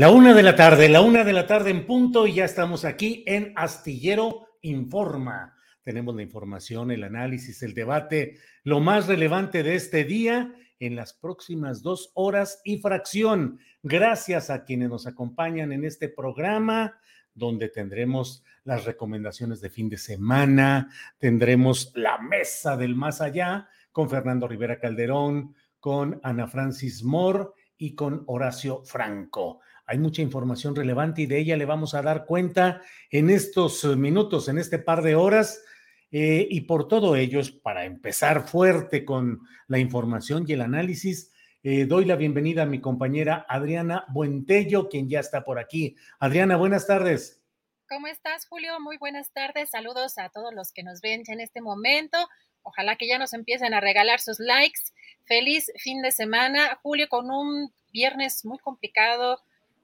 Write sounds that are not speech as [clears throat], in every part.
La una de la tarde, la una de la tarde en punto y ya estamos aquí en Astillero Informa. Tenemos la información, el análisis, el debate, lo más relevante de este día en las próximas dos horas y fracción. Gracias a quienes nos acompañan en este programa, donde tendremos las recomendaciones de fin de semana, tendremos la mesa del más allá con Fernando Rivera Calderón, con Ana Francis Moore y con Horacio Franco. Hay mucha información relevante y de ella le vamos a dar cuenta en estos eh, minutos, en este par de horas. Eh, y por todo ello, para empezar fuerte con la información y el análisis, eh, doy la bienvenida a mi compañera Adriana Buentello, quien ya está por aquí. Adriana, buenas tardes. ¿Cómo estás, Julio? Muy buenas tardes. Saludos a todos los que nos ven en este momento. Ojalá que ya nos empiecen a regalar sus likes. Feliz fin de semana, Julio, con un viernes muy complicado,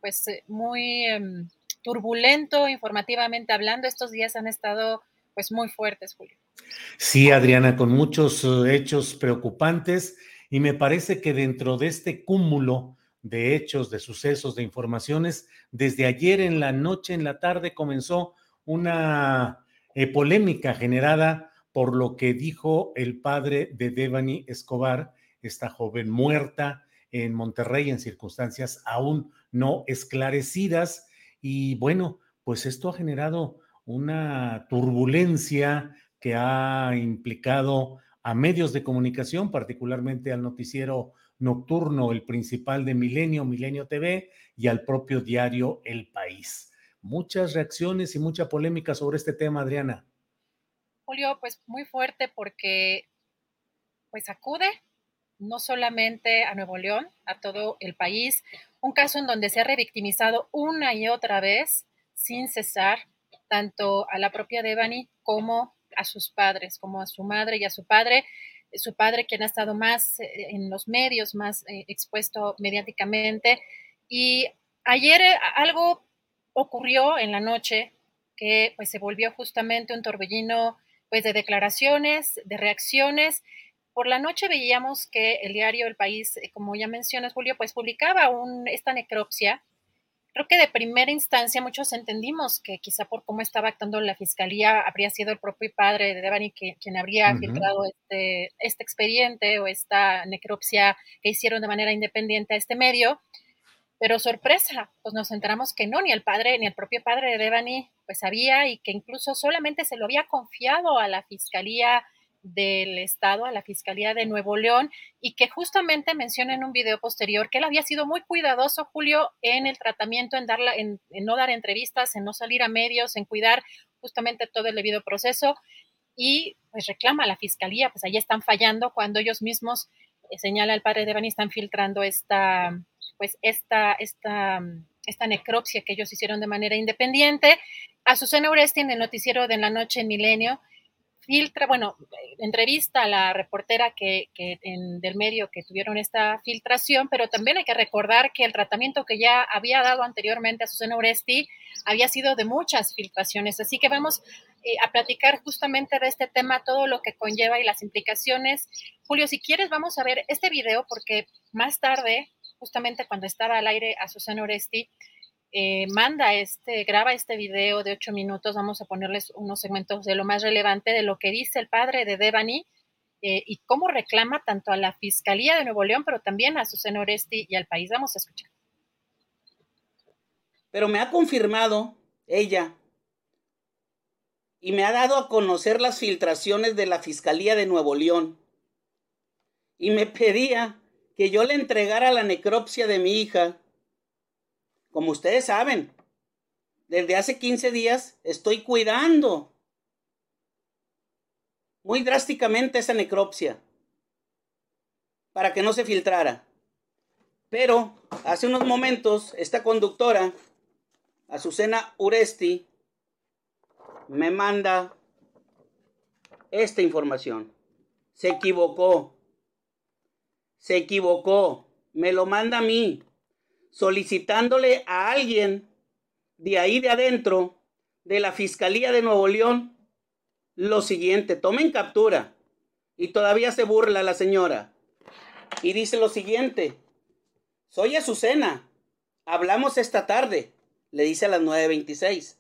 pues eh, muy em, turbulento informativamente hablando. Estos días han estado pues muy fuertes, Julio. Sí, Adriana, con muchos eh, hechos preocupantes y me parece que dentro de este cúmulo de hechos, de sucesos, de informaciones, desde ayer en la noche, en la tarde, comenzó una eh, polémica generada por lo que dijo el padre de Devani Escobar, esta joven muerta en Monterrey en circunstancias aún no esclarecidas. Y bueno, pues esto ha generado una turbulencia que ha implicado a medios de comunicación, particularmente al noticiero nocturno, el principal de Milenio, Milenio TV, y al propio diario El País. Muchas reacciones y mucha polémica sobre este tema, Adriana. Julio, pues muy fuerte porque pues acude no solamente a Nuevo León, a todo el país, un caso en donde se ha revictimizado una y otra vez, sin cesar, tanto a la propia Devani como a sus padres, como a su madre y a su padre, su padre quien ha estado más eh, en los medios, más eh, expuesto mediáticamente. Y ayer eh, algo ocurrió en la noche que pues se volvió justamente un torbellino pues de declaraciones, de reacciones por la noche veíamos que el diario El País, eh, como ya mencionas, Julio, pues publicaba un, esta necropsia. Creo que de primera instancia muchos entendimos que quizá por cómo estaba actuando la fiscalía habría sido el propio padre de Devani quien habría filtrado este, este expediente o esta necropsia que hicieron de manera independiente a este medio. Pero sorpresa, pues nos enteramos que no, ni el padre, ni el propio padre de Devani, pues sabía y que incluso solamente se lo había confiado a la fiscalía del Estado, a la Fiscalía de Nuevo León, y que justamente menciona en un video posterior que él había sido muy cuidadoso, Julio, en el tratamiento, en, darla, en, no dar entrevistas, en no salir a medios, en cuidar justamente todo el debido proceso, y pues reclama a la Fiscalía, pues ahí están fallando cuando ellos mismos, eh, señala el padre de Bani, están filtrando esta, pues esta, esta esta necropsia que ellos hicieron de manera independiente. Azucena Uresti en el noticiero de la noche en Milenio filtra, bueno, entrevista a la reportera que, en, del medio que tuvieron esta filtración, pero también hay que recordar que el tratamiento que ya había dado anteriormente a Susana Uresti había sido de muchas filtraciones. Así que vamos eh, a platicar justamente de este tema, todo lo que conlleva y las implicaciones. Julio, si quieres, vamos a ver este video porque más tarde, justamente cuando estaba al aire a Susana Oresti, eh, manda este, graba este video de ocho minutos. Vamos a ponerles unos segmentos de lo más relevante de lo que dice el padre de Devani eh, y cómo reclama tanto a la Fiscalía de Nuevo León, pero también a Susana Oresti y al país. Vamos a escuchar. Pero me ha confirmado ella y me ha dado a conocer las filtraciones de la Fiscalía de Nuevo León y me pedía que yo le entregara la necropsia de mi hija como ustedes saben, desde hace 15 días estoy cuidando muy drásticamente esa necropsia para que no se filtrara. Pero hace unos momentos esta conductora, Azucena Uresti, me manda esta información. Se equivocó. Se equivocó. Me lo manda a mí solicitándole a alguien de ahí de adentro de la Fiscalía de Nuevo León lo siguiente, tomen captura. Y todavía se burla la señora. Y dice lo siguiente, soy Azucena, hablamos esta tarde, le dice a las 9.26.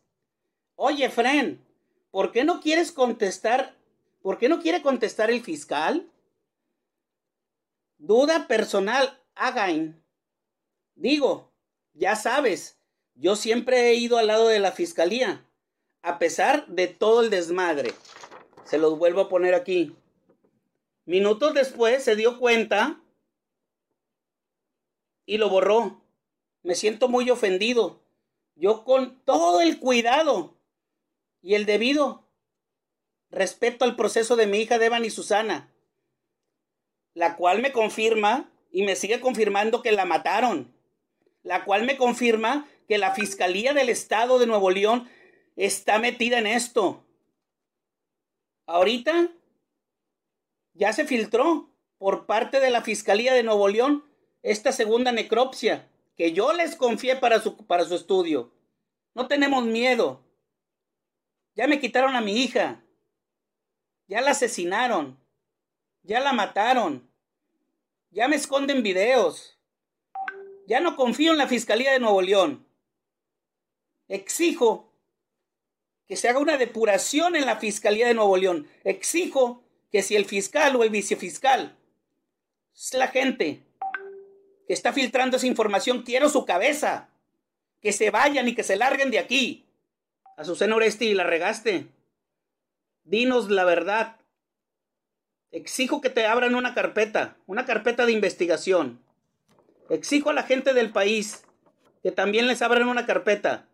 Oye, Fren, ¿por qué no quieres contestar? ¿Por qué no quiere contestar el fiscal? Duda personal, Again. Digo, ya sabes, yo siempre he ido al lado de la fiscalía, a pesar de todo el desmadre. Se los vuelvo a poner aquí. Minutos después se dio cuenta y lo borró. Me siento muy ofendido. Yo con todo el cuidado y el debido respeto al proceso de mi hija Devan y Susana, la cual me confirma y me sigue confirmando que la mataron la cual me confirma que la Fiscalía del Estado de Nuevo León está metida en esto. Ahorita ya se filtró por parte de la Fiscalía de Nuevo León esta segunda necropsia que yo les confié para su, para su estudio. No tenemos miedo. Ya me quitaron a mi hija. Ya la asesinaron. Ya la mataron. Ya me esconden videos. Ya no confío en la Fiscalía de Nuevo León. Exijo que se haga una depuración en la Fiscalía de Nuevo León. Exijo que si el fiscal o el vicefiscal es la gente que está filtrando esa información, quiero su cabeza. Que se vayan y que se larguen de aquí. Azucena Oresti, la regaste. Dinos la verdad. Exijo que te abran una carpeta, una carpeta de investigación. Exijo a la gente del país que también les abran una carpeta.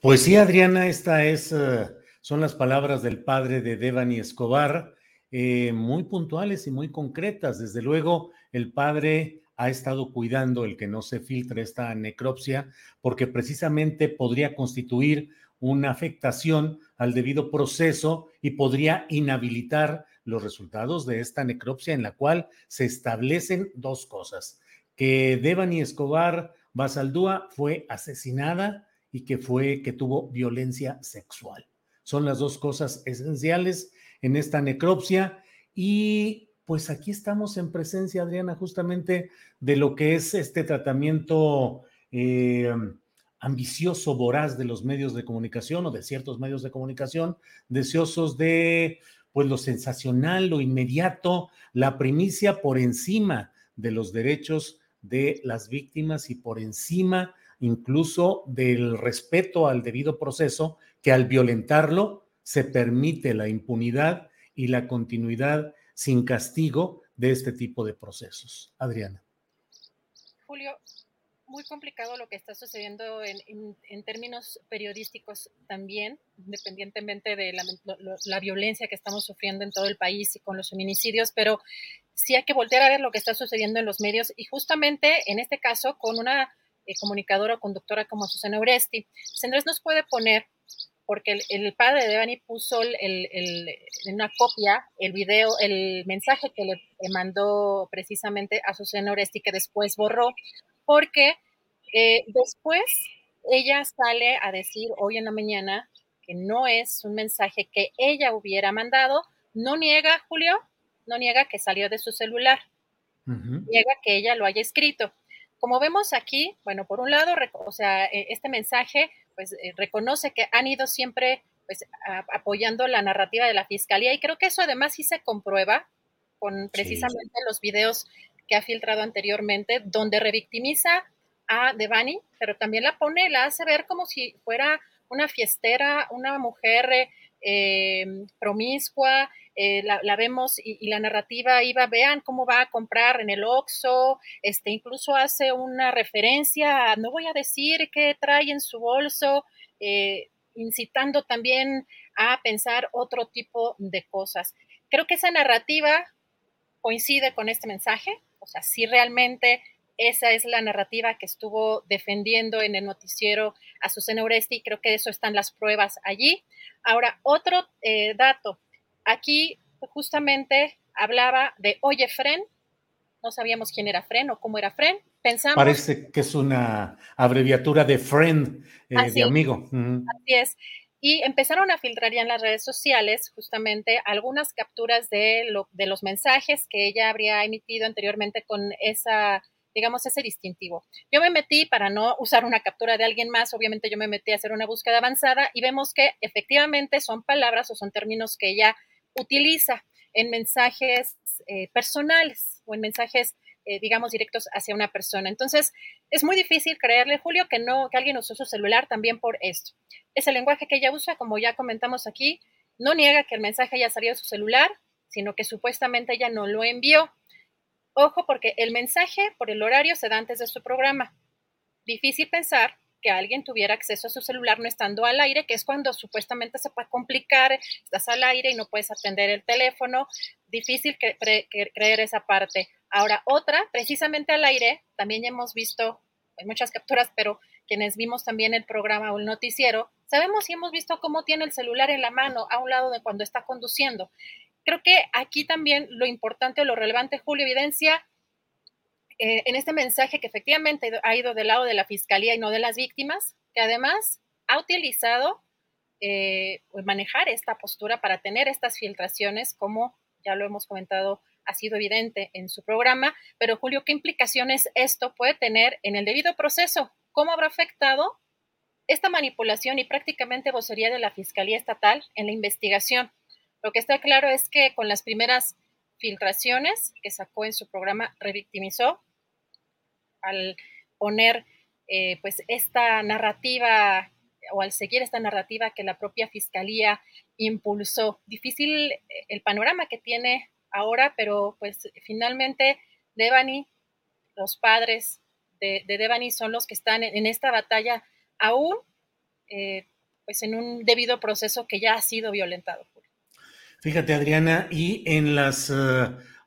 Pues sí, Adriana, esta es, eh, son las palabras del padre de Devani Escobar, eh, muy puntuales y muy concretas. Desde luego, el padre ha estado cuidando el que no se filtre esta necropsia, porque precisamente podría constituir una afectación al debido proceso y podría inhabilitar los resultados de esta necropsia en la cual se establecen dos cosas, que Devani Escobar Basaldúa fue asesinada y que fue que tuvo violencia sexual. Son las dos cosas esenciales en esta necropsia y pues aquí estamos en presencia, Adriana, justamente de lo que es este tratamiento eh, ambicioso, voraz de los medios de comunicación o de ciertos medios de comunicación, deseosos de pues lo sensacional, lo inmediato, la primicia por encima de los derechos de las víctimas y por encima incluso del respeto al debido proceso, que al violentarlo se permite la impunidad y la continuidad sin castigo de este tipo de procesos. Adriana. Julio, muy complicado lo que está sucediendo en, términos periodísticos también, independientemente de la, violencia que estamos sufriendo en todo el país y con los feminicidios, pero sí hay que voltear a ver lo que está sucediendo en los medios y justamente en este caso con una eh, comunicadora o conductora como Susana Uresti. Sendres nos puede poner, porque el, padre de Devani puso en una copia el video, el mensaje que le, mandó precisamente a Susana Uresti que después borró, porque eh, después ella sale a decir hoy en la mañana que no es un mensaje que ella hubiera mandado, no niega, Julio, no niega que salió de su celular, niega que ella lo haya escrito. Como vemos aquí, bueno, por un lado, o sea, e, este mensaje pues eh, reconoce que han ido siempre pues apoyando la narrativa de la fiscalía y creo que eso además sí se comprueba con precisamente los videos que ha filtrado anteriormente, donde revictimiza a Devani, pero también la pone, la hace ver como si fuera una fiestera, una mujer eh, promiscua, eh, la, vemos y, la narrativa iba, vean cómo va a comprar en el Oxxo, este, incluso hace una referencia, no voy a decir qué trae en su bolso, eh, incitando también a pensar otro tipo de cosas. Creo que esa narrativa coincide con este mensaje, o sea, si realmente esa es la narrativa que estuvo defendiendo en el noticiero Azucena Uresti, creo que eso están las pruebas allí. Ahora, otro eh, dato, Aquí justamente hablaba de Oye Fren, no sabíamos quién era Fren o cómo era Fren. Pensamos. Parece que es una abreviatura de friend, eh, de amigo. Así es. Y empezaron a filtrar ya en las redes sociales justamente algunas capturas de, lo, de los mensajes que ella habría emitido anteriormente con esa, digamos, ese distintivo. Yo me metí para no [laughs] usar una captura de alguien más, obviamente yo me metí a hacer una búsqueda avanzada y vemos que efectivamente son palabras o son términos que ella utiliza en mensajes eh, personales o en mensajes, eh, digamos, directos hacia una persona. Entonces, es muy difícil creerle, Julio, que no, que alguien usó su celular también por esto. Es el lenguaje que ella usa, como ya comentamos aquí, no niega que el mensaje haya salido de su celular, sino que supuestamente ella no lo envió. Ojo, porque el mensaje por el horario se da antes de su programa. Difícil pensar que alguien tuviera acceso a su celular no estando al aire, que es cuando supuestamente se puede complicar, estás al aire y no puedes atender el teléfono, difícil creer esa parte. Ahora, otra, precisamente al aire, también hemos visto, hay muchas capturas, pero quienes vimos también el programa o el noticiero, sabemos y hemos visto cómo tiene el celular en la mano a un lado de cuando está conduciendo. Creo que aquí también lo importante o lo relevante, Julio, evidencia eh, en este mensaje que efectivamente ha ido del lado de la fiscalía y no de las víctimas, que además ha utilizado eh, pues, manejar esta postura para tener estas filtraciones, como ya lo hemos comentado, ha sido evidente en su programa. Pero Julio, ¿qué implicaciones esto puede tener en el debido proceso? ¿Cómo habrá afectado esta manipulación y prácticamente vocería de la Fiscalía Estatal en la investigación? Lo que está claro es que con las primeras filtraciones que sacó en su programa, revictimizó al poner eh, pues esta narrativa o al seguir esta narrativa que la propia fiscalía impulsó. Difícil eh, el panorama que tiene ahora, pero pues finalmente Devani, los padres de, Devani son los que están en, esta batalla aún eh, pues en un debido proceso que ya ha sido violentado. Fíjate Adriana, y en las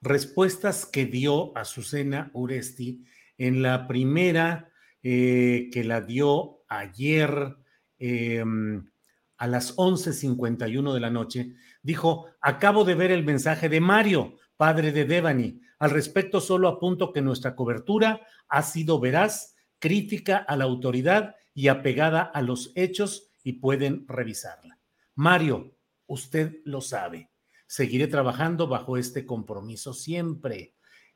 respuestas que dio Azucena Uresti, en la primera eh, que la dio ayer em, a las 11.51 de la noche, dijo, acabo de ver el mensaje de Mario, padre de Devani. Al respecto, solo apunto que nuestra cobertura ha sido veraz, crítica a la autoridad y apegada a los hechos y pueden revisarla. Mario, usted lo sabe. Seguiré trabajando bajo este compromiso siempre.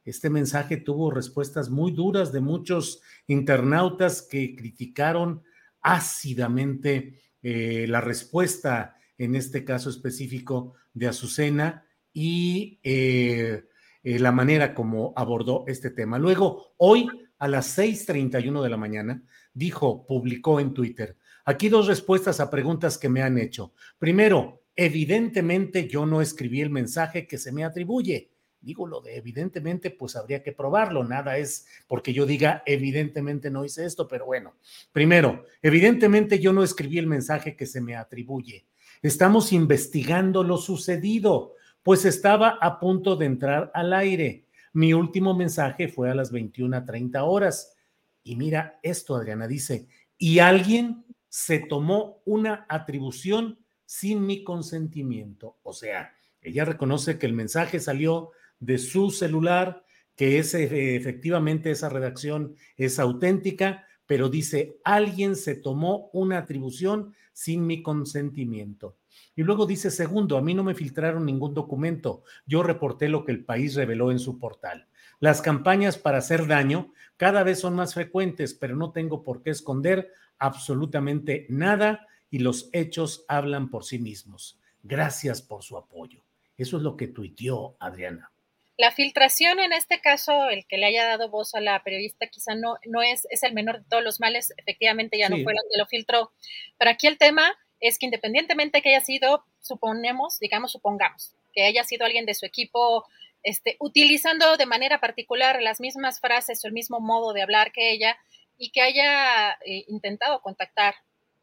Este mensaje tuvo respuestas muy duras de muchos internautas que criticaron ácidamente eh, la respuesta, en este caso específico, de Azucena y eh, eh, la manera como abordó este tema. Luego, hoy a las 6.31 de la mañana, dijo, publicó en Twitter, aquí dos respuestas a preguntas que me han hecho. Primero, evidentemente yo no escribí el mensaje que se me atribuye. Digo lo de evidentemente, pues habría que probarlo. Nada es porque yo diga evidentemente no hice esto, pero bueno. Primero, evidentemente yo no escribí el mensaje que se me atribuye. Estamos investigando lo sucedido. pues estaba a punto de entrar al aire. Mi último mensaje fue a las 21.30 horas. Y mira esto, Adriana dice, y alguien se tomó una atribución sin mi consentimiento. O sea, ella reconoce que el mensaje salió de su celular, que es, eh, efectivamente esa redacción es auténtica, pero dice, alguien se tomó una atribución sin mi consentimiento. Y luego dice, segundo, a mí no me filtraron ningún documento, yo reporté lo que el país reveló en su portal. Las campañas para hacer daño cada vez son más frecuentes, pero no tengo por qué esconder absolutamente nada y los hechos hablan por sí mismos. Gracias por su apoyo. Eso es lo que tuiteó Adriana. La filtración en este caso, el que le haya dado voz a la periodista, quizá no, no es, es el menor de todos los males, efectivamente ya no fue el que lo filtró. Pero aquí el tema es que independientemente que haya sido, suponemos, digamos, supongamos, que haya sido alguien de su equipo este, utilizando de manera particular las mismas frases o el mismo modo de hablar que ella y que haya eh, intentado contactar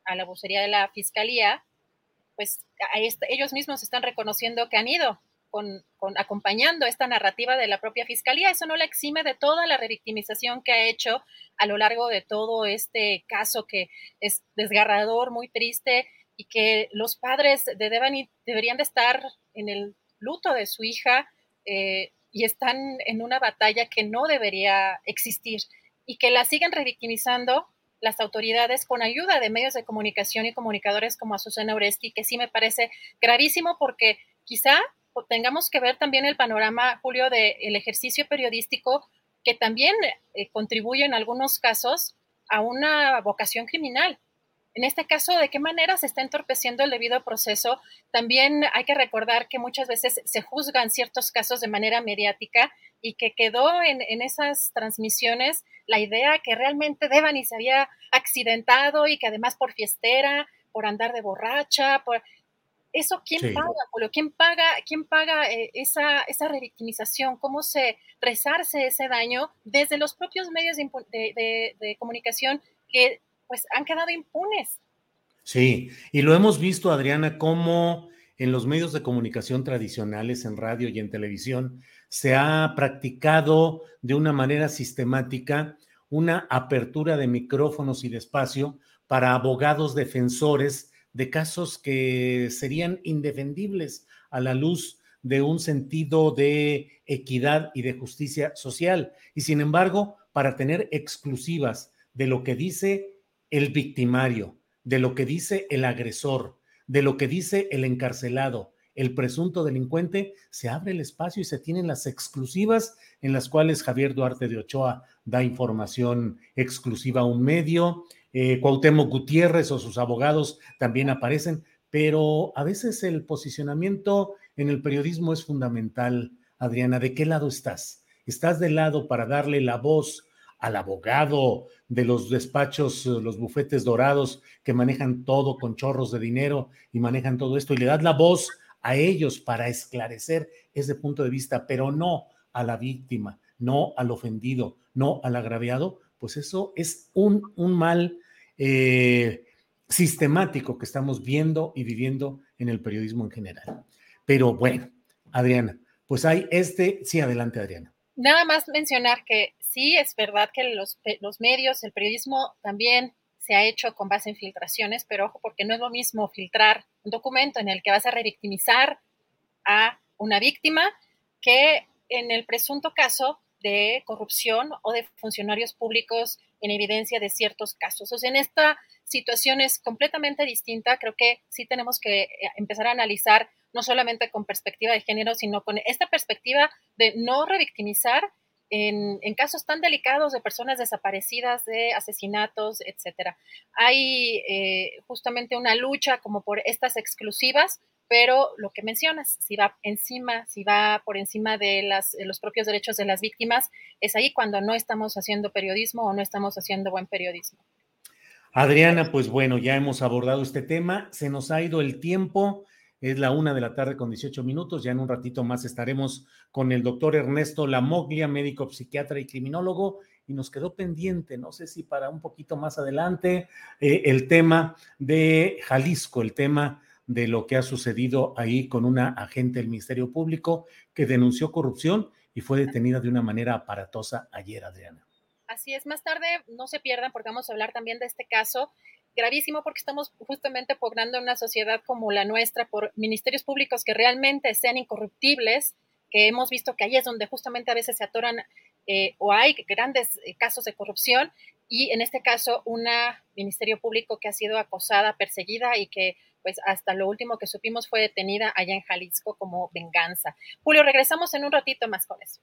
a la vocería de la fiscalía, pues ellos mismos están reconociendo que han ido con, acompañando esta narrativa de la propia fiscalía. Eso no la exime de toda la revictimización que ha hecho a lo largo de todo este caso que es desgarrador, muy triste y que los padres de Devani deberían de estar en el luto de su hija eh, y están en una batalla que no debería existir y que la siguen revictimizando las autoridades con ayuda de medios de comunicación y comunicadores como Azucena Oresti, que sí me parece gravísimo porque quizá tengamos que ver también el panorama, Julio, del ejercicio periodístico que también eh, contribuye en algunos casos a una vocación criminal. En este caso, ¿de qué manera se está entorpeciendo el debido proceso? También hay que recordar que muchas veces se juzgan ciertos casos de manera mediática y que quedó en, en esas transmisiones la idea que realmente Devani se había accidentado y que además por fiestera, por andar de borracha, por ¿Eso quién paga, Julio? ¿Quién paga, quién paga eh, esa, esa revictimización? ¿Cómo se rezarse ese daño desde los propios medios de, comunicación que pues han quedado impunes? Sí, y lo hemos visto, Adriana, cómo en los medios de comunicación tradicionales, en radio y en televisión, se ha practicado de una manera sistemática una apertura de micrófonos y de espacio para abogados defensores de casos que serían indefendibles a la luz de un sentido de equidad y de justicia social. Y sin embargo, para tener exclusivas de lo que dice el victimario, de lo que dice el agresor, de lo que dice el encarcelado, el presunto delincuente, se abre el espacio y se tienen las exclusivas en las cuales Javier Duarte de Ochoa da información exclusiva a un medio, eh, Cuauhtémoc Gutiérrez o sus abogados también aparecen, pero a veces el posicionamiento en el periodismo es fundamental. Adriana, ¿de qué lado estás? ¿Estás del lado para darle la voz al abogado de los despachos, los bufetes dorados que manejan todo con chorros de dinero y manejan todo esto y le das la voz a ellos para esclarecer ese punto de vista, pero no a la víctima, no al ofendido, no al agraviado, pues eso es un, un mal eh, sistemático que estamos viendo y viviendo en el periodismo en general. Pero bueno, Adriana, pues hay este, sí, adelante Adriana. Nada más mencionar que sí, es verdad que los, los medios, el periodismo también se ha hecho con base en filtraciones, pero ojo, porque no es lo mismo filtrar un documento en el que vas a revictimizar a una víctima que en el presunto caso de corrupción o de funcionarios públicos en evidencia de ciertos casos. O sea, en esta situación es completamente distinta. Creo que sí tenemos que eh, empezar a analizar no solamente con perspectiva de género, sino con esta perspectiva de no revictimizar en, casos tan delicados de personas desaparecidas, de asesinatos, etcétera. Hay eh, justamente una lucha como por estas exclusivas pero lo que mencionas, si va encima, si va por encima de, las, los propios derechos de las víctimas, es ahí cuando no estamos haciendo periodismo o no estamos haciendo buen periodismo. Adriana, pues bueno, ya hemos abordado este tema, se nos ha ido el tiempo, es la una de la tarde con 18 minutos, ya en un ratito más estaremos con el doctor Ernesto Lamoglia, médico psiquiatra y criminólogo, y nos quedó pendiente, no sé si para un poquito más adelante, eh, el tema de Jalisco, el tema de lo que ha sucedido ahí con una agente del Ministerio Público que denunció corrupción y fue detenida de una manera aparatosa ayer, Adriana. Así es, más tarde no se pierdan porque vamos a hablar también de este caso gravísimo porque estamos justamente pugnando en una sociedad como la nuestra por ministerios públicos que realmente sean incorruptibles, que hemos visto que ahí es donde justamente a veces se atoran eh, o hay grandes eh, casos de corrupción y en este caso una ministerio público que ha sido acosada, perseguida y que pues hasta lo último que supimos fue detenida allá en Jalisco como venganza. Julio, regresamos en un ratito más con eso.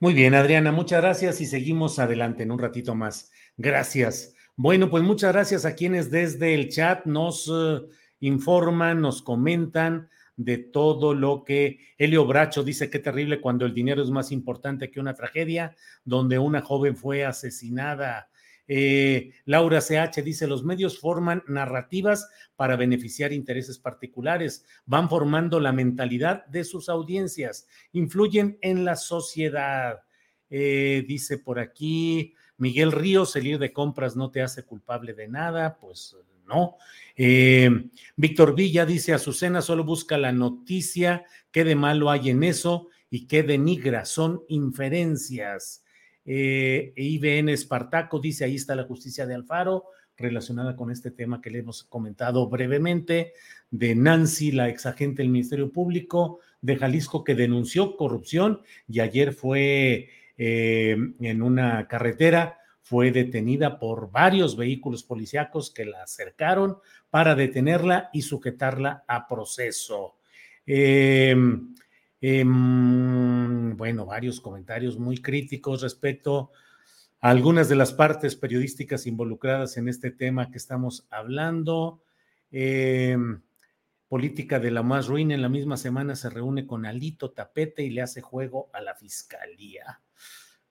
Muy bien, Adriana, muchas gracias y seguimos adelante en un ratito más. Gracias. Bueno, pues muchas gracias a quienes desde el chat nos eh, informan, nos comentan de todo lo que Helio Bracho dice que terrible cuando el dinero es más importante que una tragedia, donde una joven fue asesinada. Eh, Laura CH dice, los medios forman narrativas para beneficiar intereses particulares, van formando la mentalidad de sus audiencias, influyen en la sociedad. Eh, dice por aquí Miguel Ríos, el ir de compras no te hace culpable de nada, pues no. Eh, Víctor Villa dice, Azucena solo busca la noticia, qué de malo hay en eso y qué denigra, son inferencias. Eh, IBN Espartaco dice, ahí está la justicia de Alfaro, relacionada con este tema que le hemos comentado brevemente, de Nancy, la exagente del Ministerio Público de Jalisco, que denunció corrupción y ayer fue eh, en una carretera fue detenida por varios vehículos policíacos que la acercaron para detenerla y sujetarla a proceso. Em, em, bueno, varios comentarios muy críticos respecto a algunas de las partes periodísticas involucradas en este tema que estamos hablando. Em, política de la más ruina en la misma semana se reúne con Alito Tapete y le hace juego a la fiscalía.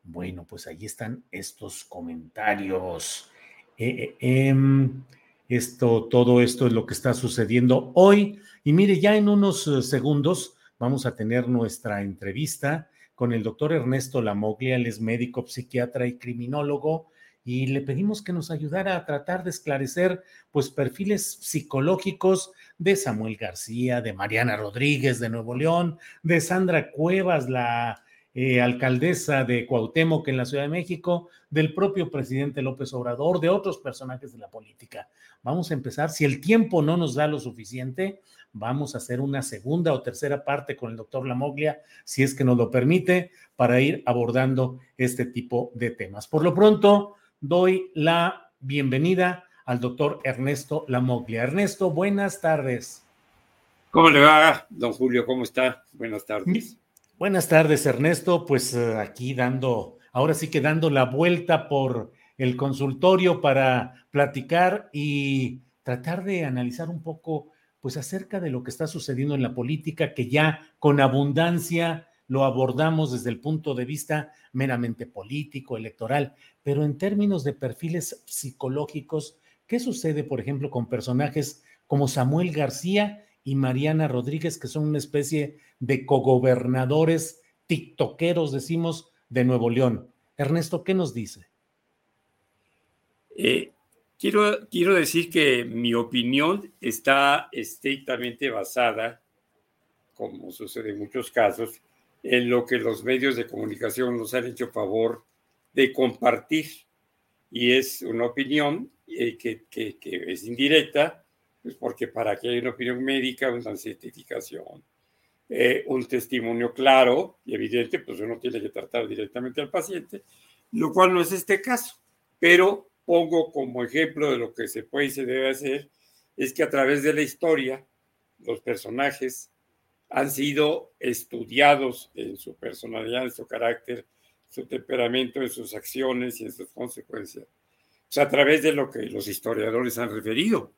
Bueno, pues ahí están estos comentarios. Eh, eh, em, esto, todo esto es lo que está sucediendo hoy. Y mire, ya en unos eh, segundos vamos a tener nuestra entrevista con el doctor Ernesto Lamoglia, él es médico, psiquiatra y criminólogo, y le pedimos que nos ayudara a tratar de esclarecer pues perfiles psicológicos de Samuel García, de Mariana Rodríguez de Nuevo León, de Sandra Cuevas, la eh, alcaldesa de Cuauhtémoc en la Ciudad de México, del propio presidente López Obrador, de otros personajes de la política. Vamos a empezar, si el tiempo no nos da lo suficiente, vamos a hacer una segunda o tercera parte con el doctor Lamoglia, si es que nos lo permite, para ir abordando este tipo de temas. Por lo pronto, doy la bienvenida al doctor Ernesto Lamoglia. Ernesto, buenas tardes. ¿Cómo le va, don Julio? ¿Cómo está? Buenas tardes. Buenas tardes, Ernesto. Pues eh, aquí dando, ahora sí que dando la vuelta por el consultorio para platicar y tratar de analizar un poco, pues acerca de lo que está sucediendo en la política, que ya con abundancia lo abordamos desde el punto de vista meramente político, electoral, pero en términos de perfiles psicológicos, ¿qué sucede, por ejemplo, con personajes como Samuel García y Mariana Rodríguez, que son una especie de cogobernadores tiktokeros, decimos, de Nuevo León. Ernesto, ¿qué nos dice? Eh, quiero, quiero decir que mi opinión está estrictamente basada, como sucede en muchos casos, en lo que los medios de comunicación nos han hecho favor de compartir. Y es una opinión eh, que, que, que es indirecta, pues porque para que haya una opinión médica, una certificación, eh, un testimonio claro y evidente, pues uno tiene que tratar directamente al paciente, lo cual no es este caso. Pero pongo como ejemplo de lo que se puede y se debe hacer, es que a través de la historia, los personajes han sido estudiados en su personalidad, en su carácter, su temperamento, en sus acciones y en sus consecuencias. O sea, a través de lo que los historiadores han referido.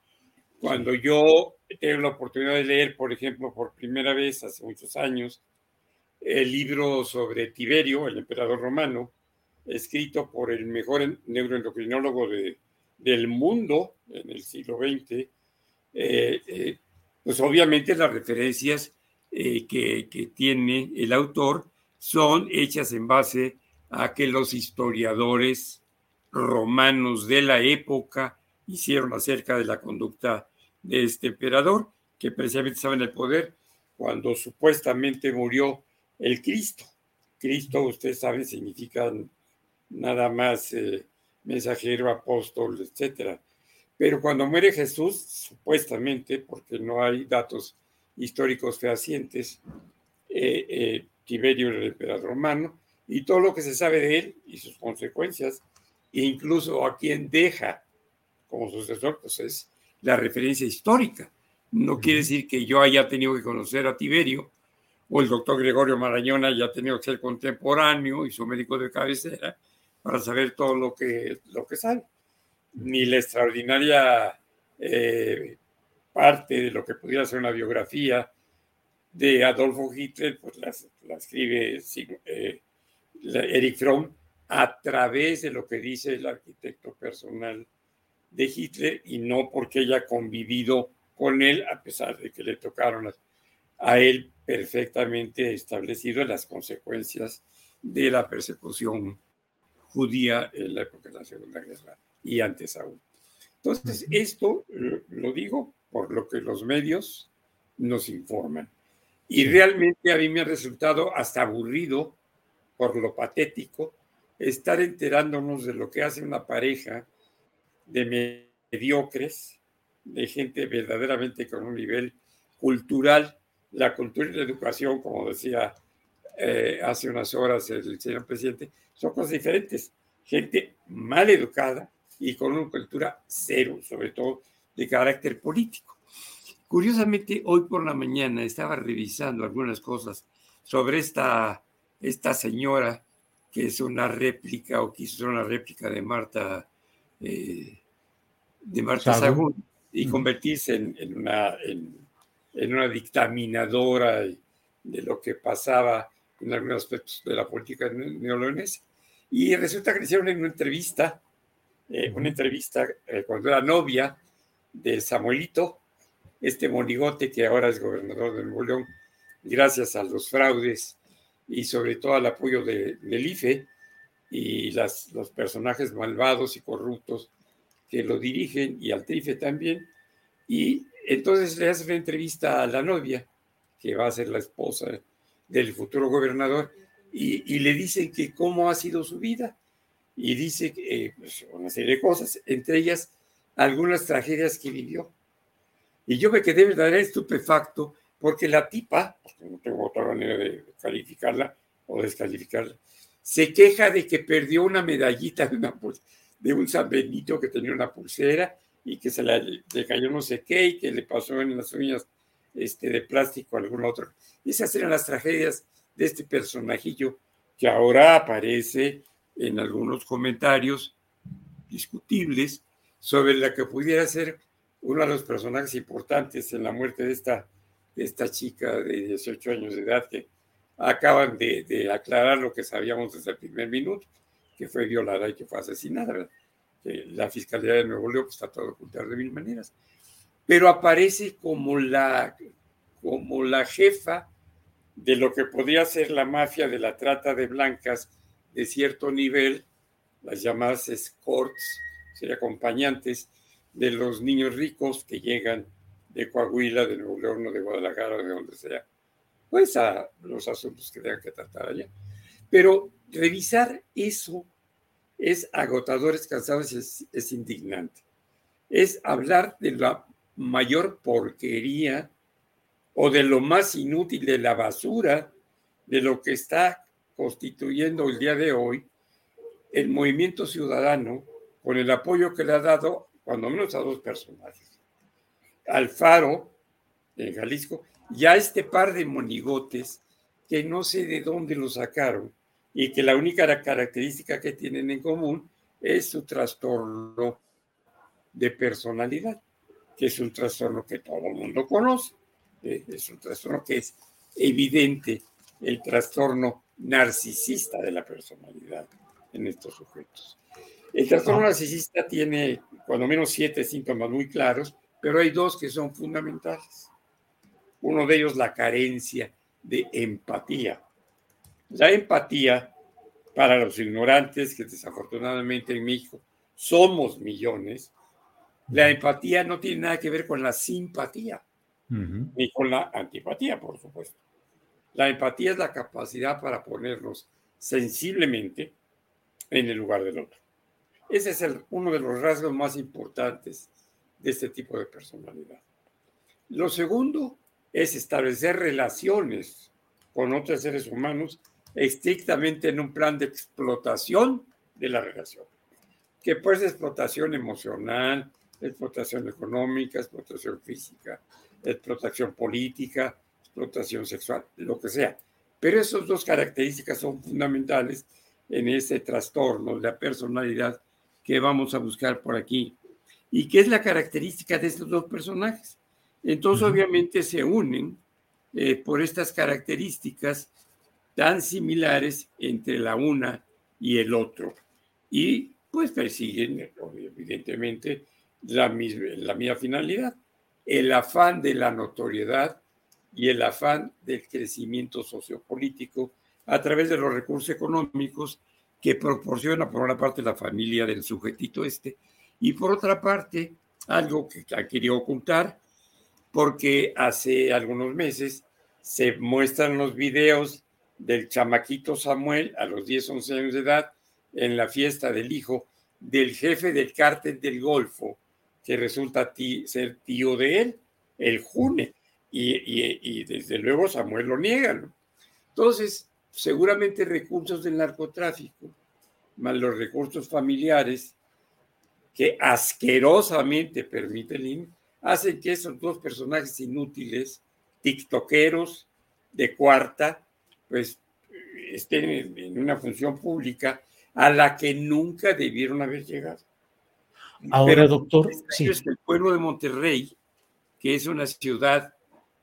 Cuando yo tengo la oportunidad de leer, por ejemplo, por primera vez hace muchos años, el libro sobre Tiberio, el emperador romano, escrito por el mejor neuroendocrinólogo de, del mundo en el siglo XX, eh, eh, pues obviamente las referencias eh, que, que, tiene el autor son hechas en base a que los historiadores romanos de la época hicieron acerca de la conducta de este emperador que precisamente estaba en el poder cuando supuestamente murió el Cristo. Cristo, ustedes saben, significa nada más eh, mensajero, apóstol, etcétera. Pero cuando muere Jesús, supuestamente, porque no hay datos históricos fehacientes, eh, eh, Tiberio era el emperador romano, y todo lo que se sabe de él y sus consecuencias, incluso a quien deja como sucesor, pues es la referencia histórica. No quiere decir que yo haya tenido que conocer a Tiberio o el doctor Gregorio Marañón haya tenido que ser contemporáneo y su médico de cabecera para saber todo lo que, lo que sabe. Ni la extraordinaria eh, parte de lo que pudiera ser una biografía de Adolfo Hitler, pues la, escribe eh, Eric Fromm a través de lo que dice el arquitecto personal de Hitler y no porque haya convivido con él, a pesar de que le tocaron a, él perfectamente establecido las consecuencias de la persecución judía en la época de la Segunda Guerra y antes aún. Entonces, esto lo digo por lo que los medios nos informan. Y realmente a mí me ha resultado hasta aburrido, por lo patético, estar enterándonos de lo que hace una pareja de mediocres, de gente verdaderamente con un nivel cultural. La cultura y la educación, como decía eh, hace unas horas el señor presidente, son cosas diferentes. Gente mal educada y con una cultura cero, sobre todo de carácter político. Curiosamente, hoy por la mañana estaba revisando algunas cosas sobre esta, esta señora que es una réplica o quiso ser una réplica de Marta, eh, de Marta Sagún y convertirse en, una, en, una dictaminadora de lo que pasaba en algunos aspectos de la política neolonesa. Y resulta que le hicieron en una entrevista, eh, una entrevista eh, cuando era novia de Samuelito, este monigote que ahora es gobernador de Nuevo León, gracias a los fraudes y sobre todo al apoyo de, IFE y las, los personajes malvados y corruptos que lo dirigen y al TRIFE también. Y entonces le hace una entrevista a la novia, que va a ser la esposa del futuro gobernador, y, le dicen que cómo ha sido su vida. Y dice eh, pues, una serie de cosas, entre ellas algunas tragedias que vivió. Y yo me quedé verdaderamente estupefacto porque la tipa, no tengo otra manera de calificarla o descalificarla, se queja de que perdió una medallita de, una, de un San Benito que tenía una pulsera y que se le, cayó no sé qué y que le pasó en las uñas este, de plástico a algún otro. Esas eran las tragedias de este personajillo que ahora aparece en algunos comentarios discutibles sobre la que pudiera ser uno de los personajes importantes en la muerte de esta, de esta chica de 18 años de edad que acaban de, aclarar lo que sabíamos desde el primer minuto, que fue violada y que fue asesinada. Que la Fiscalía de Nuevo León pues, trató de ocultar de mil maneras. Pero aparece como la, como la jefa de lo que podría ser la mafia de la trata de blancas de cierto nivel, las llamadas escorts, sería acompañantes de los niños ricos que llegan de Coahuila, de Nuevo León de Guadalajara, de donde sea, pues a los asuntos que tengan que tratar allá. Pero revisar eso es agotador, es cansado, es, es indignante. Es hablar de la mayor porquería o de lo más inútil de la basura de lo que está constituyendo el día de hoy el movimiento ciudadano con el apoyo que le ha dado cuando menos a dos personajes. Alfaro, en Jalisco, y a este par de monigotes que no sé de dónde lo sacaron y que la única característica que tienen en común es su trastorno de personalidad, que es un trastorno que todo el mundo conoce, eh, es un trastorno que es evidente, el trastorno narcisista de la personalidad en estos sujetos. El trastorno narcisista tiene cuando menos siete síntomas muy claros, pero hay dos que son fundamentales. Uno de ellos, la carencia de empatía. La empatía, para los ignorantes, que desafortunadamente en México somos millones, la empatía no tiene nada que ver con la simpatía. ni con la antipatía, por supuesto. La empatía es la capacidad para ponernos sensiblemente en el lugar del otro. Ese es uno de los rasgos más importantes de este tipo de personalidad. Lo segundo es establecer relaciones con otros seres humanos estrictamente en un plan de explotación de la relación, que puede ser explotación emocional, explotación económica, explotación física, explotación política, explotación sexual, lo que sea. Pero esas dos características son fundamentales en ese trastorno de la personalidad que vamos a buscar por aquí. ¿Y qué es la característica de estos dos personajes? Entonces, obviamente, se unen eh, por estas características tan similares entre la una y el otro. Y pues persiguen, evidentemente, la misma, la misma finalidad, el afán de la notoriedad y el afán del crecimiento sociopolítico a través de los recursos económicos que proporciona por una parte la familia del sujetito este y por otra parte algo que querido ocultar porque hace algunos meses se muestran los videos del chamaquito Samuel a los 10, 11 años de edad en la fiesta del hijo del jefe del cártel del Golfo, que resulta ser tío de él, el June, y, desde luego Samuel lo niega. Entonces, seguramente recursos del narcotráfico, más los recursos familiares que asquerosamente permite el hacen que esos dos personajes inútiles, tiktokeros de cuarta, pues estén en una función pública a la que nunca debieron haber llegado. Ahora, doctor, sí. es que el pueblo de Monterrey, que es una ciudad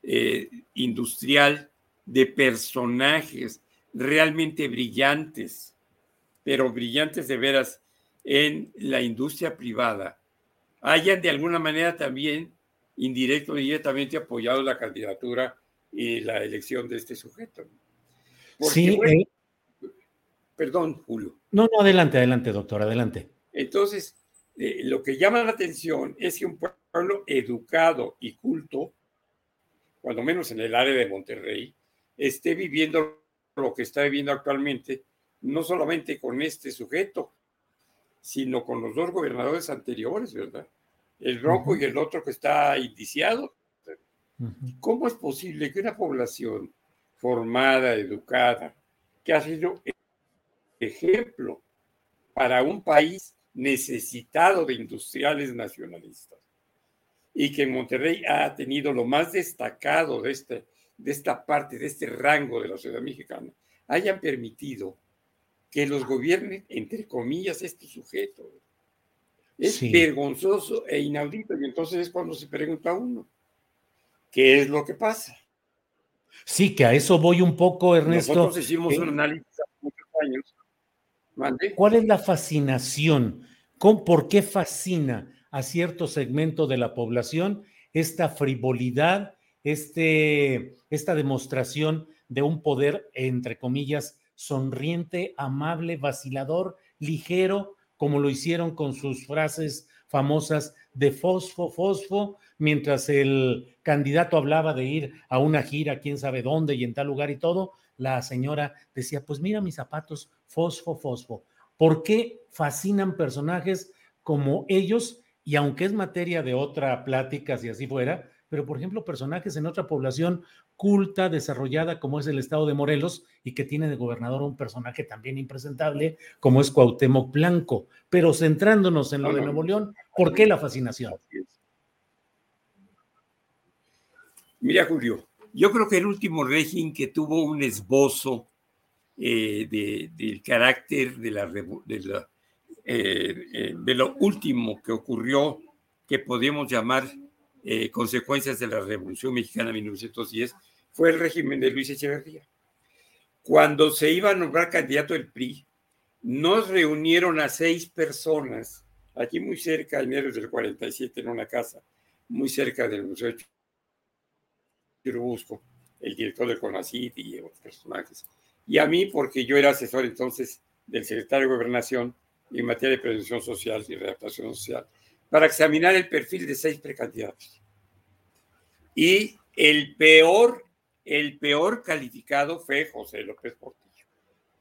eh, industrial de personajes realmente brillantes, pero brillantes de veras en la industria privada, hayan de alguna manera también, indirecto o directamente, apoyado la candidatura y la elección de este sujeto. sí. Eh. Perdón, Julio. No, no, adelante, adelante, doctor, adelante. Entonces, eh, lo que llama la atención es que un pueblo educado y culto, cuando menos en el área de Monterrey, esté viviendo lo que está viviendo actualmente, no solamente con este sujeto, sino con los dos gobernadores anteriores, ¿verdad? El rojo y el otro que está indiciado. ¿Cómo es posible que una población formada, educada, que ha sido ejemplo para un país necesitado de industriales nacionalistas y que en Monterrey ha tenido lo más destacado de, este, de esta parte, de este rango de la sociedad mexicana, hayan permitido que los gobiernen, entre comillas, este sujeto. Es vergonzoso e inaudito. Y entonces es cuando se pregunta a uno, ¿qué es lo que pasa? Sí, que a eso voy un poco, Ernesto. Nosotros hicimos un análisis hace muchos años. ¿Cuál es la fascinación? ¿Por qué fascina a cierto segmento de la población esta frivolidad, este, esta demostración de un poder, entre comillas, sonriente, amable, vacilador, ligero, como lo hicieron con sus frases famosas de fosfo, fosfo, mientras el candidato hablaba de ir a una gira, quién sabe dónde y en tal lugar y todo, la señora decía, pues mira mis zapatos, fosfo, fosfo. ¿Por qué fascinan personajes como ellos? Y aunque es materia de otra plática, si así fuera, pero por ejemplo, personajes en otra población culta, desarrollada, como es el estado de Morelos, y que tiene de gobernador un personaje también impresentable, como es Cuauhtémoc Blanco. Pero centrándonos en lo de Nuevo León, ¿por qué la fascinación? Mira, Julio, yo creo que el último régimen que tuvo un esbozo eh, del carácter de, la, de, eh, eh, de lo último que ocurrió, que podemos llamar eh, consecuencias de la Revolución Mexicana de 1910 fue el régimen de Luis Echeverría. Cuando se iba a nombrar candidato del PRI, nos reunieron a seis personas, aquí muy cerca, en enero del 47, en una casa, muy cerca del Museo de Churubusco, el director de CONACYT y otros personajes. Y a mí, porque yo era asesor entonces del secretario de Gobernación en materia de prevención social y readaptación social para examinar el perfil de seis precandidatos. Y el peor, el peor calificado fue José López Portillo,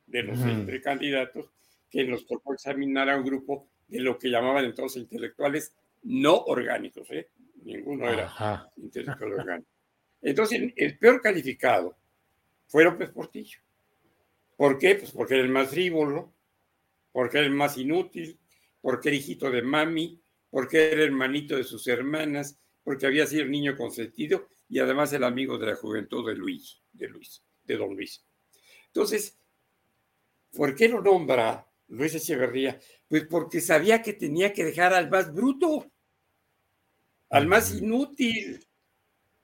de los precandidatos, que nos tocó examinar a un grupo de lo que llamaban entonces intelectuales no orgánicos, ¿eh? ninguno era intelectual orgánico. Entonces, el peor calificado fue López Portillo. ¿Por qué? Pues porque era el más frívolo, porque era el más inútil, porque era hijito de mami, porque era hermanito de sus hermanas, porque había sido niño consentido y además el amigo de la juventud de Luis, de Luis, de don Luis. Entonces, ¿por qué lo nombra Luis Echeverría? Pues porque sabía que tenía que dejar al más bruto, al más inútil,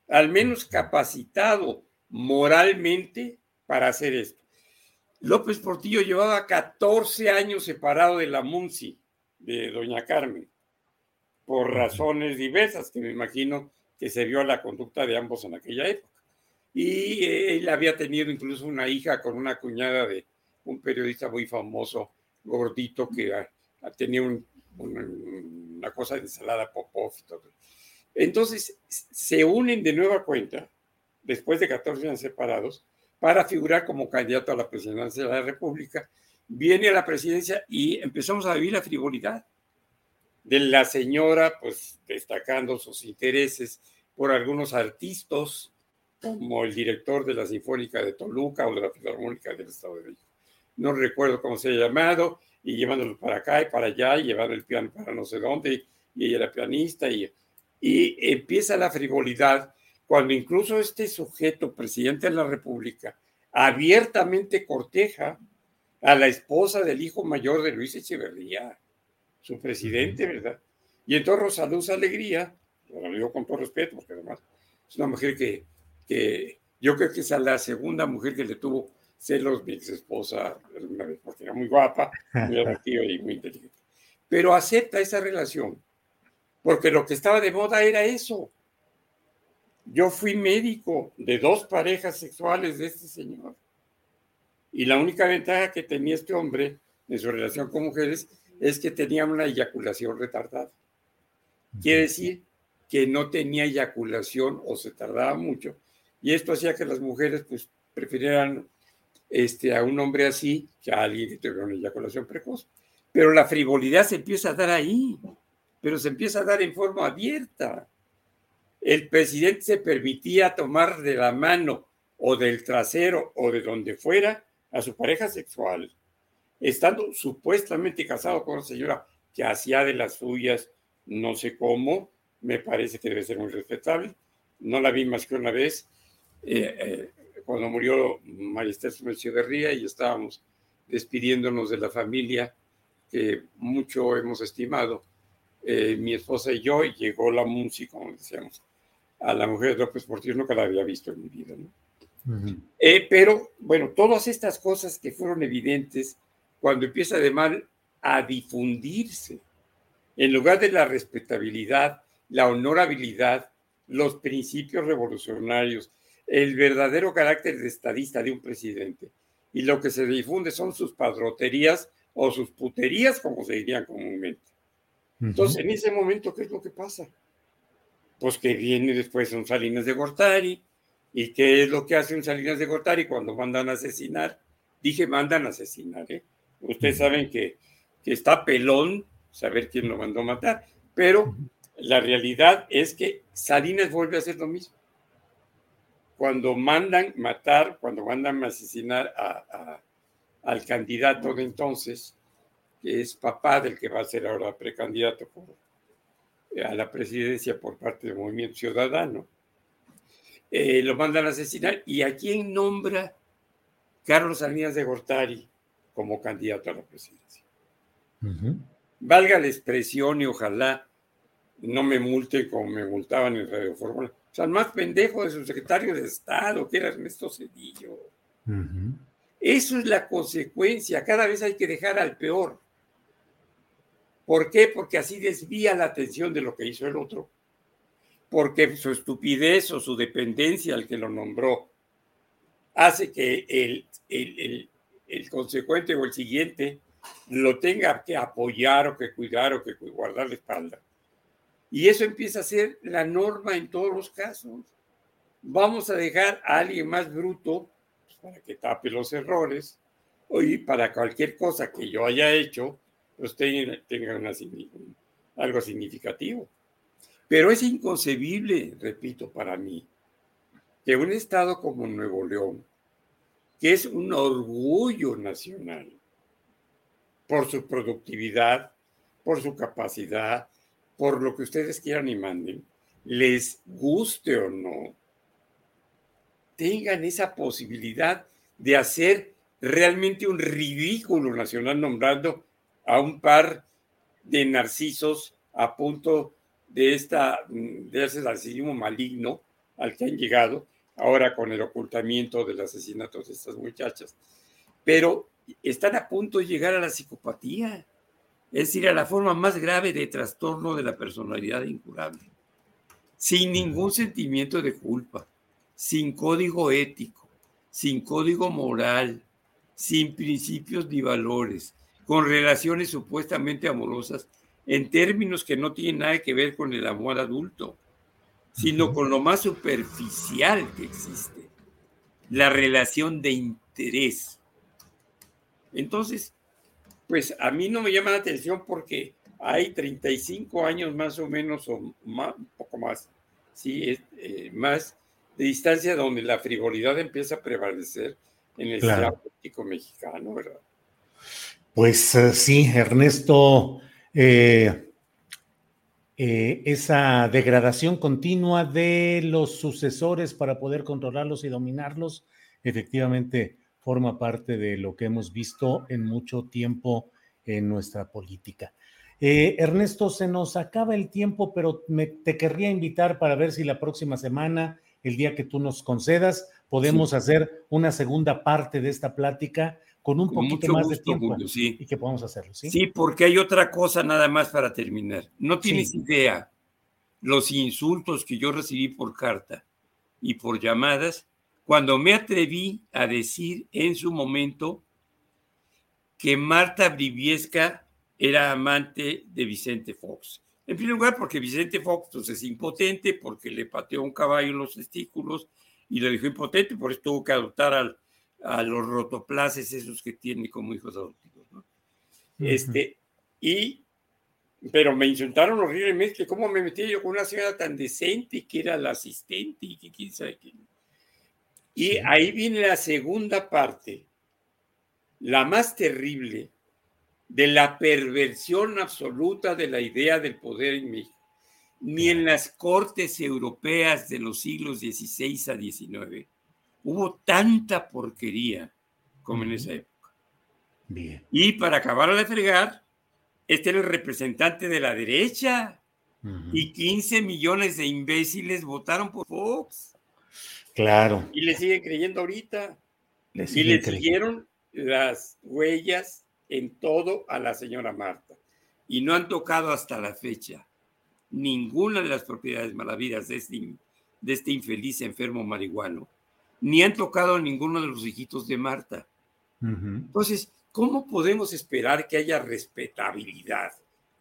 al menos capacitado moralmente para hacer esto. López Portillo llevaba 14 años separado de la Munci, de doña Carmen, por razones diversas que me imagino que se vio la conducta de ambos en aquella época. Y eh, él había tenido incluso una hija con una cuñada de un periodista muy famoso, gordito, que tenía una cosa de ensalada Popov. Entonces, se unen de nueva cuenta, después de 14 años separados, para figurar como candidato a la presidencia de la República. Viene a la presidencia y empezamos a vivir la frivolidad de la señora, pues destacando sus intereses por algunos artistas, como el director de la Sinfónica de Toluca o de la Filarmónica del Estado de México. No recuerdo cómo se ha llamado, y llevándolo para acá y para allá, y llevando el piano para no sé dónde, y ella era pianista, y, y empieza la frivolidad cuando incluso este sujeto, presidente de la República, abiertamente corteja a la esposa del hijo mayor de Luis Echeverría, su presidente, ¿verdad? Y entonces Rosa Luz Alegría, lo digo con todo respeto, porque además es una mujer que, que yo creo que es la segunda mujer que le tuvo celos mi ex esposa, porque era muy guapa, muy atractiva y muy inteligente. Pero acepta esa relación porque lo que estaba de moda era eso. Yo fui médico de dos parejas sexuales de este señor. Y la única ventaja que tenía este hombre en su relación con mujeres es que tenía una eyaculación retardada. Quiere decir que no tenía eyaculación o se tardaba mucho. Y esto hacía que las mujeres pues prefirieran este, a un hombre así que a alguien que tuviera una eyaculación precoz. Pero la frivolidad se empieza a dar ahí pero se empieza a dar en forma abierta. El presidente se permitía tomar de la mano o del trasero o de donde fuera a su pareja sexual, estando supuestamente casado con una señora que hacía de las suyas, no sé cómo, me parece que debe ser muy respetable. No la vi más que una vez, eh, eh, cuando murió María Esther Ría y estábamos despidiéndonos de la familia que mucho hemos estimado eh, mi esposa y yo, y llegó la música, como decíamos, a la mujer de López Portillo, nunca la había visto en mi vida, ¿no? Eh, pero, bueno, todas estas cosas que fueron evidentes cuando empieza de mal a difundirse, en lugar de la respetabilidad, la honorabilidad, los principios revolucionarios, el verdadero carácter de estadista de un presidente, y lo que se difunde son sus padroterías o sus puterías, como se dirían comúnmente. Entonces, en ese momento, ¿qué es lo que pasa? Pues que viene después un Salinas de Gortari. ¿Y qué es lo que hace un Salinas de Gortari cuando mandan a asesinar? Dije, mandan a asesinar, ¿eh? Ustedes saben que, que está pelón saber quién lo mandó a matar, pero la realidad es que Salinas vuelve a hacer lo mismo. Cuando mandan matar, cuando mandan a asesinar al candidato de entonces, que es papá del que va a ser ahora precandidato a la presidencia por parte del Movimiento Ciudadano. Eh, lo mandan a asesinar. ¿Y a quién nombra Carlos Salinas de Gortari como candidato a la presidencia? Valga la expresión y ojalá no me multen como me multaban en Radio Fórmula. O sea, el más pendejo de su secretario de Estado, que era Ernesto Cedillo. Eso es la consecuencia. Cada vez hay que dejar al peor. ¿Por qué? Porque así desvía la atención de lo que hizo el otro. Porque su estupidez o su dependencia al que lo nombró hace que el, el, consecuente o el siguiente lo tenga que apoyar o que cuidar o que guardar la espalda. Y eso empieza a ser la norma en todos los casos. vamos a dejar a alguien más bruto pues, para que tape los errores y para cualquier cosa que yo haya hecho, pues tenga, algo significativo. Pero es inconcebible, repito, para mí, que un estado como Nuevo León, que es un orgullo nacional por su productividad, por su capacidad, por lo que ustedes quieran y manden, les guste o no, tengan esa posibilidad de hacer realmente un ridículo nacional nombrando a un par de narcisos a punto de, esta, de ese narcisismo maligno al que han llegado ahora con el ocultamiento del asesinato de estas muchachas. Pero están a punto de llegar a la psicopatía, es decir, a la forma más grave de trastorno de la personalidad incurable, sin ningún sentimiento de culpa, sin código ético, sin código moral, sin principios ni valores, con relaciones supuestamente amorosas en términos que no tienen nada que ver con el amor adulto, sino con lo más superficial que existe, la relación de interés. Entonces, pues a mí no me llama la atención porque hay 35 años más o menos, o un poco más, sí, eh, más de distancia donde la frivolidad empieza a prevalecer en el claro. político mexicano, ¿verdad? Pues eh, sí, Ernesto, eh, esa degradación continua de los sucesores para poder controlarlos y dominarlos, efectivamente forma parte de lo que hemos visto en mucho tiempo en nuestra política. Eh, Ernesto, se nos acaba el tiempo, pero me, te querría invitar para ver si la próxima semana, el día que tú nos concedas, podemos hacer una segunda parte de esta plática con un poquito más de tiempo sí. y que podamos hacerlo. ¿sí? sí, porque hay otra cosa nada más para terminar. No tienes idea los insultos que yo recibí por carta y por llamadas cuando me atreví a decir en su momento que Marta Briviesca era amante de Vicente Fox. En primer lugar, porque Vicente Fox pues, es impotente, porque le pateó un caballo en los testículos y le dejó impotente, por eso tuvo que adoptar a los rotoplaces esos que tiene como hijos adoptivos. este, y, pero me insultaron horriblemente que cómo me metí yo con una señora tan decente que era la asistente y que quién sabe qué. Y ahí viene la segunda parte, la más terrible, de la perversión absoluta de la idea del poder en México. Ni en las cortes europeas de los siglos XVI a XIX hubo tanta porquería como en esa época. Bien. Y para acabar de fregar, este era el representante de la derecha y 15 millones de imbéciles votaron por Fox. Claro. Y le siguen creyendo ahorita. y le siguieron las huellas en todo a la señora Marta. Y no han tocado hasta la fecha ninguna de las propiedades malavidas de este, de este infeliz enfermo marihuano, ni han tocado a ninguno de los hijitos de Marta. Entonces, ¿cómo podemos esperar que haya respetabilidad,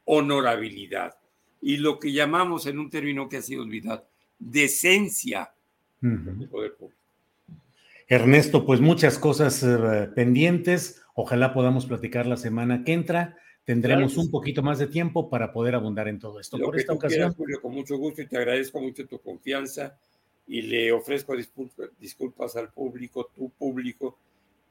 honorabilidad y lo que llamamos en un término que ha sido olvidado, decencia Ernesto, pues muchas cosas eh, pendientes. Ojalá podamos platicar la semana que entra. Tendremos un poquito más de tiempo para poder abundar en todo esto. Por esta ocasión. Julio, con mucho gusto y te agradezco mucho tu confianza y le ofrezco disculpas al público, tu público,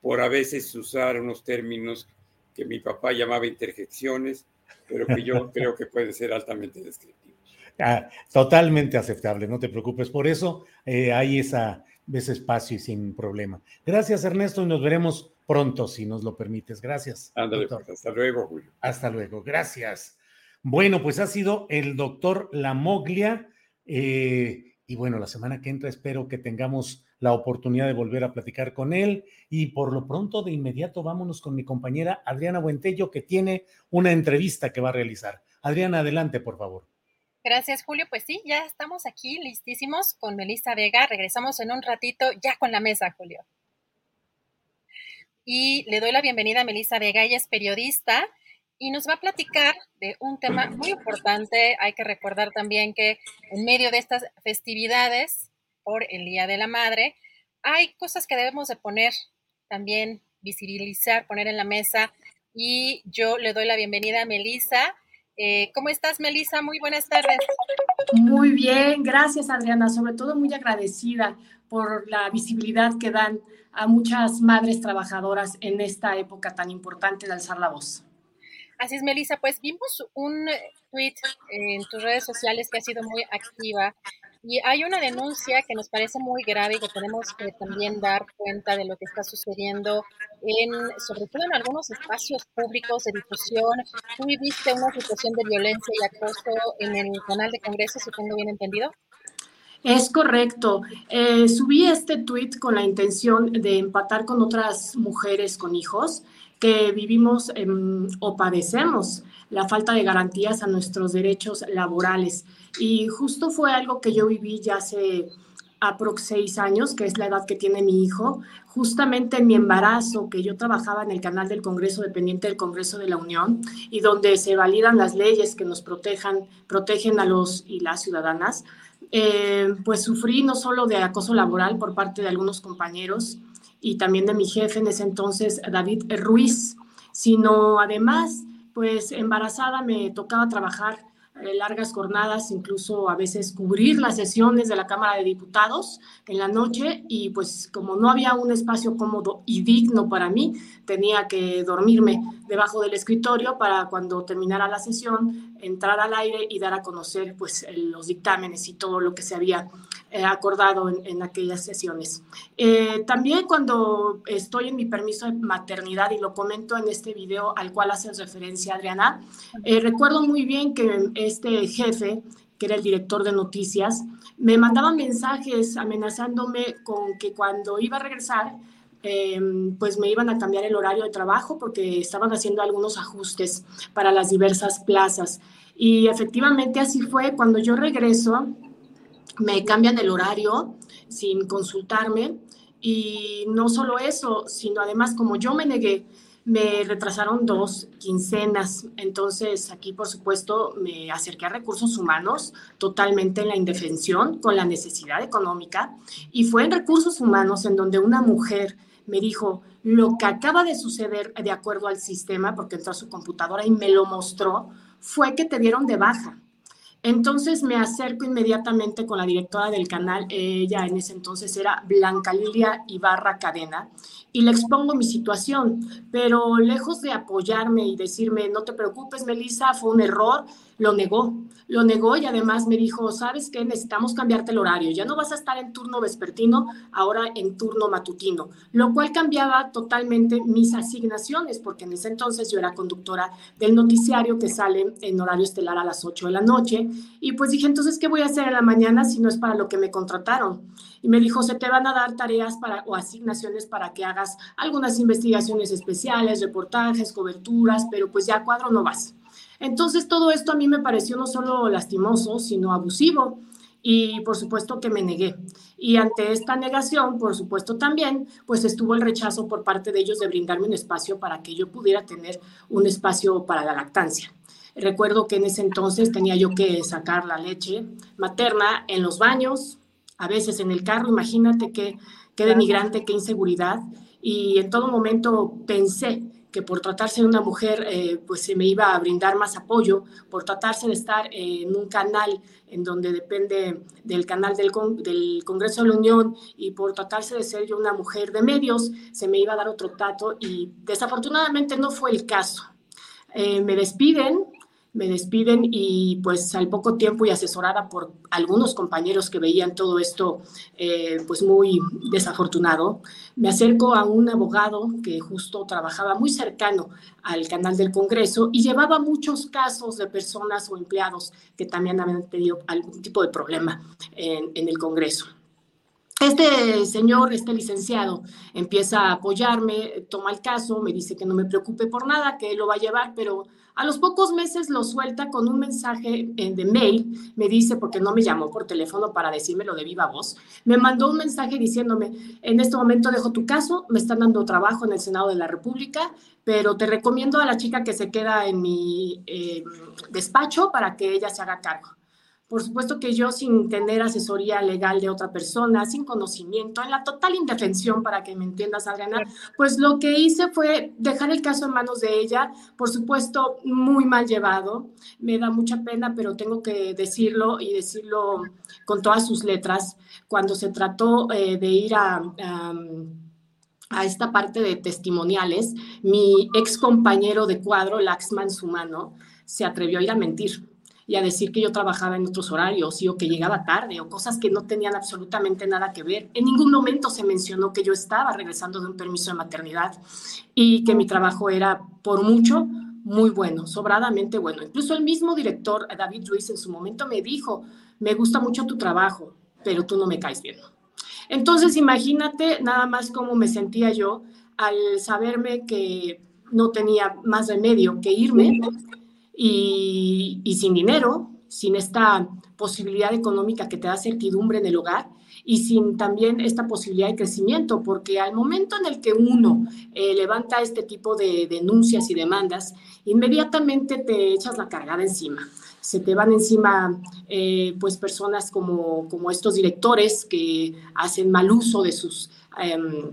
por a veces usar unos términos que mi papá llamaba interjecciones, pero que yo [laughs] creo que pueden ser altamente descriptivos. Ah, totalmente aceptable, no te preocupes por eso. Eh, hay esa, ese espacio y sin problema. Gracias, Ernesto, y nos veremos pronto, si nos lo permites. Gracias. Ándale, pues, hasta luego, Julio. Hasta luego, gracias. Bueno, pues ha sido el doctor Lamoglia. Eh, y bueno, la semana que entra espero que tengamos la oportunidad de volver a platicar con él. Y por lo pronto, de inmediato, vámonos con mi compañera Adriana Buentello, que tiene una entrevista que va a realizar. Adriana, adelante, por favor. Gracias, Julio. Pues sí, ya estamos aquí listísimos con Melissa Vega. Regresamos en un ratito ya con la mesa, Julio. Y le doy la bienvenida a Melissa Vega. Ella es periodista y nos va a platicar de un tema muy importante. Hay que recordar también que en medio de estas festividades por el Día de la Madre, hay cosas que debemos de poner también, visibilizar, poner en la mesa. Y yo le doy la bienvenida a Melisa. Eh, ¿Cómo estás, Melisa? Muy buenas tardes. Muy bien, gracias, Adriana. Sobre todo muy agradecida por la visibilidad que dan a muchas madres trabajadoras en esta época tan importante de alzar la voz. Así es, Melissa. Pues vimos un tweet en tus redes sociales que ha sido muy activa y hay una denuncia que nos parece muy grave y que tenemos que también dar cuenta de lo que está sucediendo en, sobre todo en algunos espacios públicos de difusión. Tú viviste una situación de violencia y acoso en el canal de Congreso, si tengo bien entendido. Es correcto. Eh, subí este tweet con la intención de empatar con otras mujeres con hijos que vivimos o padecemos la falta de garantías a nuestros derechos laborales. Y justo fue algo que yo viví ya hace aprox seis años, que es la edad que tiene mi hijo, justamente en mi embarazo, que yo trabajaba en el canal del Congreso dependiente del Congreso de la Unión, y donde se validan las leyes que nos protejan, protegen a los y las ciudadanas. Eh, pues sufrí no solo de acoso laboral por parte de algunos compañeros y también de mi jefe en ese entonces, David Ruiz, sino además, pues embarazada me tocaba trabajar eh, largas jornadas, incluso a veces cubrir las sesiones de la Cámara de Diputados en la noche. Y pues como no había un espacio cómodo y digno para mí, tenía que dormirme debajo del escritorio para cuando terminara la sesión entrar al aire y dar a conocer pues los dictámenes y todo lo que se había eh, acordado en, aquellas sesiones. Eh, también cuando estoy en mi permiso de maternidad y lo comento en este video al cual hace referencia Adriana, recuerdo muy bien que este jefe, que era el director de noticias, me mandaba mensajes amenazándome con que cuando iba a regresar, em, pues me iban a cambiar el horario de trabajo porque estaban haciendo algunos ajustes para las diversas plazas. Y efectivamente así fue. Cuando yo regreso, me cambian el horario sin consultarme. Y no solo eso, sino además como yo me negué me retrasaron dos quincenas, entonces aquí por supuesto me acerqué a recursos humanos totalmente en la indefensión con la necesidad económica y fue en recursos humanos en donde una mujer me dijo lo que acaba de suceder de acuerdo al sistema, porque entró a su computadora y me lo mostró, fue que te dieron de baja. Entonces me acerco inmediatamente con la directora del canal, ella en ese entonces era Blanca Lilia Ibarra Cadena, y le expongo mi situación, pero lejos de apoyarme y decirme, no te preocupes, Melissa, fue un error, lo negó, lo negó y además me dijo, ¿sabes qué? Necesitamos cambiarte el horario, ya no vas a estar en turno vespertino, ahora en turno matutino, lo cual cambiaba totalmente mis asignaciones, porque en ese entonces yo era conductora del noticiario que sale en horario estelar a las 8 de la noche, y pues dije, entonces, ¿qué voy a hacer en la mañana si no es para lo que me contrataron? Y me dijo, se te van a dar tareas para, o asignaciones para que hagas algunas investigaciones especiales, reportajes, coberturas, pero pues ya cuadro no vas. Entonces todo esto a mí me pareció no solo lastimoso, sino abusivo y por supuesto que me negué. Y ante esta negación, por supuesto también, pues estuvo el rechazo por parte de ellos de brindarme un espacio para que yo pudiera tener un espacio para la lactancia. Recuerdo que en ese entonces tenía yo que sacar la leche materna en los baños, a veces en el carro, imagínate qué, qué denigrante, qué inseguridad. Y en todo momento pensé que por tratarse de una mujer, eh, pues se me iba a brindar más apoyo, por tratarse de estar en un canal en donde depende del canal del, del, Congreso de la Unión y por tratarse de ser yo una mujer de medios, se me iba a dar otro trato y desafortunadamente no fue el caso. Eh, me despiden, me despiden y pues al poco tiempo y asesorada por algunos compañeros que veían todo esto eh, pues muy desafortunado, me acerco a un abogado que justo trabajaba muy cercano al canal del Congreso y llevaba muchos casos de personas o empleados que también habían tenido algún tipo de problema en, en el Congreso. Este señor, este licenciado, empieza a apoyarme, toma el caso, me dice que no me preocupe por nada, que él lo va a llevar, pero a los pocos meses lo suelta con un mensaje eh, de mail, me dice, porque no me llamó por teléfono para decírmelo de viva voz, me mandó un mensaje diciéndome, en este momento dejo tu caso, me están dando trabajo en el Senado de la República, pero te recomiendo a la chica que se queda en mi eh, despacho para que ella se haga cargo. Por supuesto que yo sin tener asesoría legal de otra persona, sin conocimiento, en la total indefensión, para que me entiendas, Adriana, pues lo que hice fue dejar el caso en manos de ella, por supuesto, muy mal llevado. Me da mucha pena, pero tengo que decirlo y decirlo con todas sus letras. Cuando se trató eh, de ir a, a esta parte de testimoniales, mi ex compañero de cuadro, Laxman Sumano, se atrevió a ir a mentir y a decir que yo trabajaba en otros horarios y o que llegaba tarde o cosas que no tenían absolutamente nada que ver. En ningún momento se mencionó que yo estaba regresando de un permiso de maternidad y que mi trabajo era por mucho muy bueno, sobradamente bueno. Incluso el mismo director, David Ruiz, en su momento me dijo, me gusta mucho tu trabajo, pero tú no me caes bien. Entonces, imagínate nada más cómo me sentía yo al saberme que no tenía más remedio que irme y, sin dinero, sin esta posibilidad económica que te da certidumbre en el hogar y sin también esta posibilidad de crecimiento, porque al momento en el que uno eh, levanta este tipo de denuncias y demandas, inmediatamente te echas la cargada encima. Se te van encima eh, pues personas como, como estos directores que hacen mal uso de sus, em,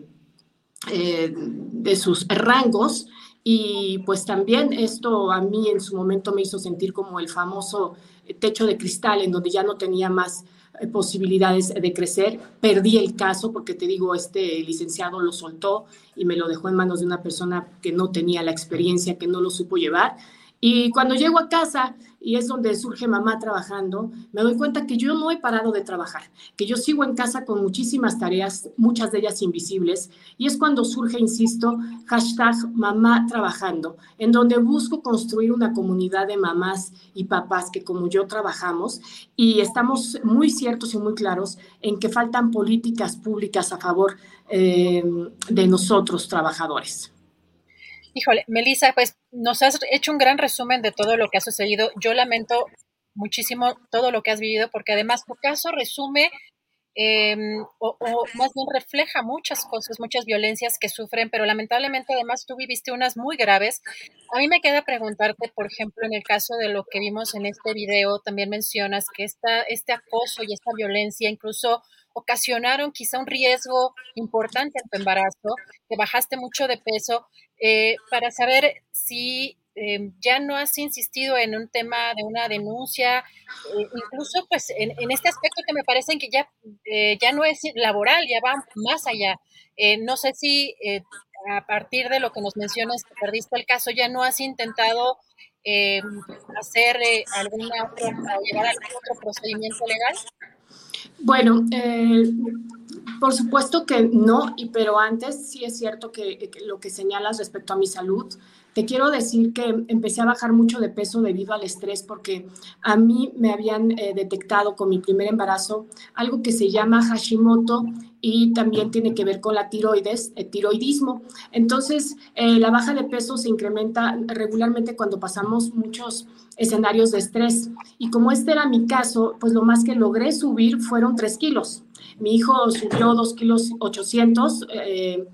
eh, de sus rangos y pues también esto a mí en su momento me hizo sentir como el famoso techo de cristal en donde ya no tenía más eh, posibilidades de crecer. Perdí el caso porque te digo, este licenciado lo soltó y me lo dejó en manos de una persona que no tenía la experiencia, que no lo supo llevar. Y cuando llego a casa y es donde surge mamá trabajando, me doy cuenta que yo no he parado de trabajar, que yo sigo en casa con muchísimas tareas, muchas de ellas invisibles, y es cuando surge, insisto, hashtag mamá trabajando, en donde busco construir una comunidad de mamás y papás que como yo trabajamos y estamos muy ciertos y muy claros en que faltan políticas públicas a favor eh, de nosotros trabajadores. Híjole, Melissa, pues nos has hecho un gran resumen de todo lo que ha sucedido. Yo lamento muchísimo todo lo que has vivido porque además tu caso resume em, o, más bien refleja muchas cosas, muchas violencias que sufren, pero lamentablemente además tú viviste unas muy graves. A mí me queda preguntarte, por ejemplo, en el caso de lo que vimos en este video, también mencionas que esta, este acoso y esta violencia incluso ocasionaron quizá un riesgo importante en tu embarazo, que bajaste mucho de peso, eh, para saber si eh, ya no has insistido en un tema de una denuncia, eh, incluso pues en, este aspecto que me parece que ya, ya no es laboral, ya va más allá. no sé si a partir de lo que nos mencionas que perdiste el caso, ya no has intentado hacer alguna otra, llevar algún otro procedimiento legal. Bueno, eh, por supuesto que no, pero antes sí es cierto que, lo que señalas respecto a mi salud, te quiero decir que empecé a bajar mucho de peso debido al estrés porque a mí me habían eh, detectado con mi primer embarazo algo que se llama Hashimoto y también tiene que ver con la tiroides, el tiroidismo. Entonces, eh, la baja de peso se incrementa regularmente cuando pasamos muchos escenarios de estrés. Y como este era mi caso, pues lo más que logré subir fueron 3 kilos. Mi hijo subió 2 kilos 800. Eh,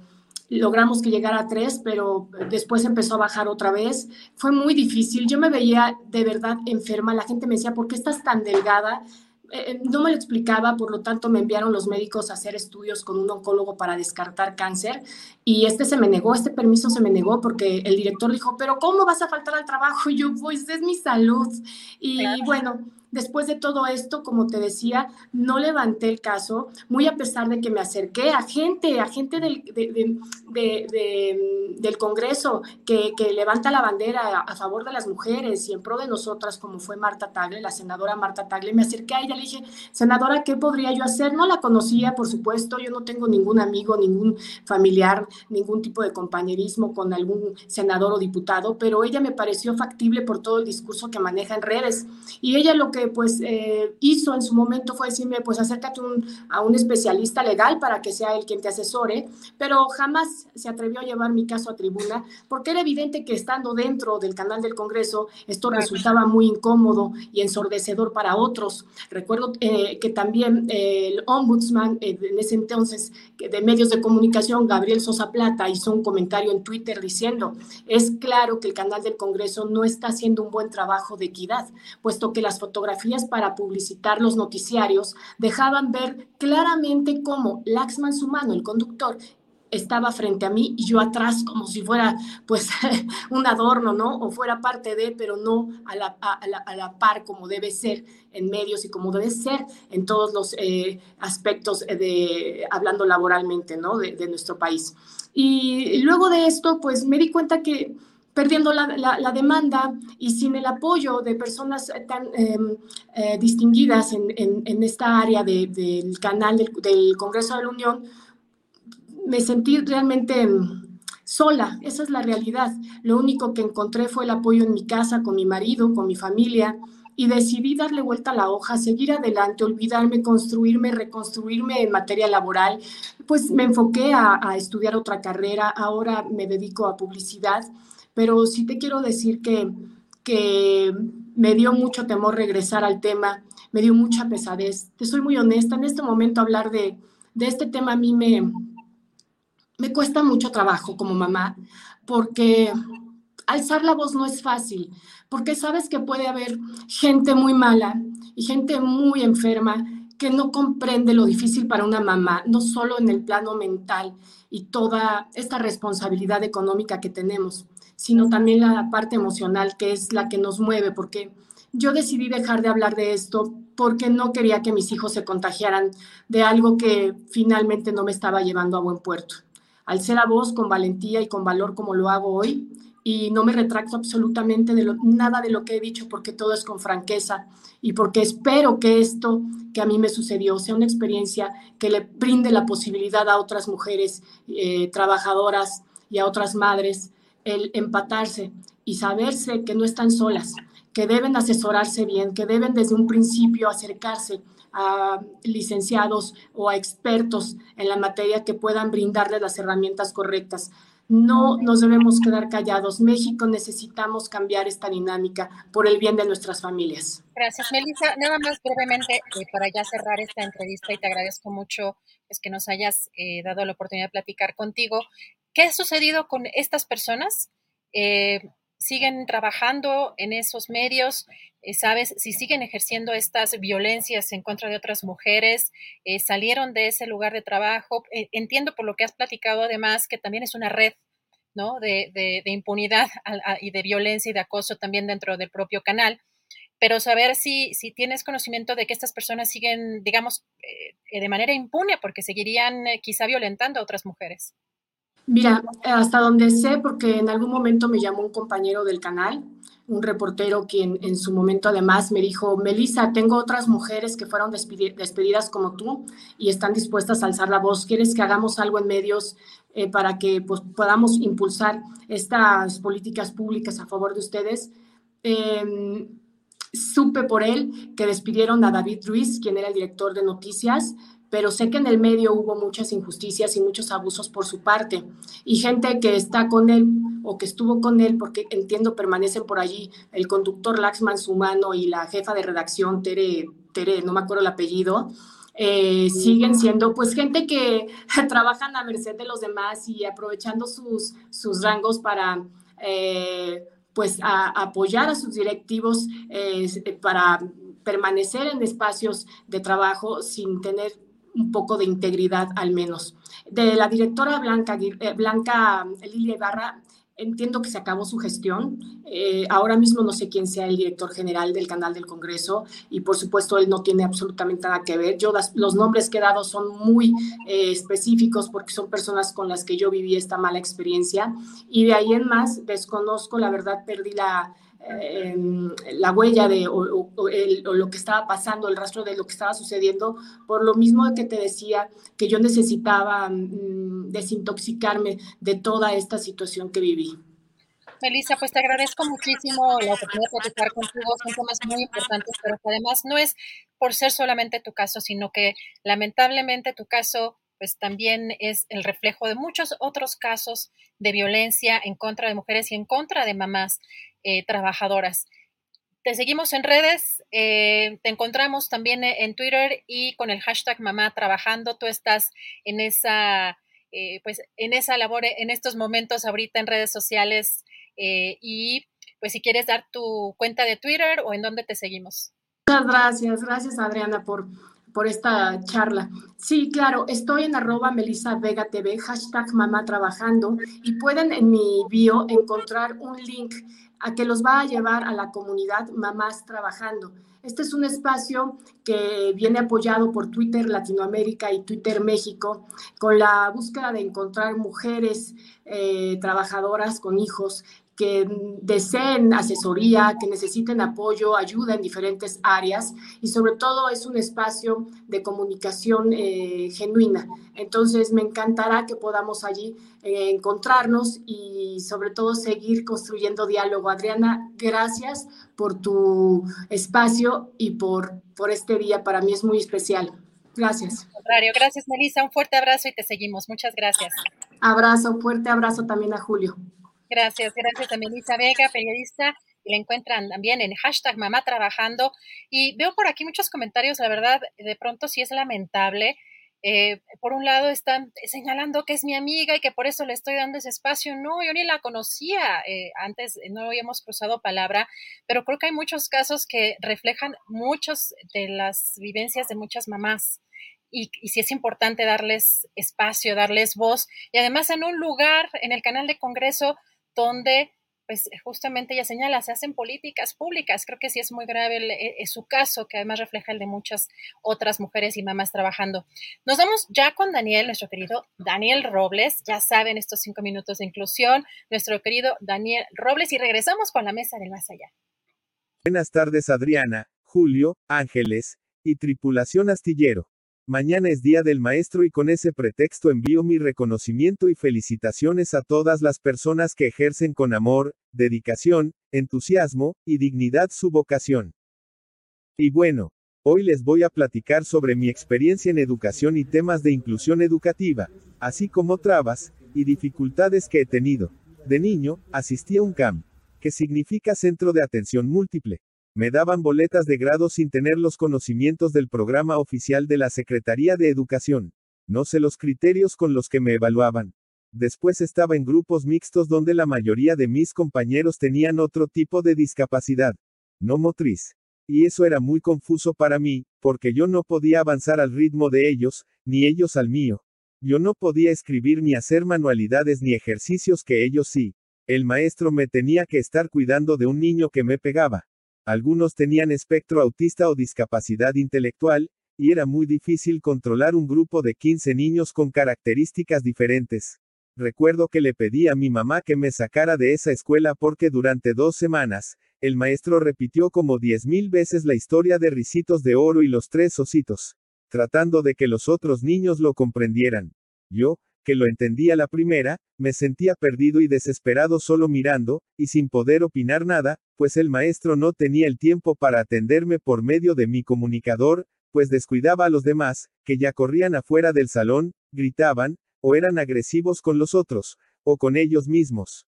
logramos que llegara a tres, pero después empezó a bajar otra vez. Fue muy difícil. Yo me veía de verdad enferma. La gente me decía, ¿por qué estás tan delgada? Eh, eh, no me lo explicaba, por lo tanto me enviaron los médicos a hacer estudios con un oncólogo para descartar cáncer y este se me negó, este permiso se me negó porque el director dijo, pero ¿cómo vas a faltar al trabajo? Y yo, pues es mi salud. Y bueno, Después de todo esto, como te decía, no levanté el caso, muy a pesar de que me acerqué a gente, a gente del, del Congreso que, levanta la bandera a, favor de las mujeres y en pro de nosotras, como fue Marta Tagle, la senadora Marta Tagle. Me acerqué a ella, le dije, senadora, ¿qué podría yo hacer? No la conocía, por supuesto, yo no tengo ningún amigo, ningún familiar, ningún tipo de compañerismo con algún senador o diputado, pero ella me pareció factible por todo el discurso que maneja en redes. Y ella lo que pues eh, hizo en su momento fue decirme, pues acércate a un especialista legal para que sea él quien te asesore, pero jamás se atrevió a llevar mi caso a tribuna porque era evidente que estando dentro del canal del Congreso esto resultaba muy incómodo y ensordecedor para otros. Recuerdo eh, que también el ombudsman eh, en ese entonces de medios de comunicación, Gabriel Sosa Plata, hizo un comentario en Twitter diciendo, es claro que el canal del Congreso no está haciendo un buen trabajo de equidad, puesto que las fotografías para publicitar los noticiarios dejaban ver claramente cómo Laxman Sumano, el conductor, estaba frente a mí y yo atrás como si fuera pues [laughs] un adorno, ¿no? O fuera parte de, pero no a la par como debe ser en medios y como debe ser en todos los eh, aspectos de, hablando laboralmente, ¿no? De, de, nuestro país. Y luego de esto, pues me di cuenta que perdiendo la, la, la demanda y sin el apoyo de personas tan eh, eh, distinguidas en, en, en, esta área de, del canal del, del Congreso de la Unión, me sentí realmente sola, esa es la realidad. Lo único que encontré fue el apoyo en mi casa, con mi marido, con mi familia, y decidí darle vuelta a la hoja, seguir adelante, olvidarme, construirme, reconstruirme en materia laboral. Pues me enfoqué a, a estudiar otra carrera, ahora me dedico a publicidad, pero sí te quiero decir que, que me dio mucho temor regresar al tema, me dio mucha pesadez. Te soy muy honesta, en este momento hablar de, de este tema a mí me, me cuesta mucho trabajo como mamá porque alzar la voz no es fácil, porque sabes que puede haber gente muy mala y gente muy enferma que no comprende lo difícil para una mamá, no solo en el plano mental y toda esta responsabilidad económica que tenemos, sino también la parte emocional que es la que nos mueve, porque yo decidí dejar de hablar de esto porque no quería que mis hijos se contagiaran de algo que finalmente no me estaba llevando a buen puerto. Alcé la voz con valentía y con valor como lo hago hoy y no me retracto absolutamente de nada de lo que he dicho porque todo es con franqueza y porque espero que esto que a mí me sucedió sea una experiencia que le brinde la posibilidad a otras mujeres eh, trabajadoras y a otras madres el empatarse y saberse que no están solas, que deben asesorarse bien, que deben desde un principio acercarse a licenciados o a expertos en la materia que puedan brindarles las herramientas correctas. No nos debemos quedar callados. México necesitamos cambiar esta dinámica por el bien de nuestras familias. Gracias, Melissa. Nada más brevemente eh, para ya cerrar esta entrevista y te agradezco mucho es que nos hayas eh, dado la oportunidad de platicar contigo. ¿Qué ha sucedido con estas personas? Eh, siguen trabajando en esos medios, eh, ¿sabes? Si siguen ejerciendo estas violencias en contra de otras mujeres, eh, salieron de ese lugar de trabajo. Entiendo por lo que has platicado además que también es una red, ¿no? De, impunidad y de violencia y de acoso también dentro del propio canal. Pero saber si, si tienes conocimiento de que estas personas siguen, digamos, de manera impune, porque seguirían quizá violentando a otras mujeres. Mira, hasta donde sé, porque en algún momento me llamó un compañero del canal, un reportero quien en su momento además me dijo, Melissa, tengo otras mujeres que fueron despedidas como tú y están dispuestas a alzar la voz. ¿Quieres que hagamos algo en medios eh, para que pues, podamos impulsar estas políticas públicas a favor de ustedes? Eh, supe por él que despidieron a David Ruiz, quien era el director de noticias, pero sé que en el medio hubo muchas injusticias y muchos abusos por su parte. Y gente que está con él o que estuvo con él, porque entiendo permanecen por allí, el conductor Laxman Sumano y la jefa de redacción, Tere, Tere no me acuerdo el apellido, eh, siguen siendo pues gente que [laughs] trabajan a merced de los demás y aprovechando sus, sus rangos para... Eh, pues a, apoyar a sus directivos eh, para permanecer en espacios de trabajo sin tener un poco de integridad al menos. De la directora Blanca, eh, Blanca Lilia Ibarra, entiendo que se acabó su gestión. Eh, ahora mismo no sé quién sea el director general del canal del Congreso y por supuesto él no tiene absolutamente nada que ver. Yo los nombres que he dado son muy eh, específicos porque son personas con las que yo viví esta mala experiencia y de ahí en más desconozco, la verdad perdí la, eh, la huella de lo que estaba pasando, el rastro de lo que estaba sucediendo, por lo mismo que te decía que yo necesitaba mm, desintoxicarme de toda esta situación que viví. Melissa, pues te agradezco muchísimo la oportunidad de platicar contigo. Son temas muy importantes, pero además no es por ser solamente tu caso, sino que lamentablemente tu caso pues también es el reflejo de muchos otros casos de violencia en contra de mujeres y en contra de mamás eh, trabajadoras. Te seguimos en redes, eh, te encontramos también en Twitter y con el hashtag mamá trabajando. Tú estás en esa, eh, pues en esa labor, en estos momentos ahorita en redes sociales y pues si quieres dar tu cuenta de Twitter o en dónde te seguimos. Muchas gracias, gracias Adriana por, por esta charla. Sí, claro, estoy en arroba Melissa Vega TV, hashtag mamá trabajando, y pueden en mi bio encontrar un link a que los va a llevar a la comunidad Mamás Trabajando. Este es un espacio que viene apoyado por Twitter Latinoamérica y Twitter México con la búsqueda de encontrar mujeres eh, trabajadoras con hijos que deseen asesoría, que necesiten apoyo, ayuda en diferentes áreas y sobre todo es un espacio de comunicación eh, genuina. Entonces me encantará que podamos allí eh, encontrarnos y sobre todo seguir construyendo diálogo. Adriana, gracias por tu espacio y por, por este día. Para mí es muy especial. Gracias. Contrario, gracias Melissa. Un fuerte abrazo y te seguimos. Muchas gracias. Abrazo, fuerte abrazo también a Julio. Gracias, gracias a Melissa Vega, periodista. Y la encuentran también en hashtag mamá trabajando. Y veo por aquí muchos comentarios, la verdad, de pronto sí es lamentable. Eh, por un lado están señalando que es mi amiga y que por eso le estoy dando ese espacio. No, yo ni la conocía, eh, antes no habíamos cruzado palabra, pero creo que hay muchos casos que reflejan muchas de las vivencias de muchas mamás. Y, y sí es importante darles espacio, darles voz. Y además en un lugar, en el canal de Congreso, donde pues justamente ella señala, se hacen políticas públicas. Creo que sí es muy grave el, su caso, que además refleja el de muchas otras mujeres y mamás trabajando. Nos vamos ya con Daniel, nuestro querido Daniel Robles. Ya saben estos cinco minutos de inclusión, nuestro querido Daniel Robles, y regresamos con la mesa del más allá. Buenas tardes, Adriana, Julio, Ángeles y tripulación astillero. Mañana es Día del Maestro y con ese pretexto envío mi reconocimiento y felicitaciones a todas las personas que ejercen con amor, dedicación, entusiasmo y dignidad su vocación. Y bueno, hoy les voy a platicar sobre mi experiencia en educación y temas de inclusión educativa, así como trabas y dificultades que he tenido. De niño, asistí a un CAM, que significa Centro de Atención Múltiple, me daban boletas de grado sin tener los conocimientos del programa oficial de la Secretaría de Educación. No sé los criterios con los que me evaluaban. Después estaba en grupos mixtos donde la mayoría de mis compañeros tenían otro tipo de discapacidad. No motriz. Y eso era muy confuso para mí, porque yo no podía avanzar al ritmo de ellos, ni ellos al mío. Yo no podía escribir ni hacer manualidades ni ejercicios que ellos sí. El maestro me tenía que estar cuidando de un niño que me pegaba. Algunos tenían espectro autista o discapacidad intelectual, y era muy difícil controlar un grupo de 15 niños con características diferentes. Recuerdo que le pedí a mi mamá que me sacara de esa escuela porque durante dos semanas, el maestro repitió como diez mil veces la historia de Ricitos de Oro y los tres ositos, tratando de que los otros niños lo comprendieran. Yo, que lo entendía la primera, me sentía perdido y desesperado solo mirando, y sin poder opinar nada, pues el maestro no tenía el tiempo para atenderme por medio de mi comunicador, pues descuidaba a los demás, que ya corrían afuera del salón, gritaban, o eran agresivos con los otros, o con ellos mismos.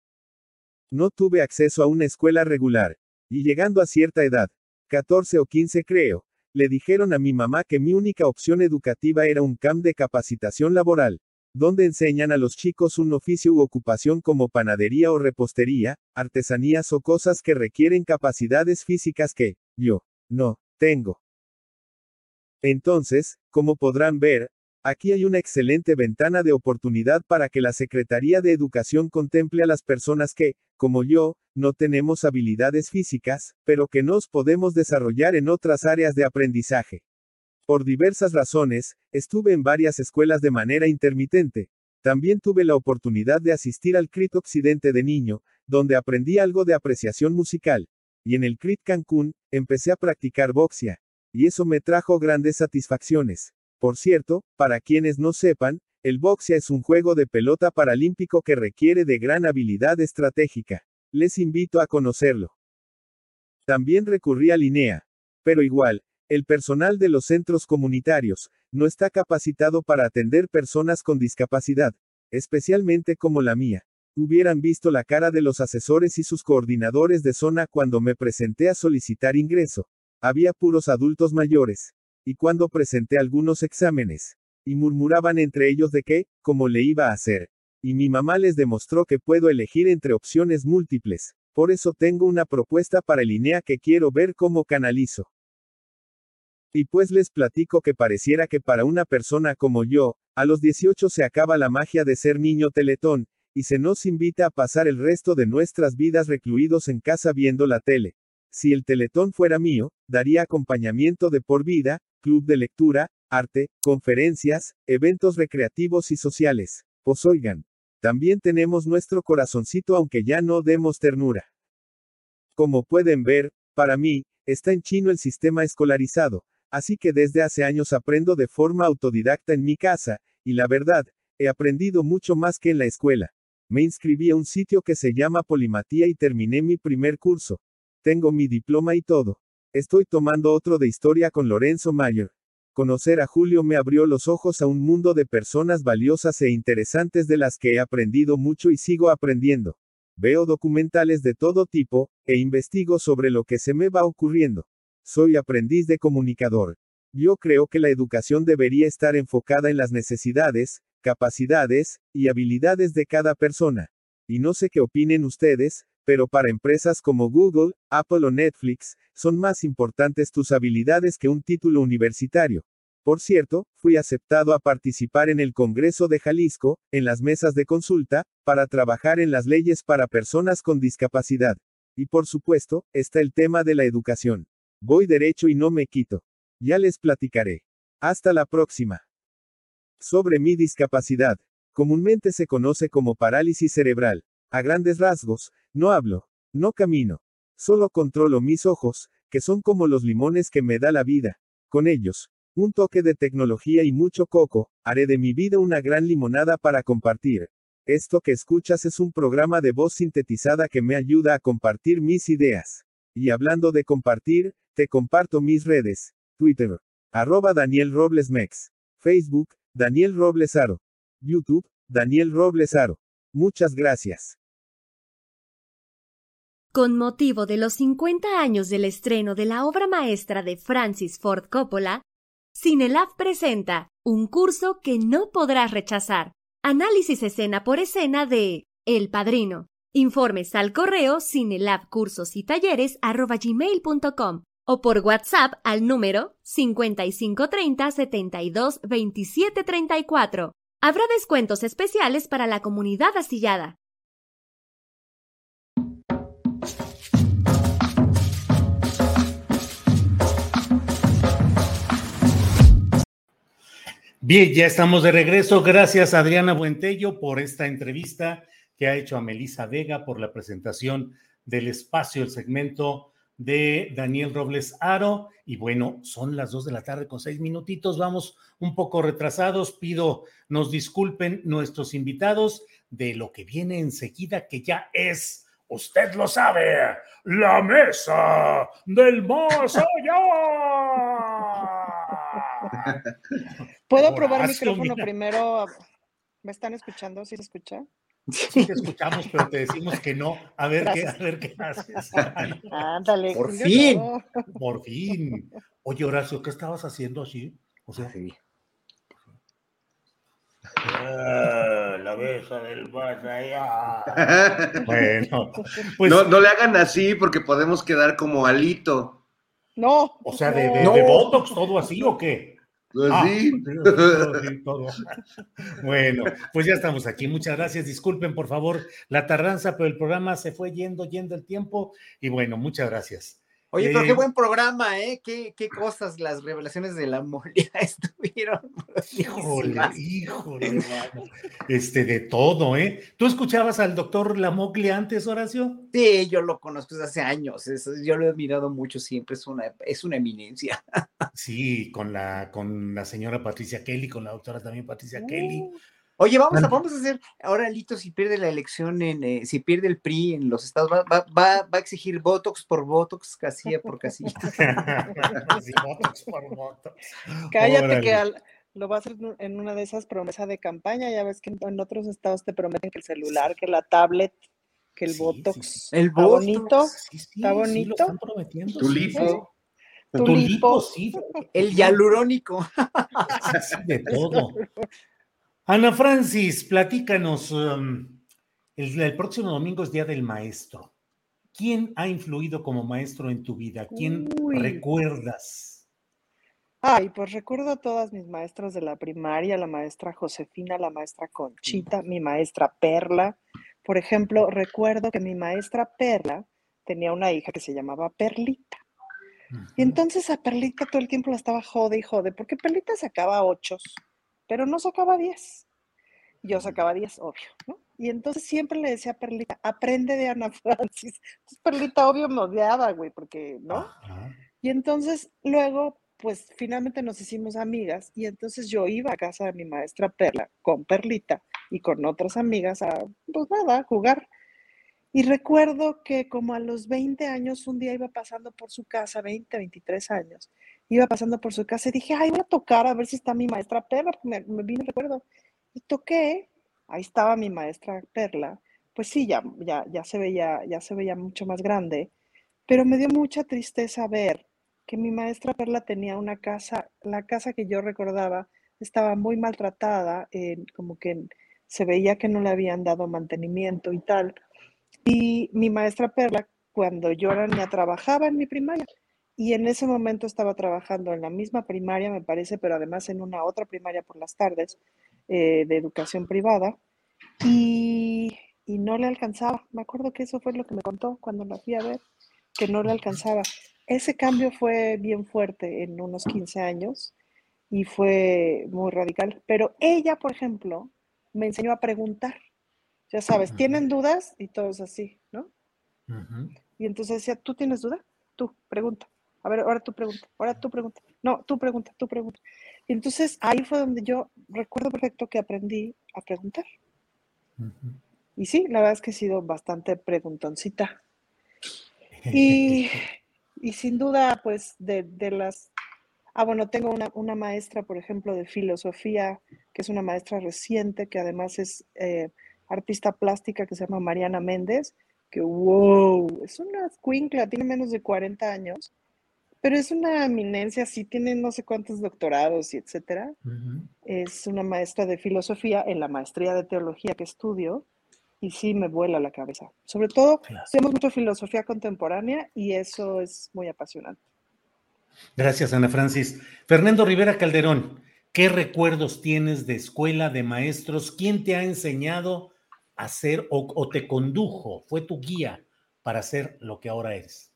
No tuve acceso a una escuela regular, y llegando a cierta edad, 14 o 15 creo, le dijeron a mi mamá que mi única opción educativa era un camp de capacitación laboral, donde enseñan a los chicos un oficio u ocupación como panadería o repostería, artesanías o cosas que requieren capacidades físicas que, yo, no, tengo. Entonces, como podrán ver, aquí hay una excelente ventana de oportunidad para que la Secretaría de Educación contemple a las personas que, como yo, no tenemos habilidades físicas, pero que nos podemos desarrollar en otras áreas de aprendizaje. Por diversas razones, estuve en varias escuelas de manera intermitente. También tuve la oportunidad de asistir al CRIT Occidente de niño, donde aprendí algo de apreciación musical. Y en el CRIT Cancún, empecé a practicar boxia. Y eso me trajo grandes satisfacciones. Por cierto, para quienes no sepan, el boxia es un juego de pelota paralímpico que requiere de gran habilidad estratégica. Les invito a conocerlo. También recurrí a Linea. Pero igual, el personal de los centros comunitarios no está capacitado para atender personas con discapacidad, especialmente como la mía. Hubieran visto la cara de los asesores y sus coordinadores de zona cuando me presenté a solicitar ingreso. Había puros adultos mayores. Y cuando presenté algunos exámenes. Y murmuraban entre ellos de qué, cómo le iba a hacer. Y mi mamá les demostró que puedo elegir entre opciones múltiples. Por eso tengo una propuesta para el INEA que quiero ver cómo canalizo. Y pues les platico que pareciera que para una persona como yo, a los 18 se acaba la magia de ser niño teletón, y se nos invita a pasar el resto de nuestras vidas recluidos en casa viendo la tele. Si el teletón fuera mío, daría acompañamiento de por vida, club de lectura, arte, conferencias, eventos recreativos y sociales. Pues oigan, también tenemos nuestro corazoncito aunque ya no demos ternura. Como pueden ver, para mí, está en chino el sistema escolarizado, así que desde hace años aprendo de forma autodidacta en mi casa, y la verdad, he aprendido mucho más que en la escuela. Me inscribí a un sitio que se llama Polimatía y terminé mi primer curso. Tengo mi diploma y todo. Estoy tomando otro de historia con Lorenzo Mayer. Conocer a Julio me abrió los ojos a un mundo de personas valiosas e interesantes de las que he aprendido mucho y sigo aprendiendo. Veo documentales de todo tipo, e investigo sobre lo que se me va ocurriendo. Soy aprendiz de comunicador. Yo creo que la educación debería estar enfocada en las necesidades, capacidades, y habilidades de cada persona. Y no sé qué opinen ustedes, pero para empresas como Google, Apple o Netflix, son más importantes tus habilidades que un título universitario. Por cierto, fui aceptado a participar en el Congreso de Jalisco, en las mesas de consulta, para trabajar en las leyes para personas con discapacidad. Y por supuesto, está el tema de la educación. Voy derecho y no me quito. Ya les platicaré. Hasta la próxima. Sobre mi discapacidad. Comúnmente se conoce como parálisis cerebral. A grandes rasgos, no hablo, no camino. Solo controlo mis ojos, que son como los limones que me da la vida. Con ellos, un toque de tecnología y mucho coco, haré de mi vida una gran limonada para compartir. Esto que escuchas es un programa de voz sintetizada que me ayuda a compartir mis ideas. Y hablando de compartir, te comparto mis redes. Twitter. Arroba Daniel Robles Mex. Facebook, Daniel Robles Aro. YouTube, Daniel Robles Aro. Muchas gracias. Con motivo de los 50 años del estreno de la obra maestra de Francis Ford Coppola, Cinelab presenta un curso que no podrás rechazar. Análisis escena por escena de El Padrino. Informes al correo cinelabcursosytalleres.com o por WhatsApp al número 5530 72 27 34. Habrá descuentos especiales para la comunidad astillada. Bien, ya estamos de regreso. Gracias, Adriana Buentello, por esta entrevista que ha hecho a Melisa Vega por la presentación del espacio, el segmento de Daniel Robles Aro. Y bueno, son las dos de la tarde con seis minutitos. Vamos un poco retrasados. Pido nos disculpen nuestros invitados de lo que viene enseguida, que ya es, usted lo sabe, la mesa del más allá. ¿Puedo probar micrófono primero? ¿Me están escuchando? ¿Sí se escucha? Sí te escuchamos, pero te decimos que no. A ver qué, a ver qué haces. Ándale. Por fin. Por fin. Oye, Horacio, ¿qué estabas haciendo así? O sea, sí. Ah, la besa del más allá. [laughs] Bueno, pues. No, no, le hagan así porque podemos quedar como alito. No. O sea, de, de, de Botox, todo así o qué? Pues ah, sí. [laughs] Bueno, pues ya estamos aquí. Muchas gracias. Disculpen, por favor, la tardanza, pero el programa se fue yendo, yendo el tiempo. Y bueno, muchas gracias. Oye, pero qué buen programa, ¿eh? Qué, qué cosas las revelaciones de la molia [laughs] estuvieron. Híjole, híjole, Este, de todo, ¿eh? ¿Tú escuchabas al doctor Lamoglia antes, Horacio? Sí, yo lo conozco desde hace años. yo lo he admirado mucho siempre, es una, es una eminencia. [laughs] Sí, con la, con la señora Patricia Kelly, con la doctora también Patricia Kelly. Oye, vamos a, vamos a hacer, ahora Lito, si pierde la elección, en, eh, si pierde el PRI en los estados, va, va, va, a exigir Botox por Botox, casilla por casilla. [laughs] sí, Botox por Botox. Cállate que lo va a hacer en una de esas promesas de campaña, ya ves que en, otros estados te prometen que el celular, que la tablet, que el Botox. El está bonito, está bonito. están prometiendo. Tu lipo. Tu, lipo, sí. El hialurónico. de todo. [laughs] Ana Francis, platícanos. Um, el, próximo domingo es Día del Maestro. ¿Quién ha influido como maestro en tu vida? ¿Quién recuerdas? Ay, pues recuerdo a todas mis maestras de la primaria, la maestra Josefina, la maestra Conchita, mi maestra Perla. Por ejemplo, recuerdo que mi maestra Perla tenía una hija que se llamaba Perlita. Y entonces a Perlita todo el tiempo la estaba jode y jode, porque Perlita sacaba ocho, pero no sacaba diez. Yo sacaba diez, obvio, ¿no? Y entonces siempre le decía a Perlita, aprende de Ana Francis. Entonces Perlita obvio me odiaba, güey, porque, ¿no? Y entonces luego, pues finalmente nos hicimos amigas y entonces yo iba a casa de mi maestra Perla con Perlita y con otras amigas a, pues nada, a jugar. Y recuerdo que como a los 20 años, un día iba pasando por su casa, 20, 23 años, iba pasando por su casa y dije, ay, voy a tocar a ver si está mi maestra Perla, me, me vino recuerdo. Y toqué, ahí estaba mi maestra Perla, pues sí, ya, ya, ya, se veía, ya se veía mucho más grande, pero me dio mucha tristeza ver que mi maestra Perla tenía una casa, la casa que yo recordaba estaba muy maltratada, como que se veía que no le habían dado mantenimiento y tal. Y mi maestra Perla, cuando yo era niña, trabajaba en mi primaria. Y en ese momento estaba trabajando en la misma primaria, me parece, pero además en una otra primaria por las tardes eh, de educación privada. Y, y no le alcanzaba. Me acuerdo que eso fue lo que me contó cuando la fui a ver, que no le alcanzaba. Ese cambio fue bien fuerte en unos 15 años y fue muy radical. Pero ella, por ejemplo, me enseñó a preguntar ya sabes, tienen dudas y todos así, ¿no? Y entonces decía, ¿tú tienes duda? Tú, pregunta. A ver, ahora tú pregunta, ahora tú pregunta. No, tú pregunta, tú pregunta. Y entonces ahí fue donde yo recuerdo perfecto que aprendí a preguntar. Y sí, la verdad es que he sido bastante preguntoncita. [laughs] Y, y sin duda, pues, de, de, las... Ah, bueno, tengo una, una, maestra, por ejemplo, de filosofía, que es una maestra reciente, que además es... Eh, artista plástica que se llama Mariana Méndez, que wow, es una cuincla, tiene menos de 40 años, pero es una eminencia, sí tiene no sé cuántos doctorados y etcétera. Es una maestra de filosofía en la maestría de teología que estudio y sí me vuela la cabeza. Sobre todo, hacemos mucha filosofía contemporánea y eso es muy apasionante. Gracias, Ana Francis. Fernando Rivera Calderón, ¿qué recuerdos tienes de escuela, de maestros? ¿Quién te ha enseñado hacer o, te condujo, fue tu guía para ser lo que ahora eres?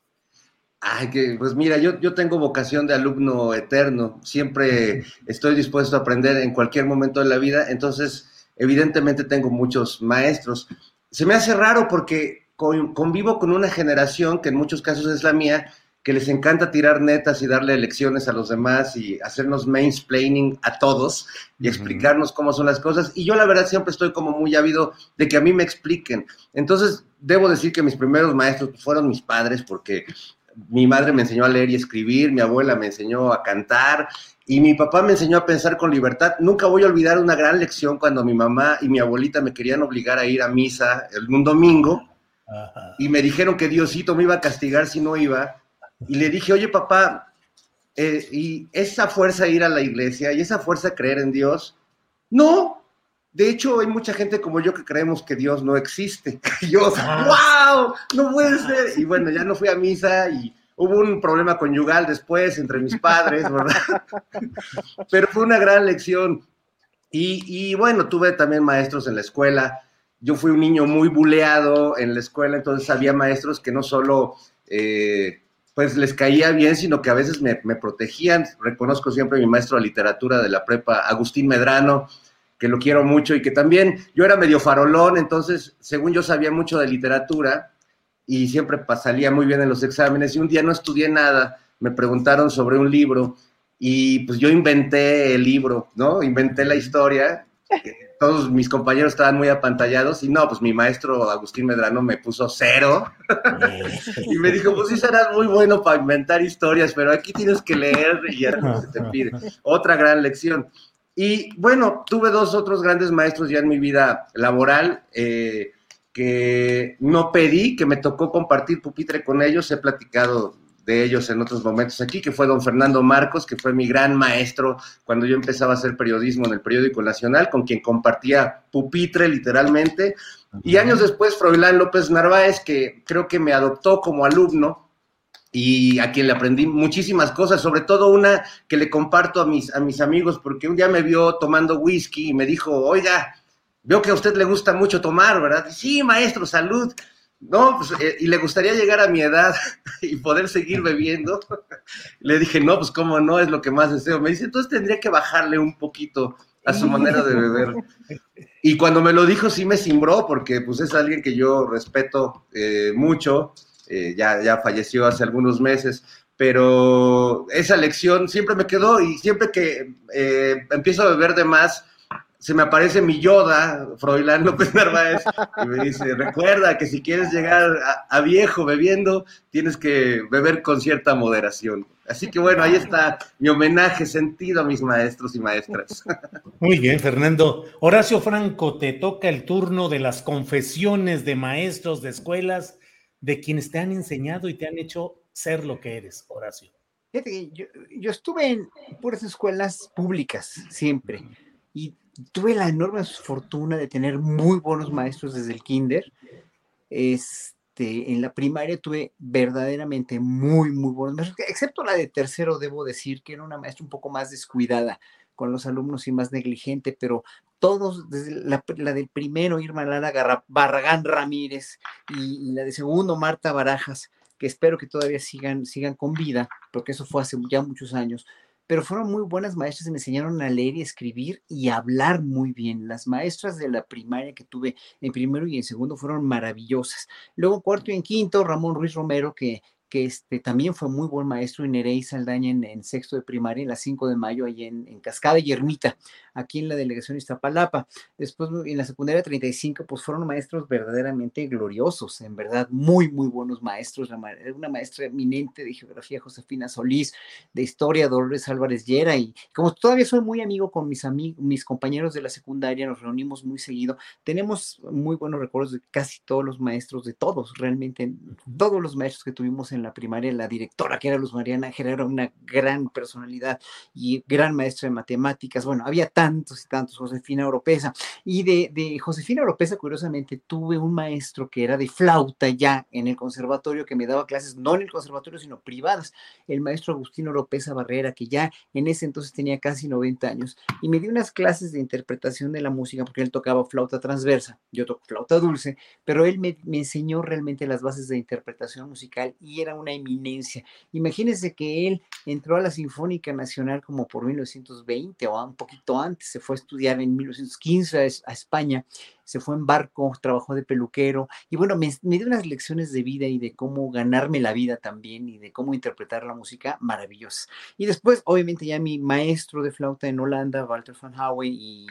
Ay, que, pues mira, yo, yo tengo vocación de alumno eterno, siempre estoy dispuesto a aprender en cualquier momento de la vida, entonces evidentemente tengo muchos maestros. Se me hace raro porque convivo con una generación que en muchos casos es la mía, que les encanta tirar netas y darle lecciones a los demás y hacernos mansplaining a todos y explicarnos cómo son las cosas. Y yo la verdad siempre estoy como muy ávido de que a mí me expliquen. Entonces, debo decir que mis primeros maestros fueron mis padres porque mi madre me enseñó a leer y escribir, mi abuela me enseñó a cantar y mi papá me enseñó a pensar con libertad. Nunca voy a olvidar una gran lección cuando mi mamá y mi abuelita me querían obligar a ir a misa el, un domingo y me dijeron que Diosito me iba a castigar si no iba y le dije, oye papá, eh, ¿y esa fuerza ir a la iglesia y esa fuerza creer en Dios? No, de hecho hay mucha gente como yo que creemos que Dios no existe. [laughs] Y yo, wow, ah. no puede ser. Y bueno, ya no fui a misa y hubo un problema conyugal después entre mis padres, [laughs] ¿verdad? Pero fue una gran lección. Y, y, bueno, tuve también maestros en la escuela. Yo fui un niño muy buleado en la escuela, entonces había maestros que no solo eh, pues les caía bien, sino que a veces me, protegían. Reconozco siempre a mi maestro de literatura de la prepa, Agustín Medrano, que lo quiero mucho y que también yo era medio farolón, entonces, según yo sabía mucho de literatura y siempre salía muy bien en los exámenes y un día no estudié nada, me preguntaron sobre un libro y pues yo inventé el libro, ¿no? Inventé la historia todos mis compañeros estaban muy apantallados y no, pues mi maestro Agustín Medrano me puso cero [laughs] y me dijo, pues sí serás muy bueno para inventar historias, pero aquí tienes que leer y ya se te pide. Otra gran lección. Y bueno, tuve dos otros grandes maestros ya en mi vida laboral eh, que no pedí, que me tocó compartir pupitre con ellos, he platicado de ellos en otros momentos aquí, que fue don Fernando Marcos, que fue mi gran maestro cuando yo empezaba a hacer periodismo en el periódico nacional, con quien compartía pupitre literalmente. Y años después, Froilán López Narváez, que creo que me adoptó como alumno, y a quien le aprendí muchísimas cosas, sobre todo una que le comparto a mis, a mis amigos, porque un día me vio tomando whisky y me dijo, oiga, veo que a usted le gusta mucho tomar, ¿verdad? Sí, maestro, salud. No, pues, eh, y le gustaría llegar a mi edad [laughs] y poder seguir bebiendo. Le dije, no, pues cómo no, es lo que más deseo. Me dice, entonces tendría que bajarle un poquito a su manera de beber. Y cuando me lo dijo, sí me cimbró, porque pues es alguien que yo respeto eh, mucho, eh, ya, ya falleció hace algunos meses, pero esa lección siempre me quedó y siempre que empiezo a beber de más, se me aparece mi Yoda, Froilán López Narváez, y me dice, recuerda que si quieres llegar a, viejo bebiendo, tienes que beber con cierta moderación. Así que bueno, ahí está mi homenaje sentido a mis maestros y maestras. [laughs] Muy bien, Fernando. Horacio Franco, te toca el turno de las confesiones de maestros de escuelas, de quienes te han enseñado y te han hecho ser lo que eres, Horacio. Yo, yo estuve en puras escuelas públicas siempre y tuve la enorme fortuna de tener muy buenos maestros desde el kinder. Este, en la primaria tuve verdaderamente muy, muy buenos maestros, excepto la de tercero, debo decir que era una maestra un poco más descuidada con los alumnos y más negligente, pero todos, desde la, del primero, Irma Lara Barragán Ramírez, y, la de segundo, Marta Barajas, que espero que todavía sigan, sigan con vida, porque eso fue hace ya muchos años, pero fueron muy buenas maestras y me enseñaron a leer y escribir y hablar muy bien. Las maestras de la primaria que tuve en primero y en segundo fueron maravillosas. Luego, cuarto y en quinto, Ramón Ruiz Romero, que que este, también fue muy buen maestro en Nerey Saldaña en, sexto de primaria, en la 5 de mayo, ahí en, en, Cascada y Ermita, aquí en la delegación Iztapalapa. Después en la secundaria 35, pues fueron maestros verdaderamente gloriosos, en verdad, muy, muy buenos maestros. una maestra eminente de geografía, Josefina Solís, de historia, Dolores Álvarez Llera, y como todavía soy muy amigo con mis, amigos, mis compañeros de la secundaria, nos reunimos muy seguido, tenemos muy buenos recuerdos de casi todos los maestros, de todos, realmente, todos los maestros que tuvimos en en la primaria, la directora que era Luz Mariana Ángel era una gran personalidad y gran maestra de matemáticas. Bueno, había tantos y tantos, Josefina Oropesa. Y de, de Josefina Oropesa, curiosamente, tuve un maestro que era de flauta ya en el conservatorio, que me daba clases no en el conservatorio, sino privadas, el maestro Agustín Oropesa Barrera, que ya en ese entonces tenía casi 90 años, y me dio unas clases de interpretación de la música, porque él tocaba flauta transversa, yo toco flauta dulce, pero él me, me enseñó realmente las bases de interpretación musical y era una eminencia. Imagínense que él entró a la Sinfónica Nacional como por 1920 o un poquito antes, se fue a estudiar en 1915 a, España, se fue en barco, trabajó de peluquero y bueno, me, dio unas lecciones de vida y de cómo ganarme la vida también y de cómo interpretar la música maravillosas. Y después, obviamente, ya mi maestro de flauta en Holanda, Walter van Howe y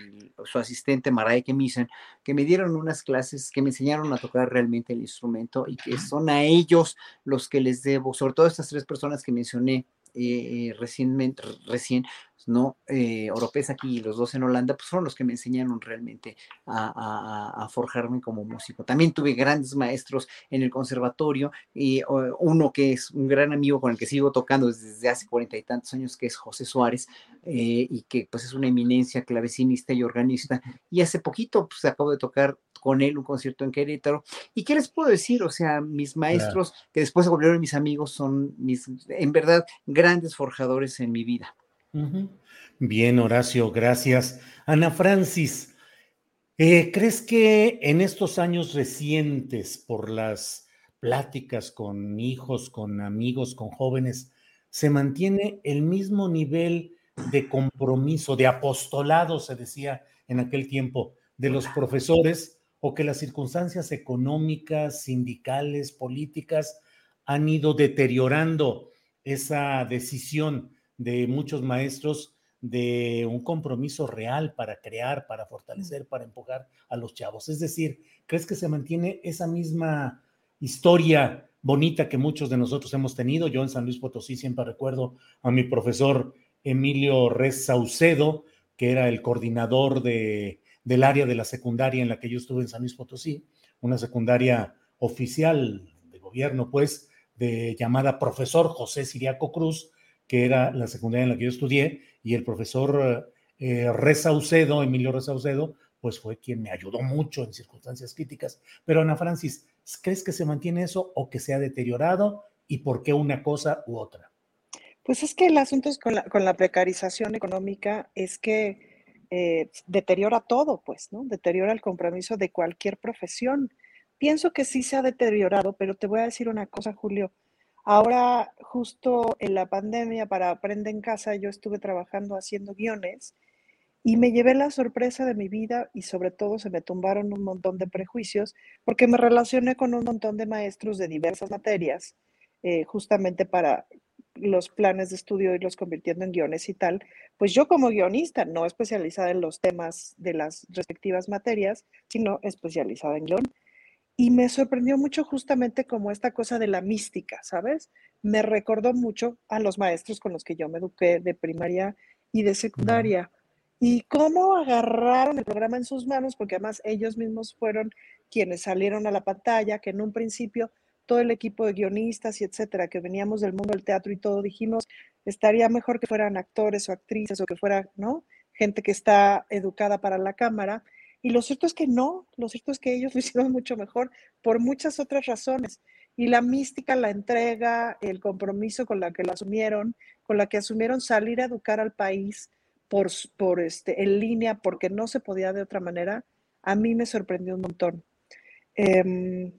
su asistente Marijke Missen, que me dieron unas clases que me enseñaron a tocar realmente el instrumento y que son a ellos los que les debo, sobre todo estas tres personas que mencioné eh, recientemente, recién, ¿no? Eh, Oropesa aquí y los dos en Holanda, pues fueron los que me enseñaron realmente a, forjarme como músico. También tuve grandes maestros en el conservatorio, y uno que es un gran amigo con el que sigo tocando desde hace cuarenta y tantos años, que es José Suárez, eh, y que pues es una eminencia clavecinista y organista. Y hace poquito, pues acabo de tocar con él un concierto en Querétaro. ¿Y qué les puedo decir? O sea, mis maestros, que después se volvieron mis amigos, son mis, en verdad, grandes forjadores en mi vida. Bien, Horacio, gracias. Ana Francis, eh, ¿crees que en estos años recientes, por las pláticas con hijos, con amigos, con jóvenes, se mantiene el mismo nivel de compromiso, de apostolado, se decía en aquel tiempo, de los profesores o que las circunstancias económicas, sindicales, políticas han ido deteriorando esa decisión de muchos maestros de un compromiso real para crear, para fortalecer, para empujar a los chavos. Es decir, ¿crees que se mantiene esa misma historia bonita que muchos de nosotros hemos tenido? Yo en San Luis Potosí siempre recuerdo a mi profesor Emilio Res Saucedo, que era el coordinador de del área de la secundaria en la que yo estuve en San Luis Potosí, una secundaria oficial de gobierno, pues, de llamada profesor José Siriaco Cruz, que era la secundaria en la que yo estudié, y el profesor eh, Resaucedo, Emilio Resaucedo, pues fue quien me ayudó mucho en circunstancias críticas. Pero Ana Francis, ¿crees que se mantiene eso o que se ha deteriorado? y por qué una cosa u otra? Pues es que el asunto es con la, con la precarización económica es que eh, deteriora todo, pues, ¿no? Deteriora el compromiso de cualquier profesión. Pienso que sí se ha deteriorado, pero te voy a decir una cosa, Julio. Ahora, justo en la pandemia, para Aprende en Casa, yo estuve trabajando haciendo guiones y me llevé la sorpresa de mi vida y sobre todo se me tumbaron un montón de prejuicios porque me relacioné con un montón de maestros de diversas materias, eh, justamente para los planes de estudio irlos convirtiendo en guiones y tal, pues yo como guionista, no especializada en los temas de las respectivas materias, sino especializada en guion. Y me sorprendió mucho justamente como esta cosa de la mística, ¿sabes? Me recordó mucho a los maestros con los que yo me eduqué de primaria y de secundaria. Y cómo agarraron el programa en sus manos, porque además ellos mismos fueron quienes salieron a la pantalla, que en un principio todo el equipo de guionistas y etcétera, que veníamos del mundo del teatro y todo, dijimos, estaría mejor que fueran actores o actrices o que fuera, ¿no? Gente que está educada para la cámara. Y lo cierto es que no, lo cierto es que ellos [laughs] lo hicieron mucho mejor por muchas otras razones. Y la mística, la entrega, el compromiso con la que lo asumieron, con la que asumieron salir a educar al país por, por este, en línea, porque no se podía de otra manera, a mí me sorprendió un montón. Eh,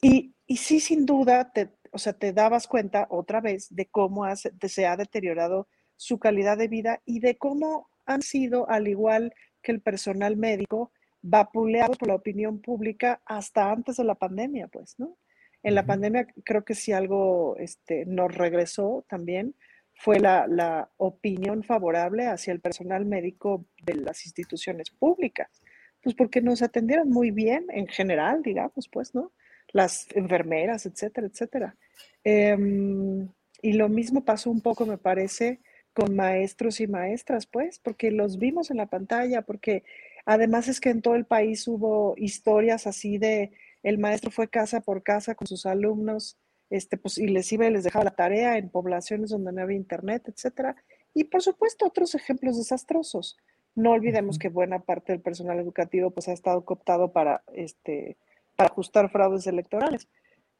y, sí, sin duda, te, o sea, te dabas cuenta otra vez de cómo se ha deteriorado su calidad de vida y de cómo han sido, al igual que el personal médico, vapuleados por la opinión pública hasta antes de la pandemia, pues, ¿no? En la pandemia creo que si algo este, nos regresó también fue la, la, opinión favorable hacia el personal médico de las instituciones públicas, pues porque nos atendieron muy bien en general, digamos, pues, ¿no? las enfermeras, etcétera, etcétera. Em, y lo mismo pasó un poco, me parece, con maestros y maestras, pues, porque los vimos en la pantalla, porque además es que en todo el país hubo historias así de el maestro fue casa por casa con sus alumnos, este, pues, y les iba y les dejaba la tarea en poblaciones donde no había internet, etcétera. Y por supuesto, otros ejemplos desastrosos. No olvidemos que buena parte del personal educativo pues ha estado cooptado para este, para ajustar fraudes electorales.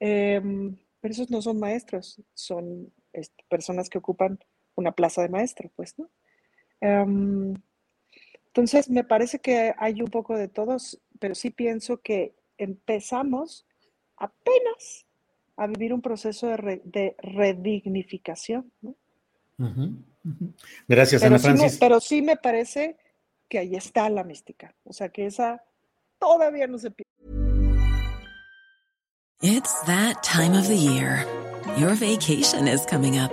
Em, pero esos no son maestros, son este, personas que ocupan una plaza de maestro, pues, ¿no? Em, entonces, me parece que hay un poco de todos, pero sí pienso que empezamos apenas a vivir un proceso de, redignificación, ¿no? Gracias, Ana Francis. pero sí me parece que ahí está la mística, o sea, que esa todavía no se pierde. It's that time of the year. Your vacation is coming up.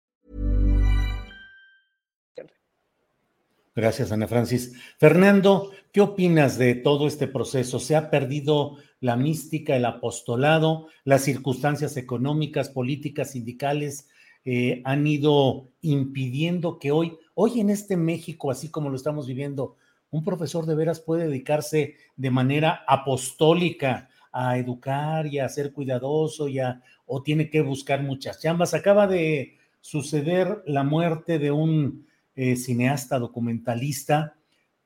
Gracias, Ana Francis. Fernando, ¿qué opinas de todo este proceso? ¿Se ha perdido la mística, el apostolado, las circunstancias económicas, políticas, sindicales eh, han ido impidiendo que hoy, hoy en este México, así como lo estamos viviendo, un profesor de veras puede dedicarse de manera apostólica a educar y a ser cuidadoso y o tiene que buscar muchas chambas. Acaba de suceder la muerte de un eh, cineasta documentalista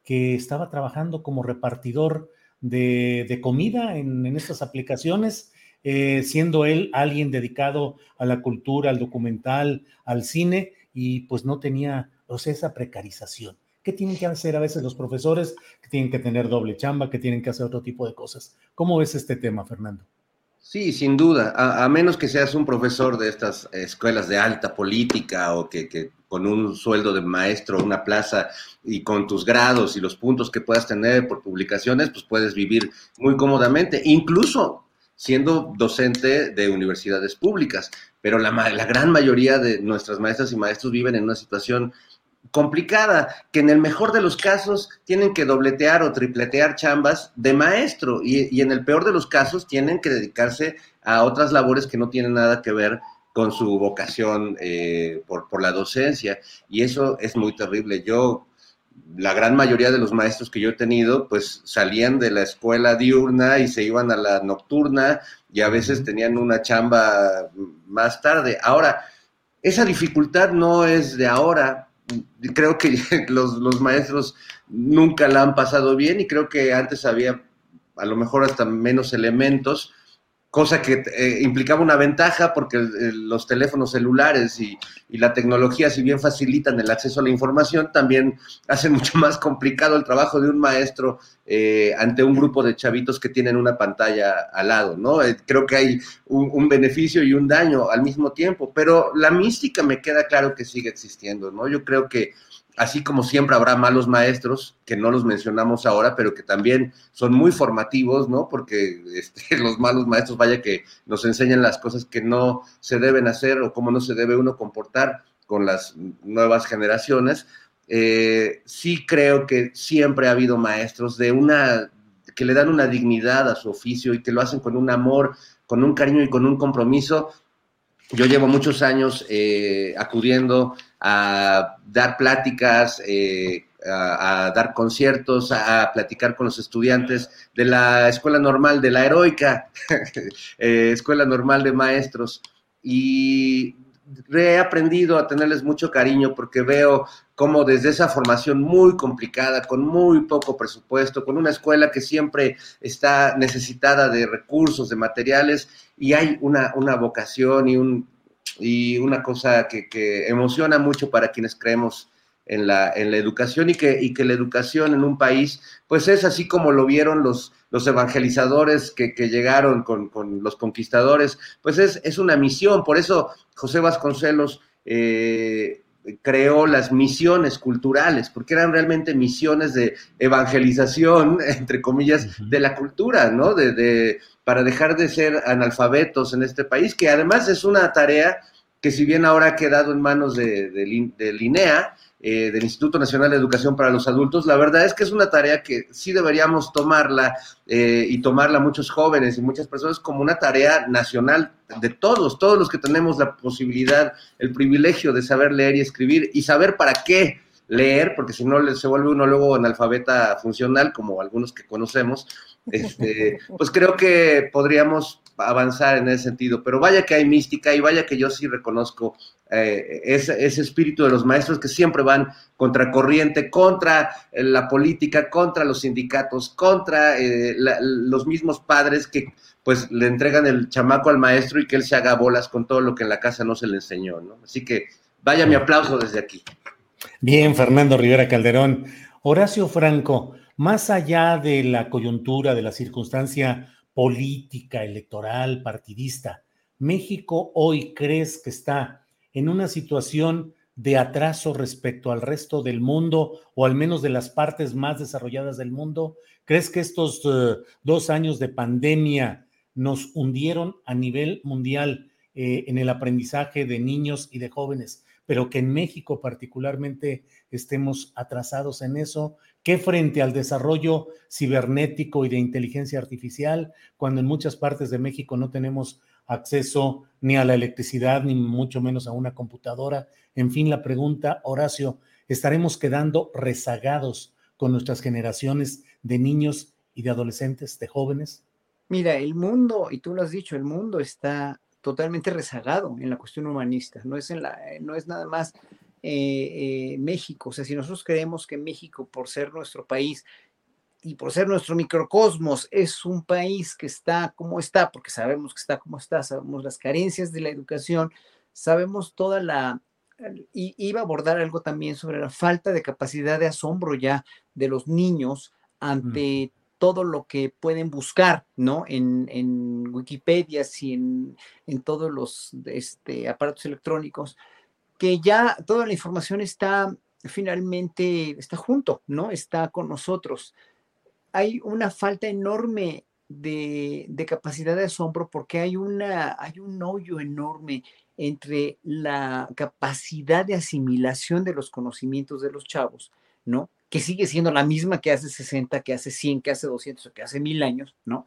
que estaba trabajando como repartidor de, comida en, estas aplicaciones, eh, siendo él alguien dedicado a la cultura, al documental, al cine, y pues no tenía esa precarización. ¿Qué tienen que hacer a veces los profesores? Que tienen que tener doble chamba, que tienen que hacer otro tipo de cosas. ¿Cómo ves este tema, Fernando? Sí, sin duda, a, menos que seas un profesor de estas escuelas de alta política o que, con un sueldo de maestro, una plaza y con tus grados y los puntos que puedas tener por publicaciones, pues puedes vivir muy cómodamente, incluso siendo docente de universidades públicas. Pero la, la gran mayoría de nuestras maestras y maestros viven en una situación complicada, que en el mejor de los casos tienen que dobletear o tripletear chambas de maestro y, en el peor de los casos tienen que dedicarse a otras labores que no tienen nada que ver con su vocación eh, por, por la docencia. Y eso es muy terrible. Yo, la gran mayoría de los maestros que yo he tenido, pues salían de la escuela diurna y se iban a la nocturna y a veces tenían una chamba más tarde. Ahora, esa dificultad no es de ahora, creo que [laughs] los, maestros nunca la han pasado bien y creo que antes había a lo mejor hasta menos elementos, cosa que eh, implicaba una ventaja porque los teléfonos celulares y, la tecnología, si bien facilitan el acceso a la información, también hacen [laughs] mucho más complicado el trabajo de un maestro eh, ante un grupo de chavitos que tienen una pantalla al lado, ¿no? Eh, creo que hay un, beneficio y un daño al mismo tiempo, pero la mística me queda claro que sigue existiendo, ¿no? Yo creo que así como siempre habrá malos maestros, que no los mencionamos ahora, pero que también son muy formativos, ¿no? Porque [laughs] este, los malos maestros, vaya que nos enseñan las cosas que no se deben hacer o cómo no se debe uno comportar con las nuevas generaciones. Eh, sí creo que siempre ha habido maestros de una que le dan una dignidad a su oficio y que lo hacen con un amor, con un cariño y con un compromiso. Yo llevo muchos años eh, acudiendo a dar pláticas, eh, a, dar conciertos, a, platicar con los estudiantes de la Escuela Normal, de la Heroica, [laughs] eh, Escuela Normal de Maestros. Y he aprendido a tenerles mucho cariño porque veo cómo desde esa formación muy complicada, con muy poco presupuesto, con una escuela que siempre está necesitada de recursos, de materiales, y hay una, una vocación y un, y una cosa que, emociona mucho para quienes creemos en la, en la educación y que, y que la educación en un país, pues es así como lo vieron los, los evangelizadores que, llegaron con, los conquistadores, pues es, es, una misión. Por eso José Vasconcelos eh, creó las misiones culturales, porque eran realmente misiones de evangelización, [laughs] entre comillas, de la cultura, ¿no? de para dejar de ser analfabetos en este país, que además es una tarea que si bien ahora ha quedado en manos de, de, INEA, eh, del Instituto Nacional de Educación para los Adultos, la verdad es que es una tarea que sí deberíamos tomarla eh, y tomarla muchos jóvenes y muchas personas como una tarea nacional de todos, todos los que tenemos la posibilidad, el privilegio de saber leer y escribir y saber para qué leer, porque si no se vuelve uno luego analfabeta funcional, como algunos que conocemos, este, pues creo que podríamos avanzar en ese sentido. Pero vaya que hay mística y vaya que yo sí reconozco eh, ese, espíritu de los maestros que siempre van contra corriente, contra eh, la política, contra los sindicatos, contra eh, los mismos padres que pues le entregan el chamaco al maestro y que él se haga bolas con todo lo que en la casa no se le enseñó, ¿no? Así que vaya mi aplauso desde aquí. Bien, Fernando Rivera Calderón. Horacio Franco, más allá de la coyuntura, de la circunstancia política, electoral, partidista, ¿México hoy crees que está en una situación de atraso respecto al resto del mundo o al menos de las partes más desarrolladas del mundo? ¿Crees que estos eh, dos años de pandemia nos hundieron a nivel mundial eh, en el aprendizaje de niños y de jóvenes? pero que en México particularmente estemos atrasados en eso, que frente al desarrollo cibernético y de inteligencia artificial, cuando en muchas partes de México no tenemos acceso ni a la electricidad, ni mucho menos a una computadora. En fin, la pregunta, Horacio, ¿estaremos quedando rezagados con nuestras generaciones de niños y de adolescentes, de jóvenes? Mira, el mundo, y tú lo has dicho, el mundo está totalmente rezagado en la cuestión humanista, no es, en la, no es nada más eh, eh, México, o sea, si nosotros creemos que México, por ser nuestro país y por ser nuestro microcosmos, es un país que está como está, porque sabemos que está como está, sabemos las carencias de la educación, sabemos toda la... Y iba a abordar algo también sobre la falta de capacidad de asombro ya de los niños ante todo lo que pueden buscar, ¿no? En, en Wikipedia y en, en todos los este, aparatos electrónicos, que ya toda la información está finalmente, está junto, ¿no? Está con nosotros. Hay una falta enorme de, de, capacidad de asombro porque hay, una, hay un hoyo enorme entre la capacidad de asimilación de los conocimientos de los chavos, ¿no? Que sigue siendo la misma que hace 60, que hace 100, que hace 200 o que hace 1000 años, ¿no?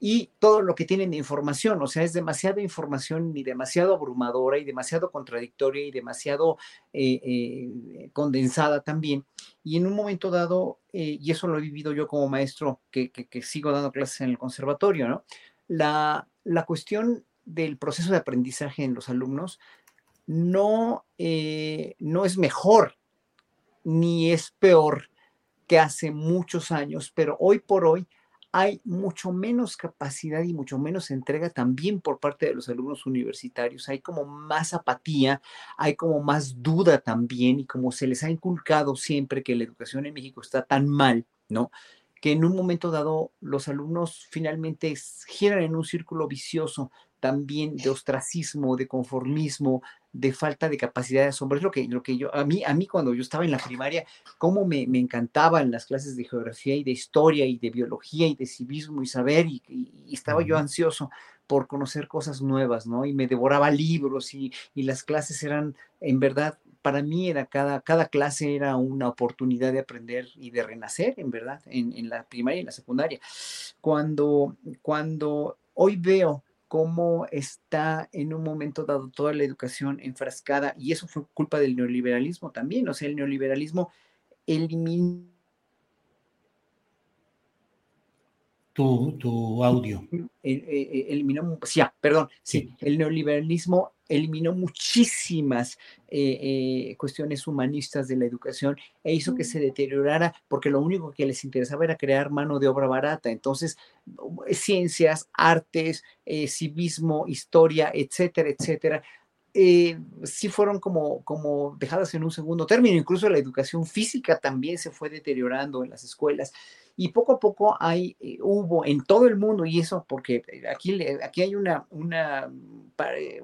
Y todo lo que tienen de información, o sea, es demasiada información y demasiado abrumadora y demasiado contradictoria y demasiado eh, eh, condensada también. Y en un momento dado, eh, y eso lo he vivido yo como maestro que, sigo dando clases en el conservatorio. La, la cuestión del proceso de aprendizaje en los alumnos no, eh, no es mejor ni es peor que hace muchos años, pero hoy por hoy hay mucho menos capacidad y mucho menos entrega también por parte de los alumnos universitarios. Hay como más apatía, hay como más duda también y como se les ha inculcado siempre que la educación en México está tan mal, ¿no? Que en un momento dado los alumnos finalmente giran en un círculo vicioso también de ostracismo, de conformismo, de falta de capacidad de asombro. Es lo que, lo que yo, a mí, a mí cuando yo estaba en la primaria, cómo me, me encantaban las clases de geografía y de historia y de biología y de civismo y saber, y, y, estaba yo ansioso por conocer cosas nuevas, ¿no? Y me devoraba libros y, y las clases eran, en verdad, para mí era cada, cada clase era una oportunidad de aprender y de renacer, en verdad, en, en la primaria y en la secundaria. Cuando, cuando hoy veo cómo está en un momento dado toda la educación enfrascada, y eso fue culpa del neoliberalismo también, o sea, el neoliberalismo eliminó... Tu, tu audio. Eliminó, sí, perdón, sí, el neoliberalismo eliminó muchísimas eh, eh, cuestiones humanistas de la educación e hizo que se deteriorara porque lo único que les interesaba era crear mano de obra barata. Entonces, ciencias, artes, eh, civismo, historia, etcétera, etcétera, eh, sí fueron como, como dejadas en un segundo término. Incluso la educación física también se fue deteriorando en las escuelas. Y poco a poco hay, eh, hubo en todo el mundo, y eso porque aquí, aquí hay una, una,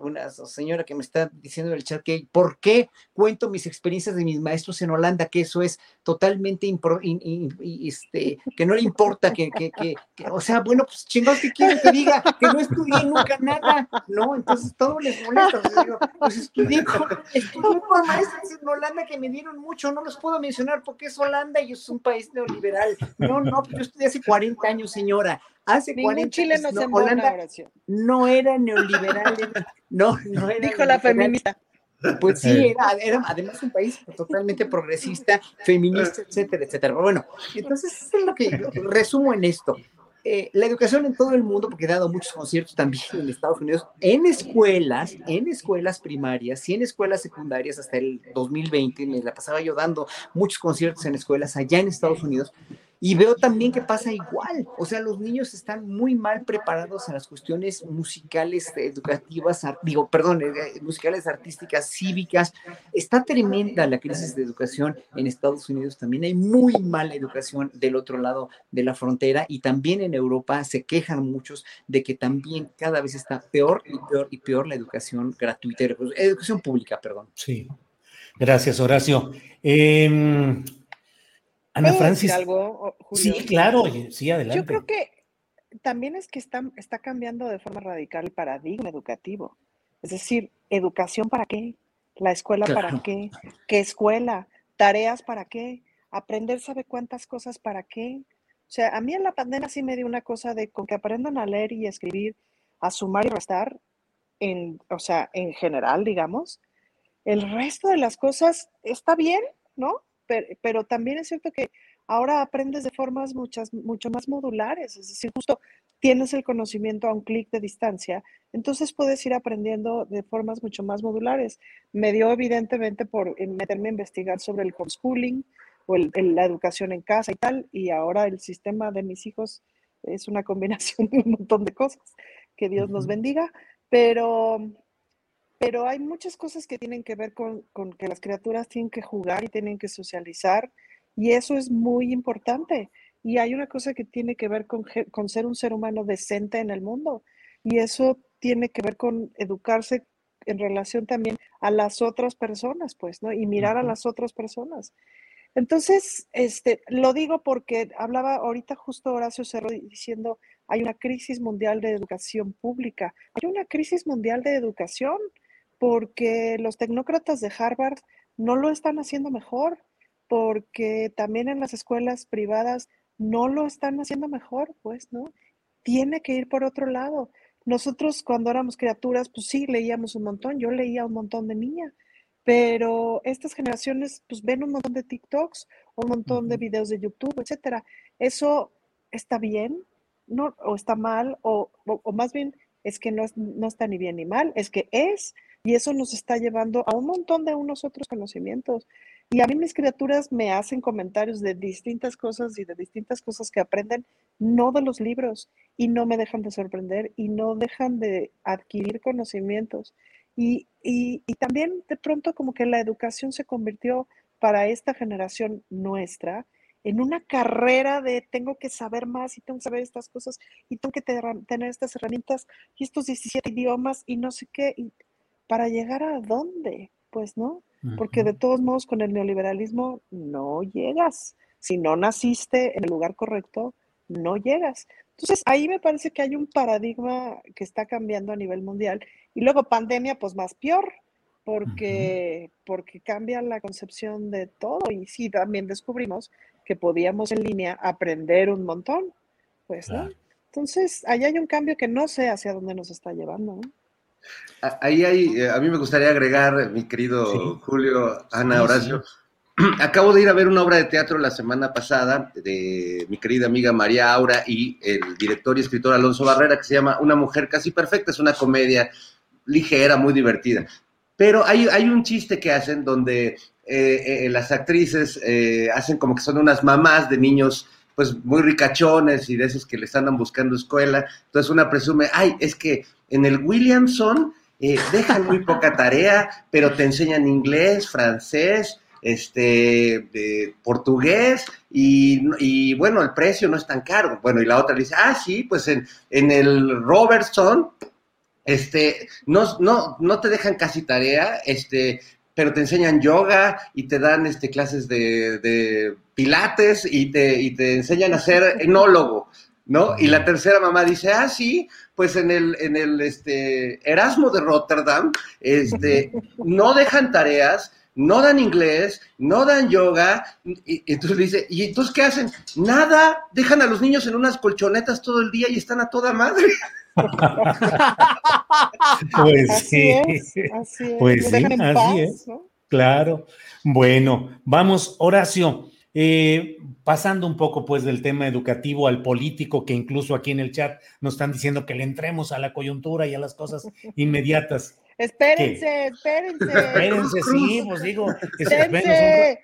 una señora que me está diciendo en el chat que por qué cuento mis experiencias de mis maestros en Holanda, que eso es totalmente, impro, in, in, este, que no le importa, que, que, que, que o sea, bueno, pues chingados, que quieren que diga? Que no estudié nunca nada, ¿no? Entonces todo les molesta. O sea, digo, pues estudié [laughs] con, estudié con maestros en Holanda que me dieron mucho, no los puedo mencionar porque es Holanda y es un país neoliberal. No, no, yo estudié hace 40 años, señora. Hace Ningún 40 chileno años. No, Holanda no era neoliberal, era- no, no era Dijo la neoliberal. feminista. Pues sí, Eh. era, era además un país totalmente progresista, feminista, etcétera, etcétera. Bueno, entonces es lo que yo resumo en esto. Eh, la educación en todo el mundo, porque he dado muchos conciertos también en Estados Unidos, en escuelas, en escuelas primarias y en escuelas secundarias hasta el 2020, me la pasaba yo dando muchos conciertos en escuelas allá en Estados Unidos. Y veo también que pasa igual, o sea, los niños están muy mal preparados en las cuestiones musicales, educativas, ar- digo, perdón, eh, eh, musicales, artísticas, cívicas. Está tremenda la crisis de educación en Estados Unidos, también hay muy mala educación del otro lado de la frontera y también en Europa se quejan muchos de que también cada vez está peor y peor y peor la educación gratuita, educación pública, perdón. Sí. Gracias, Horacio. Eh, Ana ¿Puedo Francis. algo, Julio? Sí, claro, sí, adelante. Yo creo que también es que está, está cambiando de forma radical el paradigma educativo. Es decir, ¿educación para qué? ¿La escuela para qué? ¿Qué escuela? ¿Tareas para qué? ¿Aprender sabe cuántas cosas para qué? O sea, a mí en la pandemia sí me dio una cosa de con que aprendan a leer y escribir, a sumar y restar, en, o sea, en general, digamos. El resto de las cosas está bien, ¿no? Pero, pero también es cierto que ahora aprendes de formas muchas, mucho más modulares, es decir, justo tienes el conocimiento a un clic de distancia, entonces puedes ir aprendiendo de formas mucho más modulares. Me dio evidentemente por meterme a investigar sobre el homeschooling o el- el- la educación en casa y tal, y ahora el sistema de mis hijos es una [laughs] combinación de un montón de cosas. Que Dios nos bendiga, pero pero hay muchas cosas que tienen que ver con, con que las criaturas tienen que jugar y tienen que socializar y eso es muy importante. y hay una cosa que tiene que ver con, con ser un ser humano decente en el mundo. Y eso tiene que ver con educarse en relación también a las otras personas, pues, ¿no? Y mirar a las otras personas. Entonces, este, lo digo porque hablaba ahorita justo Horacio Cerro diciendo, hay una crisis mundial de educación pública. Hay una crisis mundial de educación porque los tecnócratas de Harvard no lo están haciendo mejor, porque también en las escuelas privadas no lo están haciendo mejor, pues, ¿no? Tiene que ir por otro lado. Nosotros cuando éramos criaturas, pues sí, leíamos un montón, yo leía un montón de niña, pero estas generaciones pues ven un montón de TikToks, un montón de videos de YouTube, etcétera. ¿Eso está bien? ¿No? ¿O está mal? O, o, más bien es que no, no está ni bien ni mal, es que es, y eso nos está llevando a un montón de unos otros conocimientos. Y a mí mis criaturas me hacen comentarios de distintas cosas y de distintas cosas que aprenden, no de los libros, y no me dejan de sorprender y no dejan de adquirir conocimientos. Y, y, también de pronto como que la educación se convirtió para esta generación nuestra en una carrera de tengo que saber más y tengo que saber estas cosas y tengo que tener estas herramientas y estos 17 idiomas y no sé qué, para llegar a dónde, pues, ¿no? porque de todos modos con el neoliberalismo no llegas. Si no naciste en el lugar correcto, no llegas. Entonces, ahí me parece que hay un paradigma que está cambiando a nivel mundial. Y luego pandemia, pues más peor, porque, porque cambia la concepción de todo. Y sí, también descubrimos que podíamos en línea aprender un montón. Pues, ¿no? Entonces, ahí hay un cambio que no sé hacia dónde nos está llevando. ¿no? Ahí hay, eh, a mí me gustaría agregar, mi querido Julio, Ana, Horacio. [clears throat] Acabo de ir a ver una obra de teatro la semana pasada de mi querida amiga María Aura y el director y escritor Alonso Barrera, que se llama Una mujer casi perfecta. Es una comedia ligera, muy divertida. Pero hay, hay un chiste que hacen donde eh, eh, las actrices hacen como que son unas mamás de niños pues muy ricachones y de esos que les andan buscando escuela. Entonces una presume, ay, es que en el Williamson eh, dejan muy poca [laughs] tarea, pero te enseñan inglés, francés, este, portugués y, bueno, el precio no es tan caro. Bueno, y la otra dice, ah, sí, pues en, en el Robertson, este, no, no, no te dejan casi tarea, este, pero te enseñan yoga y te dan este, clases de, de pilates y te, y te enseñan a ser enólogo. ¿no? Y la tercera mamá dice, ah, sí, pues en el, en el este, Erasmo de Rotterdam, este, no dejan tareas, no dan inglés, no dan yoga, y, entonces dice, ¿y entonces qué hacen? Nada, dejan a los niños en unas colchonetas todo el día y están a toda madre. [laughs] pues sí, pues sí, así es. Claro. Bueno, vamos, Horacio. Eh, pasando un poco pues del tema educativo al político, que incluso aquí en el chat nos están diciendo que le entremos a la coyuntura y a las cosas inmediatas. Espérense, espérense. Espérense, sí, pues digo, espérense.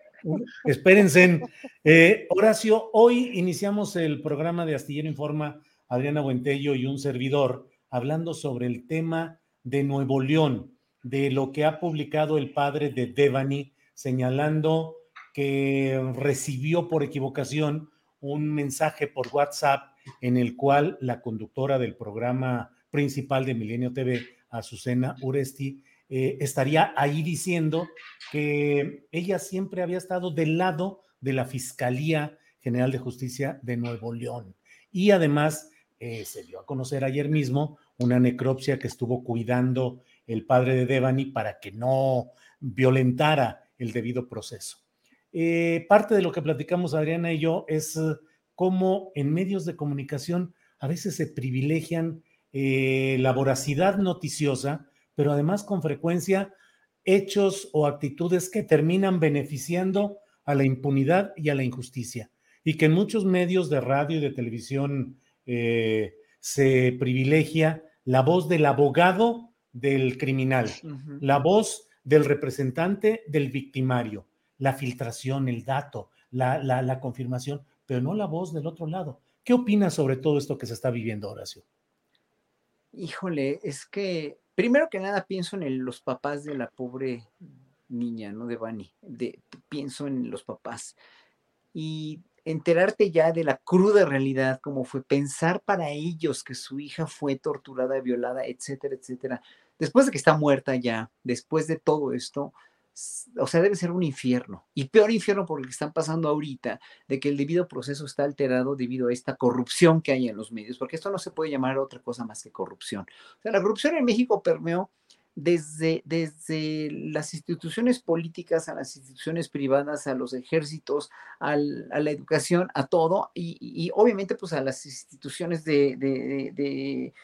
espérense. Eh, Horacio, hoy iniciamos el programa de Astillero Informa, Adriana Buentello y un servidor, hablando sobre el tema de Nuevo León, de lo que ha publicado el padre de Devani, señalando que recibió por equivocación un mensaje por WhatsApp en el cual la conductora del programa principal de Milenio TV, Azucena Uresti, eh, estaría ahí diciendo que ella siempre había estado del lado de la Fiscalía General de Justicia de Nuevo León. Y además eh, se dio a conocer ayer mismo una necropsia que estuvo cuidando el padre de Devani para que no violentara el debido proceso. Eh, parte de lo que platicamos Adriana y yo es cómo en medios de comunicación a veces se privilegian eh, la voracidad noticiosa, pero además con frecuencia hechos o actitudes que terminan beneficiando a la impunidad y a la injusticia. Y que en muchos medios de radio y de televisión se privilegia la voz del abogado del criminal, la voz del representante del victimario la filtración, el dato, la, confirmación, pero no la voz del otro lado. ¿Qué opinas sobre todo esto que se está viviendo, Horacio? Híjole, es que primero que nada pienso en los papás de la pobre niña, ¿no? De Bani, de, pienso en los papás. Y enterarte ya de la cruda realidad, como fue pensar para ellos que su hija fue torturada, violada, etcétera, etcétera, después de que está muerta ya, después de todo esto, o sea, debe ser un infierno. Y peor infierno por lo que están pasando ahorita, de que el debido proceso está alterado debido a esta corrupción que hay en los medios, porque esto no se puede llamar otra cosa más que corrupción. O sea, la corrupción en México permeó desde, desde las instituciones políticas a las instituciones privadas, a los ejércitos, a la educación, a todo, y, obviamente pues a las instituciones de,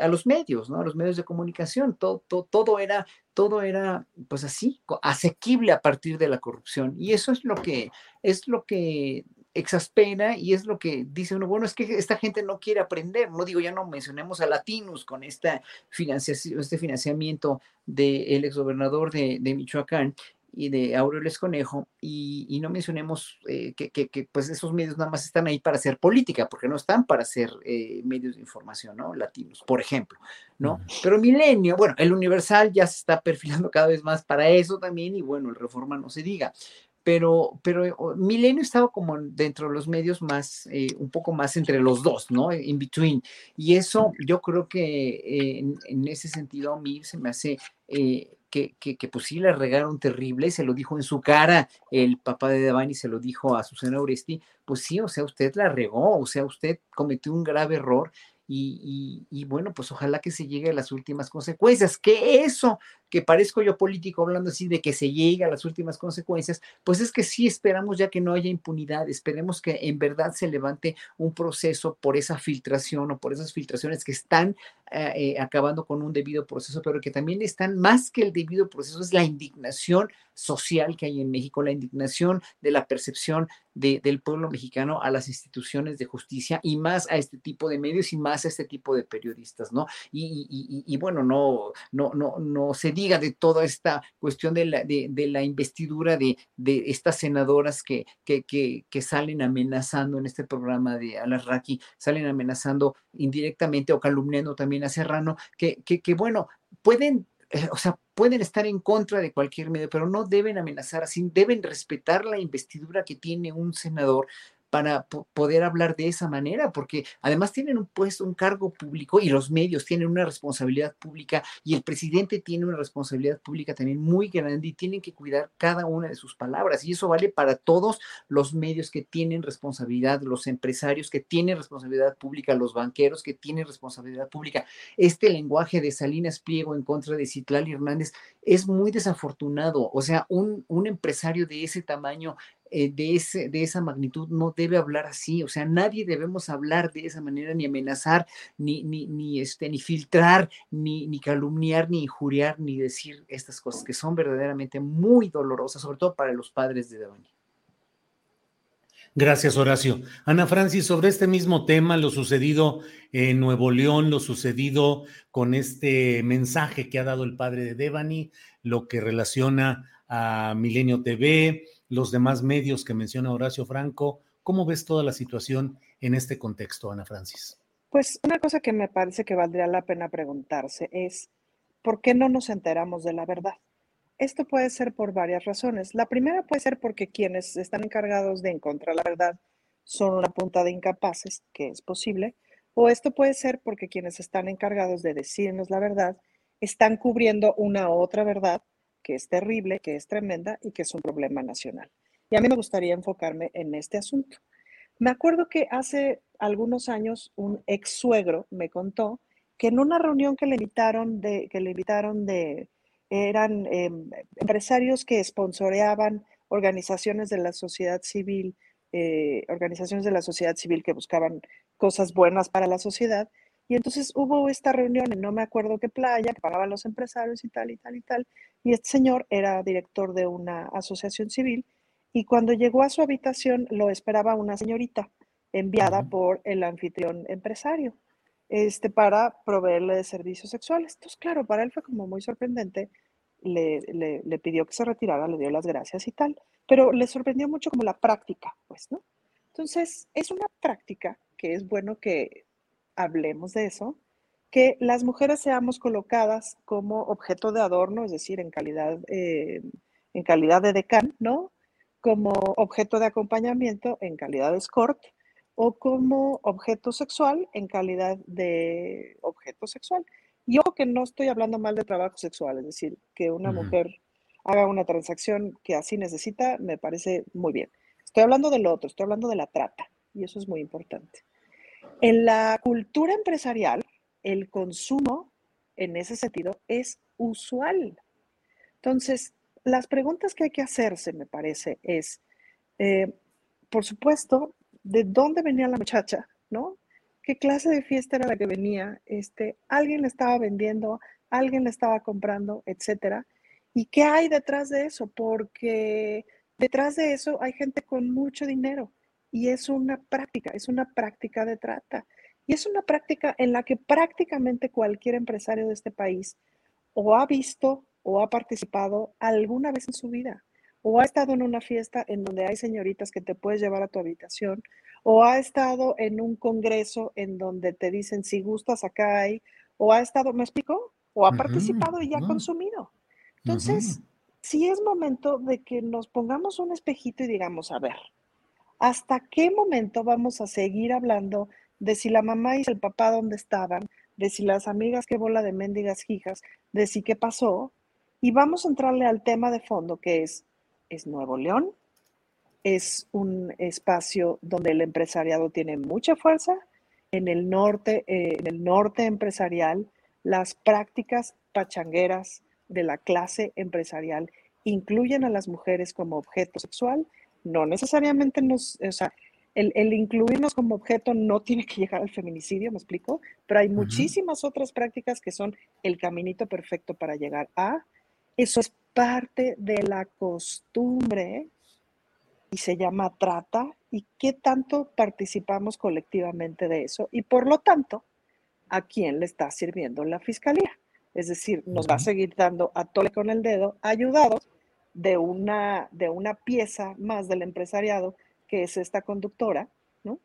a los medios, ¿no? A los medios de comunicación, todo, todo, todo, era, todo era pues así, asequible a partir de la corrupción. Y eso es lo que, es lo que exaspera y es lo que dice uno, bueno, es que esta gente no quiere aprender, no digo, ya no mencionemos a Latinos con esta financiación, este financiamiento del exgobernador de, de Michoacán y de Aureoles Conejo, y, no mencionemos eh, que, que, pues esos medios nada más están ahí para hacer política, porque no están para ser eh, medios de información, ¿no? Latinos, por ejemplo, ¿no? Pero Milenio, bueno, el Universal ya se está perfilando cada vez más para eso también, y bueno, el Reforma no se diga, pero, pero Milenio estaba como dentro de los medios más, eh, un poco más entre los dos, ¿no? In between. Y eso yo creo que eh, en, ese sentido a mí se me hace eh, que, que, pues sí le regaron terrible, se lo dijo en su cara el papá de Devani, se lo dijo a Susana Oresti, pues sí, o sea, usted la regó, o sea, usted cometió un grave error y, bueno, pues ojalá que se llegue a las últimas consecuencias, que eso que parezco yo político hablando así de que se llegue a las últimas consecuencias, pues es que sí esperamos ya que no haya impunidad, esperemos que en verdad se levante un proceso por esa filtración o por esas filtraciones que están eh, eh, acabando con un debido proceso, pero que también están más que el debido proceso, es la indignación social que hay en México, la indignación de la percepción del pueblo mexicano a las instituciones de justicia y más a este tipo de medios y más a este tipo de periodistas, ¿no? Y, bueno, no, no, no, no se diga de toda esta cuestión de la, de, la investidura de, de, estas senadoras que, que, que, salen amenazando en este programa de Alarraqui, salen amenazando indirectamente o calumniando también a Serrano, que, que bueno, pueden eh, o sea, pueden estar en contra de cualquier medio, pero no deben amenazar así, deben respetar la investidura que tiene un senador para poder hablar de esa manera, porque además tienen un puesto, un cargo público y los medios tienen una responsabilidad pública y el presidente tiene una responsabilidad pública también muy grande y tienen que cuidar cada una de sus palabras. Y eso vale para todos los medios que tienen responsabilidad, los empresarios que tienen responsabilidad pública, los banqueros que tienen responsabilidad pública. Este lenguaje de Salinas Pliego en contra de Citlali Hernández es muy desafortunado. O sea, un, un empresario de ese tamaño eh, de, ese, de esa magnitud no debe hablar así, o sea, nadie debemos hablar de esa manera, ni amenazar, ni, ni, ni, este, ni filtrar, ni, ni calumniar, ni injuriar, ni decir estas cosas que son verdaderamente muy dolorosas, sobre todo para los padres de Devani. Gracias, Horacio. Ana Francis, sobre este mismo tema, lo sucedido en Nuevo León, lo sucedido con este mensaje que ha dado el padre de Devani, lo que relaciona a Milenio TV, los demás medios que menciona Horacio Franco. ¿Cómo ves toda la situación en este contexto, Ana Francis? Pues una cosa que me parece que valdría la pena preguntarse es, ¿por qué no nos enteramos de la verdad? Esto puede ser por varias razones. La primera puede ser porque quienes están encargados de encontrar la verdad son una punta de incapaces, que es posible, o esto puede ser porque quienes están encargados de decirnos la verdad están cubriendo una otra verdad que es terrible, que es tremenda y que es un problema nacional. Y a mí me gustaría enfocarme en este asunto. Me acuerdo que hace algunos años un ex suegro me contó que en una reunión que le invitaron de, que le invitaron de, eran em, empresarios que sponsoreaban organizaciones de la sociedad civil, eh, organizaciones de la sociedad civil que buscaban cosas buenas para la sociedad, y entonces hubo esta reunión en no me acuerdo qué playa, que pagaban los empresarios y tal y tal y tal. Y este señor era director de una asociación civil y cuando llegó a su habitación lo esperaba una señorita enviada por el anfitrión empresario este, para proveerle de servicios sexuales. Entonces, claro, para él fue como muy sorprendente. Le, le, le pidió que se retirara, le dio las gracias y tal, pero le sorprendió mucho como la práctica, pues, ¿no? Entonces, es una práctica que es bueno que hablemos de eso, que las mujeres seamos colocadas como objeto de adorno, es decir, en calidad, eh, en calidad de decán, ¿no? como objeto de acompañamiento en calidad de escort o como objeto sexual en calidad de objeto sexual. Y ojo que no estoy hablando mal de trabajo sexual, es decir, que una mujer haga una transacción que así necesita, me parece muy bien. Estoy hablando de lo otro, estoy hablando de la trata, y eso es muy importante. En la cultura empresarial, el consumo en ese sentido es usual. Entonces, las preguntas que hay que hacerse, me parece, es, eh, por supuesto, ¿de dónde venía la muchacha? ¿No? ¿Qué clase de fiesta era la que venía? Este, ¿Alguien le estaba vendiendo? ¿Alguien le estaba comprando? Etcétera. ¿Y qué hay detrás de eso? Porque detrás de eso hay gente con mucho dinero y es una práctica, es una práctica de trata. Y es una práctica en la que prácticamente cualquier empresario de este país o ha visto o ha participado alguna vez en su vida, o ha estado en una fiesta en donde hay señoritas que te puedes llevar a tu habitación, o ha estado en un congreso en donde te dicen si gustas acá hay, o ha estado, ¿me explico? O ha participado y ya ha consumido. Entonces, sí es momento de que nos pongamos un espejito y digamos, a ver, ¿hasta qué momento vamos a seguir hablando de si la mamá y el papá dónde estaban, de si las amigas qué bola de mendigas hijas, de si qué pasó? Y vamos a entrarle al tema de fondo que es, es Nuevo León, es un espacio donde el empresariado tiene mucha fuerza. En el norte, eh, en el norte empresarial, las prácticas pachangueras de la clase empresarial incluyen a las mujeres como objeto sexual. No necesariamente nos, o sea, el, el, incluirnos como objeto no tiene que llegar al feminicidio, ¿me explico? Pero hay muchísimas otras prácticas que son el caminito perfecto para llegar a eso es parte de la costumbre y se llama trata y qué tanto participamos colectivamente de eso y por lo tanto, ¿a quién le está sirviendo la fiscalía? Es decir, nos va a seguir dando a tole con el dedo, ayudados de una, de una pieza más del empresariado, que es esta conductora, ¿no?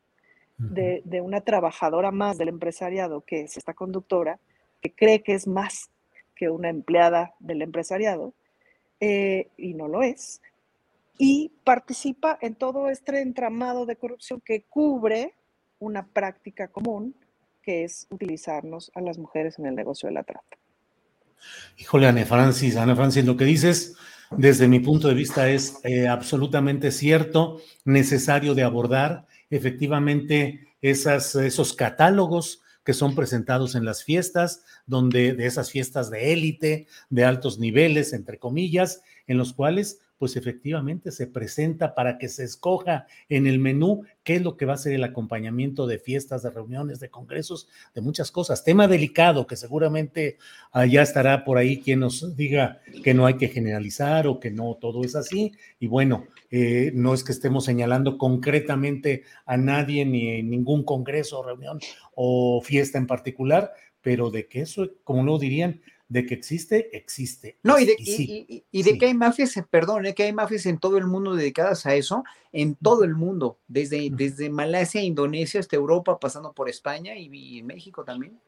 de, de una trabajadora más del empresariado, que es esta conductora, que cree que es más que una empleada del empresariado, eh, y no lo es, y participa en todo este entramado de corrupción que cubre una práctica común, que es utilizarnos a las mujeres en el negocio de la trata. Híjole, Ana Francis, Ana Francis, lo que dices desde mi punto de vista es eh, absolutamente cierto, necesario de abordar efectivamente esos catálogos que son presentados en las fiestas, donde de esas fiestas de élite, de altos niveles, entre comillas, en los cuales pues efectivamente se presenta para que se escoja en el menú qué es lo que va a ser el acompañamiento de fiestas, de reuniones, de congresos, de muchas cosas. Tema delicado que seguramente ya estará por ahí quien nos diga que no hay que generalizar o que no todo es así. Y bueno, eh, no es que estemos señalando concretamente a nadie ni en ningún congreso, reunión o fiesta en particular, pero de que eso, como lo dirían, de que existe, existe. No, y de, de que hay mafias, perdón, ¿eh? que hay mafias en todo el mundo dedicadas a eso, en todo el mundo, desde, desde Malasia, Indonesia hasta Europa, pasando por España y, México también.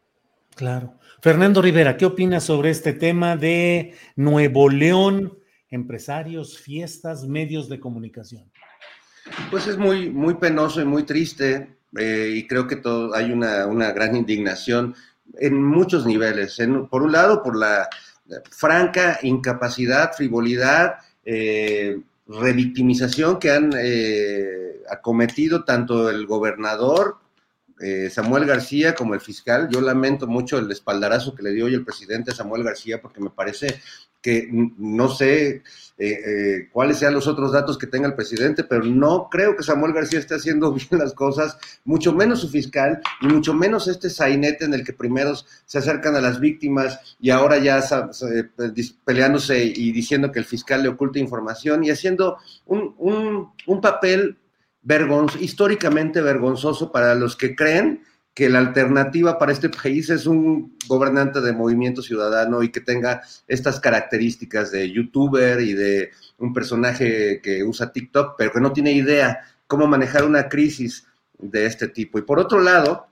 Claro. Fernando Rivera, ¿qué opinas sobre este tema de Nuevo León, empresarios, fiestas, medios de comunicación? Pues es muy, muy penoso y muy triste, eh, y creo que todo, hay una, una gran indignación en muchos niveles. por un lado, por la franca incapacidad, frivolidad, eh, revictimización que han eh, acometido tanto el gobernador eh, Samuel García como el fiscal. Yo lamento mucho el espaldarazo que le dio hoy el presidente Samuel García porque me parece que no sé eh, eh, cuáles sean los otros datos que tenga el presidente, pero no creo que Samuel García esté haciendo [laughs] bien las cosas, mucho menos su fiscal y mucho menos este sainete en el que primero se acercan a las víctimas y ahora ya peleándose y diciendo que el fiscal le oculta información y haciendo un, un, un papel históricamente vergonzoso para los que creen que la alternativa para este país es un gobernante de movimiento ciudadano y que tenga estas características de youtuber y de un personaje que usa TikTok, pero que no tiene idea cómo manejar una crisis de este tipo. Y por otro lado,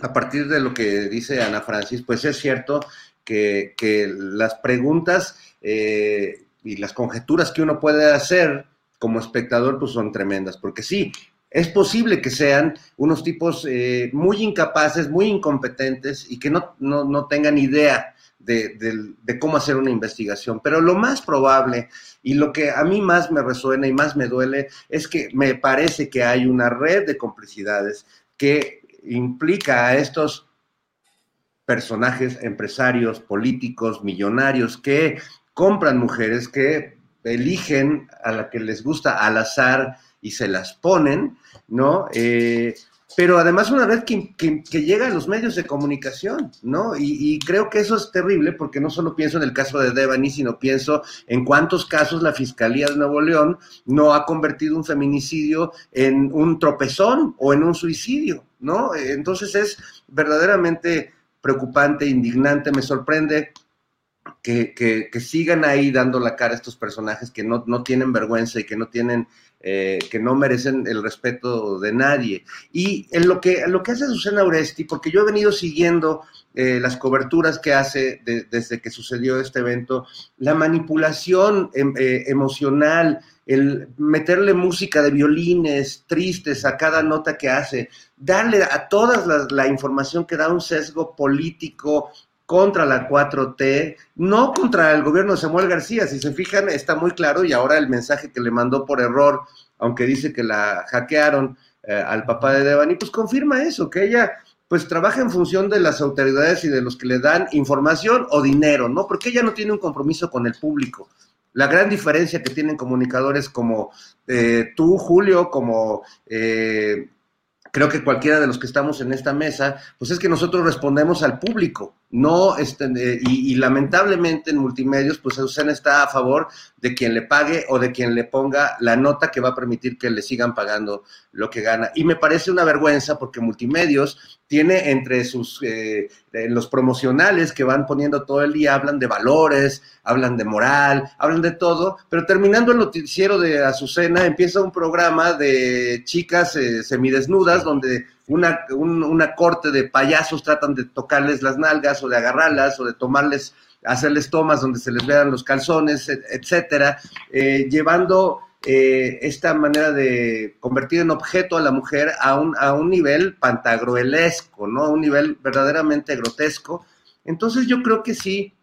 a partir de lo que dice Ana Francis, pues es cierto que, las preguntas eh, y las conjeturas que uno puede hacer como espectador, pues son tremendas, porque sí, es posible que sean unos tipos eh, muy incapaces, muy incompetentes y que no, no, tengan idea de, de, cómo hacer una investigación. Pero lo más probable y lo que a mí más me resuena y más me duele es que me parece que hay una red de complicidades que implica a estos personajes, empresarios, políticos, millonarios que compran mujeres, que eligen a la que les gusta al azar y se las ponen, ¿no? Eh, pero además una red que, llega a los medios de comunicación, ¿no? Y, creo que eso es terrible porque no solo pienso en el caso de Devani, sino pienso en cuántos casos la Fiscalía de Nuevo León no ha convertido un feminicidio en un tropezón o en un suicidio, ¿no? Entonces es verdaderamente preocupante, indignante, me sorprende que, que, sigan ahí dando la cara a estos personajes que no, no tienen vergüenza y que no tienen eh, que no merecen el respeto de nadie. Y en lo que, lo que hace Susana Uresti, porque yo he venido siguiendo eh, las coberturas que hace desde que sucedió este evento, la manipulación em, eh, emocional, el meterle música de violines tristes a cada nota que hace, darle a todas la información que da un sesgo político, contra la 4T, no contra el gobierno de Samuel García. Si se fijan, está muy claro y ahora el mensaje que le mandó por error, aunque dice que la hackearon eh, al papá de Devani, pues confirma eso, que ella pues trabaja en función de las autoridades y de los que le dan información o dinero, ¿no? Porque ella no tiene un compromiso con el público. La gran diferencia que tienen comunicadores como eh, tú, Julio, como eh, creo que cualquiera de los que estamos en esta mesa, pues es que nosotros respondemos al público, no, este, eh, y, lamentablemente en multimedios, pues Azucena está a favor de quien le pague o de quien le ponga la nota que va a permitir que le sigan pagando lo que gana. Y me parece una vergüenza porque multimedios tiene entre sus, eh, los promocionales que van poniendo todo el día, hablan de valores, hablan de moral, hablan de todo, pero terminando el noticiero de Azucena empieza un programa de chicas eh, semidesnudas donde una, una corte de payasos tratan de tocarles las nalgas o de agarrarlas o de tomarles, hacerles tomas donde se les vean los calzones, etcétera, eh, llevando eh, esta manera de convertir en objeto a la mujer a un, a un nivel pantagruelesco, ¿no? A un nivel verdaderamente grotesco. Entonces yo creo que sí,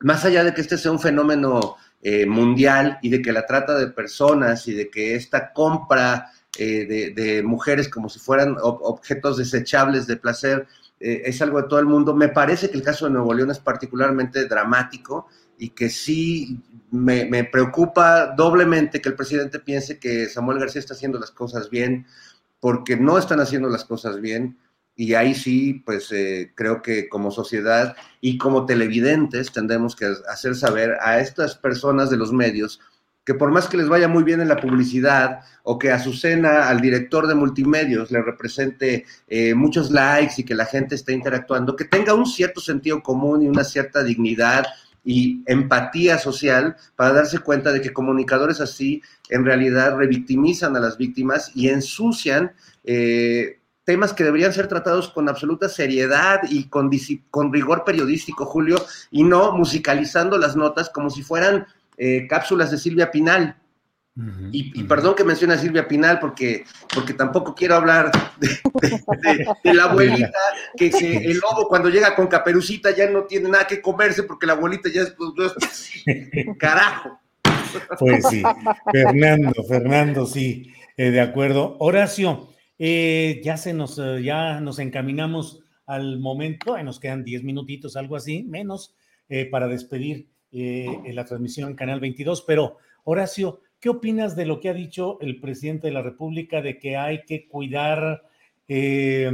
más allá de que este sea un fenómeno eh, mundial y de que la trata de personas y de que esta compra eh, de, mujeres como si fueran objetos desechables de placer, eh, es algo de todo el mundo. Me parece que el caso de Nuevo León es particularmente dramático y que sí me, preocupa doblemente que el presidente piense que Samuel García está haciendo las cosas bien, porque no están haciendo las cosas bien. Y ahí sí, pues eh, creo que como sociedad y como televidentes tendremos que hacer saber a estas personas de los medios que por más que les vaya muy bien en la publicidad o que Azucena, al director de multimedios, le represente eh, muchos likes y que la gente esté interactuando, que tenga un cierto sentido común y una cierta dignidad y empatía social para darse cuenta de que comunicadores así en realidad revictimizan a las víctimas y ensucian eh, temas que deberían ser tratados con absoluta seriedad y con, con rigor periodístico, Julio, y no musicalizando las notas como si fueran eh, cápsulas de Silvia Pinal. y, perdón que mencione a Silvia Pinal porque, porque tampoco quiero hablar de, la abuelita, que, el lobo cuando llega con caperucita ya no tiene nada que comerse porque la abuelita ya es... Pues, carajo. Pues sí, Fernando, Fernando, sí, eh, de acuerdo. Horacio, eh, ya se nos, ya nos encaminamos al momento, nos quedan 10 minutitos, algo así, menos, para despedir eh, en la transmisión Canal 22. Pero, Horacio, ¿qué opinas de lo que ha dicho el presidente de la República de que hay que cuidar eh,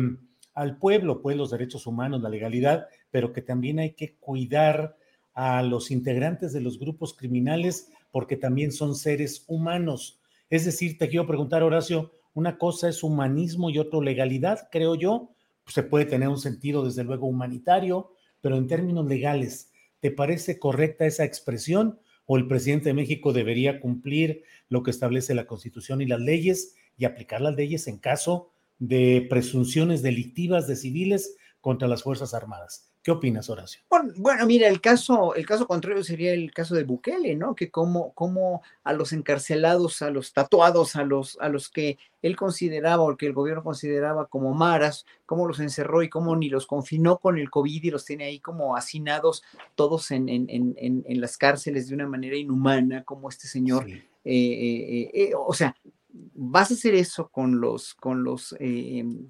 al pueblo, pues los derechos humanos, la legalidad, pero que también hay que cuidar a los integrantes de los grupos criminales porque también son seres humanos? Es decir, te quiero preguntar, Horacio, una cosa es humanismo y otra legalidad, creo yo. se puede tener un sentido, desde luego, humanitario, pero en términos legales, ¿Te parece correcta esa expresión o el presidente de México debería cumplir lo que establece la Constitución y las leyes y aplicar las leyes en caso de presunciones delictivas de civiles contra las Fuerzas Armadas? ¿Qué opinas, Horacio? Bueno, mira, el caso, el caso contrario sería el caso de Bukele, ¿no? Que como, como a los encarcelados, a los tatuados, a los, a los que él consideraba o que el gobierno consideraba como maras, cómo los encerró y cómo ni los confinó con el COVID y los tiene ahí como hacinados todos en, en, en, en las cárceles de una manera inhumana, como este señor. Eh, eh, eh, o sea, vas a hacer eso con los, con los,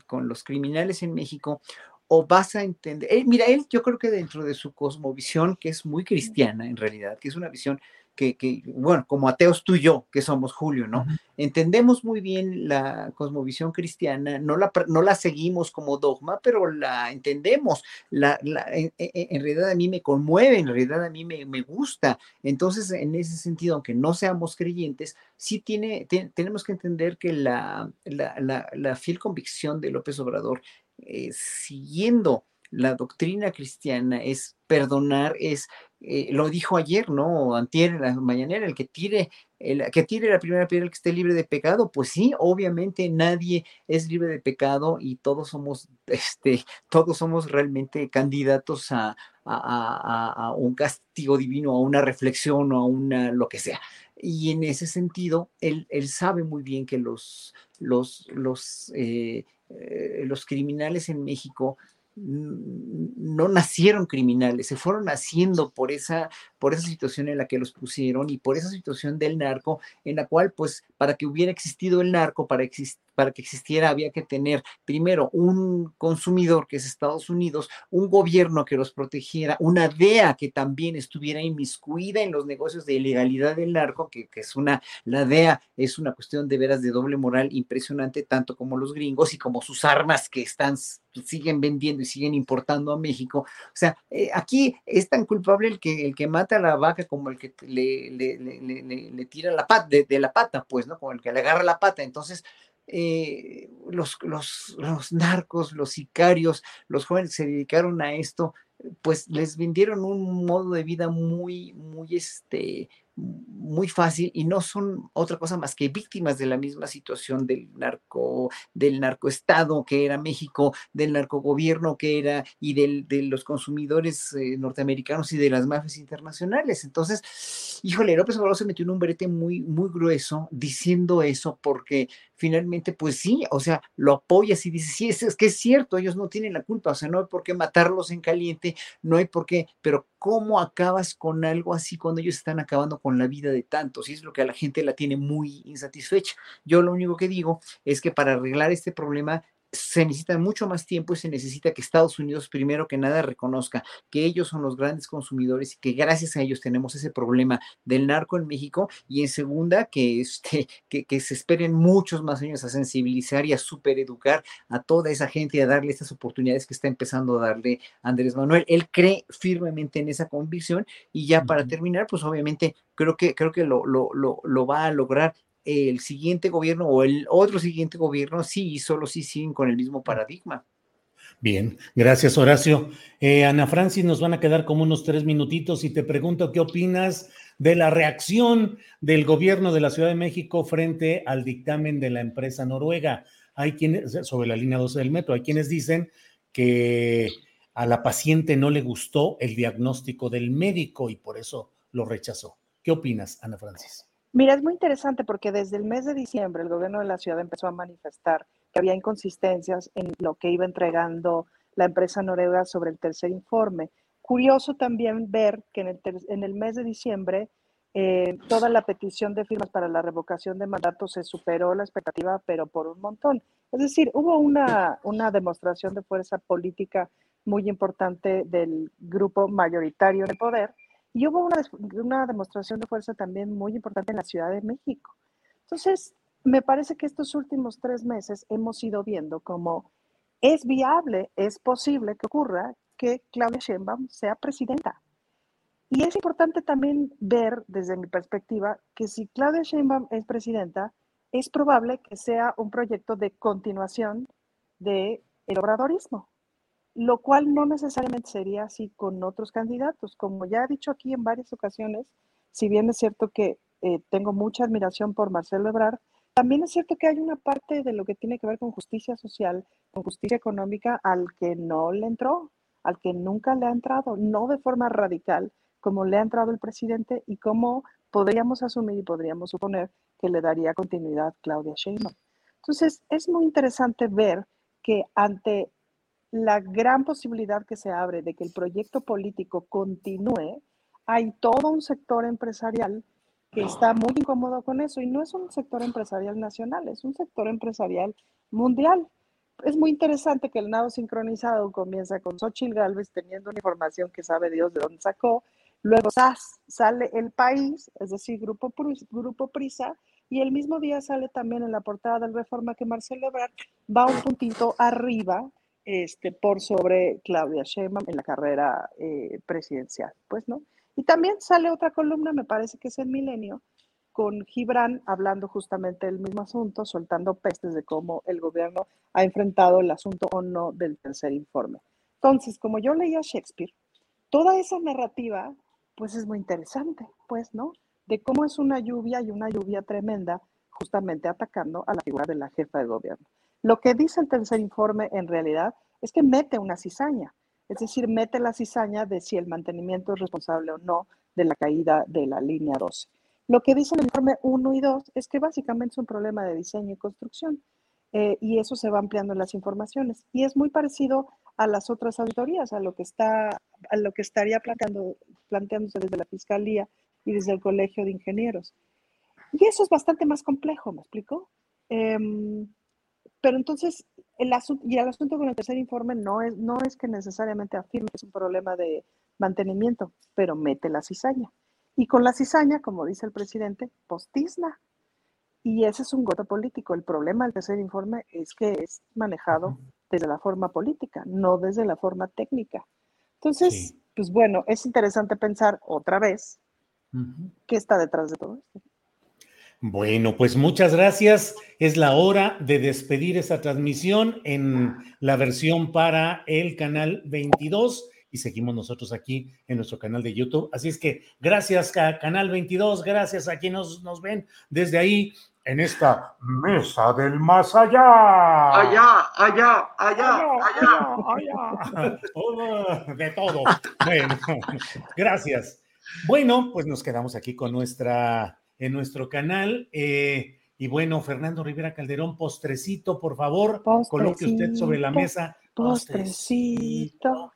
con los criminales en México o vas a entender, eh, mira, él yo creo que dentro de su cosmovisión, que es muy cristiana en realidad, que es una visión que, que, bueno, como ateos tú y yo, que somos Julio, ¿no? Entendemos muy bien la cosmovisión cristiana, no la, no la seguimos como dogma, pero la entendemos. La, la en, en, realidad a mí me conmueve, en realidad a mí me, me, gusta. Entonces, en ese sentido, aunque no seamos creyentes, sí tiene, tenemos que entender que la, la, la, fiel convicción de López Obrador eh, siguiendo la doctrina cristiana es perdonar, es, eh, lo dijo ayer, ¿no? Antier la mañanera, el que tire, el que tire la primera piedra, el que esté libre de pecado, pues sí, obviamente nadie es libre de pecado y todos somos, [laughs] este, todos somos realmente candidatos a, a, a un castigo divino, a una reflexión o a una, lo que sea. Y en ese sentido, él, él sabe muy bien que los, los, los eh, eh, los criminales en México no nacieron criminales, se fueron haciendo por esa, por esa situación en la que los pusieron y por esa situación del narco, en la cual, pues, para que hubiera existido el narco, para, para que existiera, había que tener primero un consumidor, que es Estados Unidos, un gobierno que los protegiera, una DEA que también estuviera inmiscuida en los negocios de ilegalidad del narco, que, que es una, la DEA es una cuestión de veras de doble moral impresionante, tanto como los gringos y como sus armas que están siguen vendiendo y siguen importando a México. O sea, eh, aquí es tan culpable el que, el que mata la vaca como el que le, le, le, tira la pata, de, la pata, pues, ¿no? Como el que le agarra la pata. Entonces, eh, los, los, los narcos, los sicarios, los jóvenes se dedicaron a esto, pues les vendieron un modo de vida muy, muy, este, muy fácil y no son otra cosa más que víctimas de la misma situación del narco, del narcoestado que era México, del narcogobierno que era y del, de los consumidores eh, norteamericanos y de las mafias internacionales. Entonces, híjole, López Obrador se metió en un brete muy, muy grueso diciendo eso porque finalmente, pues sí, o sea, lo apoyas y dices, sí, es, que es cierto, ellos no tienen la culpa, o sea, no hay por qué matarlos en caliente, no hay por qué, pero ¿cómo acabas con algo así cuando ellos están acabando con la vida de tantos? Y es lo que a la gente la tiene muy insatisfecha. Yo lo único que digo es que para arreglar este problema se necesita mucho más tiempo y se necesita que Estados Unidos, primero que nada, reconozca que ellos son los grandes consumidores y que gracias a ellos tenemos ese problema del narco en México. Y en segunda, que, este, que, que se esperen muchos más años a sensibilizar y a supereducar a toda esa gente y a darle estas oportunidades que está empezando a darle Andrés Manuel. Él cree firmemente en esa convicción y ya para terminar, pues obviamente creo que, creo que lo, lo, lo, lo va a lograr el siguiente gobierno o el otro siguiente gobierno sí y solo sí siguen con el mismo paradigma. Bien, gracias Horacio. Eh, Ana Francis, nos van a quedar como unos tres minutitos y te pregunto qué opinas de la reacción del gobierno de la Ciudad de México frente al dictamen de la empresa noruega. Hay quienes, sobre la línea 12 del metro, hay quienes dicen que a la paciente no le gustó el diagnóstico del médico y por eso lo rechazó. ¿Qué opinas, Ana Francis? Mira, es muy interesante porque desde el mes de diciembre el gobierno de la ciudad empezó a manifestar que había inconsistencias en lo que iba entregando la empresa noruega sobre el tercer informe. Curioso también ver que en el, mes de diciembre eh, toda la petición de firmas para la revocación de mandato se superó la expectativa, pero por un montón. Es decir, hubo una, una demostración de fuerza política muy importante del grupo mayoritario de poder y hubo una, demostración de fuerza también muy importante en la Ciudad de México. Entonces, me parece que estos últimos tres meses hemos ido viendo cómo es viable, es posible que ocurra que Claudia Sheinbaum sea presidenta. Y es importante también ver desde mi perspectiva que si Claudia Sheinbaum es presidenta, es probable que sea un proyecto de continuación del el obradorismo lo cual no necesariamente sería así con otros candidatos. Como ya he dicho aquí en varias ocasiones, si bien es cierto que eh, tengo mucha admiración por Marcelo Ebrard, también es cierto que hay una parte de lo que tiene que ver con justicia social, con justicia económica, al que no le entró. al que nunca le ha entrado, no de forma radical, como le ha entrado el presidente y como podríamos asumir y podríamos suponer que le daría continuidad Claudia Sheinbaum. Entonces, es muy interesante ver que ante la gran posibilidad que se abre de que el proyecto político continúe, hay todo un sector empresarial que está muy incómodo con eso y no es un sector empresarial nacional, es un sector empresarial mundial. Es muy interesante que el nado sincronizado comienza con Xochitl Galvez teniendo una información que sabe Dios de dónde sacó, luego sale el país, es decir, Grupo, Grupo Prisa, y el mismo día sale también en la portada del Reforma que Marcelo Ebrard va un puntito arriba este, por sobre Claudia Sheinbaum en la carrera eh, presidencial, pues, ¿no? Y también sale otra columna, me parece que es el Milenio, con Gibran hablando justamente del mismo asunto, soltando pestes de cómo el gobierno ha enfrentado el asunto o no del tercer informe. Entonces, como yo leía Shakespeare, toda esa narrativa, pues es muy interesante, pues, ¿no? De cómo es una lluvia y una lluvia tremenda, justamente atacando a la figura de la jefa de gobierno. Lo que dice el tercer informe en realidad es que mete una cizaña, es decir, mete la cizaña de si el mantenimiento es responsable o no de la caída de la línea 12. Lo que dice el informe 1 y 2 es que básicamente es un problema de diseño y construcción eh, y eso se va ampliando en las informaciones y es muy parecido a las otras auditorías, a lo que está, a lo que estaría planteando, planteándose desde la fiscalía y desde el colegio de ingenieros. Y eso es bastante más complejo, ¿me explico? Em, pero entonces, el asunto, y el asunto con el tercer informe no es, no es que necesariamente afirme que es un problema de mantenimiento, pero mete la cizaña. Y con la cizaña, como dice el presidente, postizna. Y ese es un goto político. El problema del tercer informe es que es manejado desde la forma política, no desde la forma técnica. Entonces, pues bueno, es interesante pensar otra vez qué está detrás de todo esto. Bueno, pues muchas gracias. Es la hora de despedir esta transmisión en la versión para el canal 22 y seguimos nosotros aquí en nuestro canal de YouTube. Así es que gracias a Canal 22, gracias a quienes nos, ven desde ahí en esta mesa del más allá. Allá, allá, allá, allá, allá. [laughs] de todo. Bueno, [laughs] gracias. Bueno, pues nos quedamos aquí con nuestra en nuestro canal. Eh, y bueno, Fernando Rivera Calderón, postrecito, por favor, coloque usted sobre la mesa. Postrecito.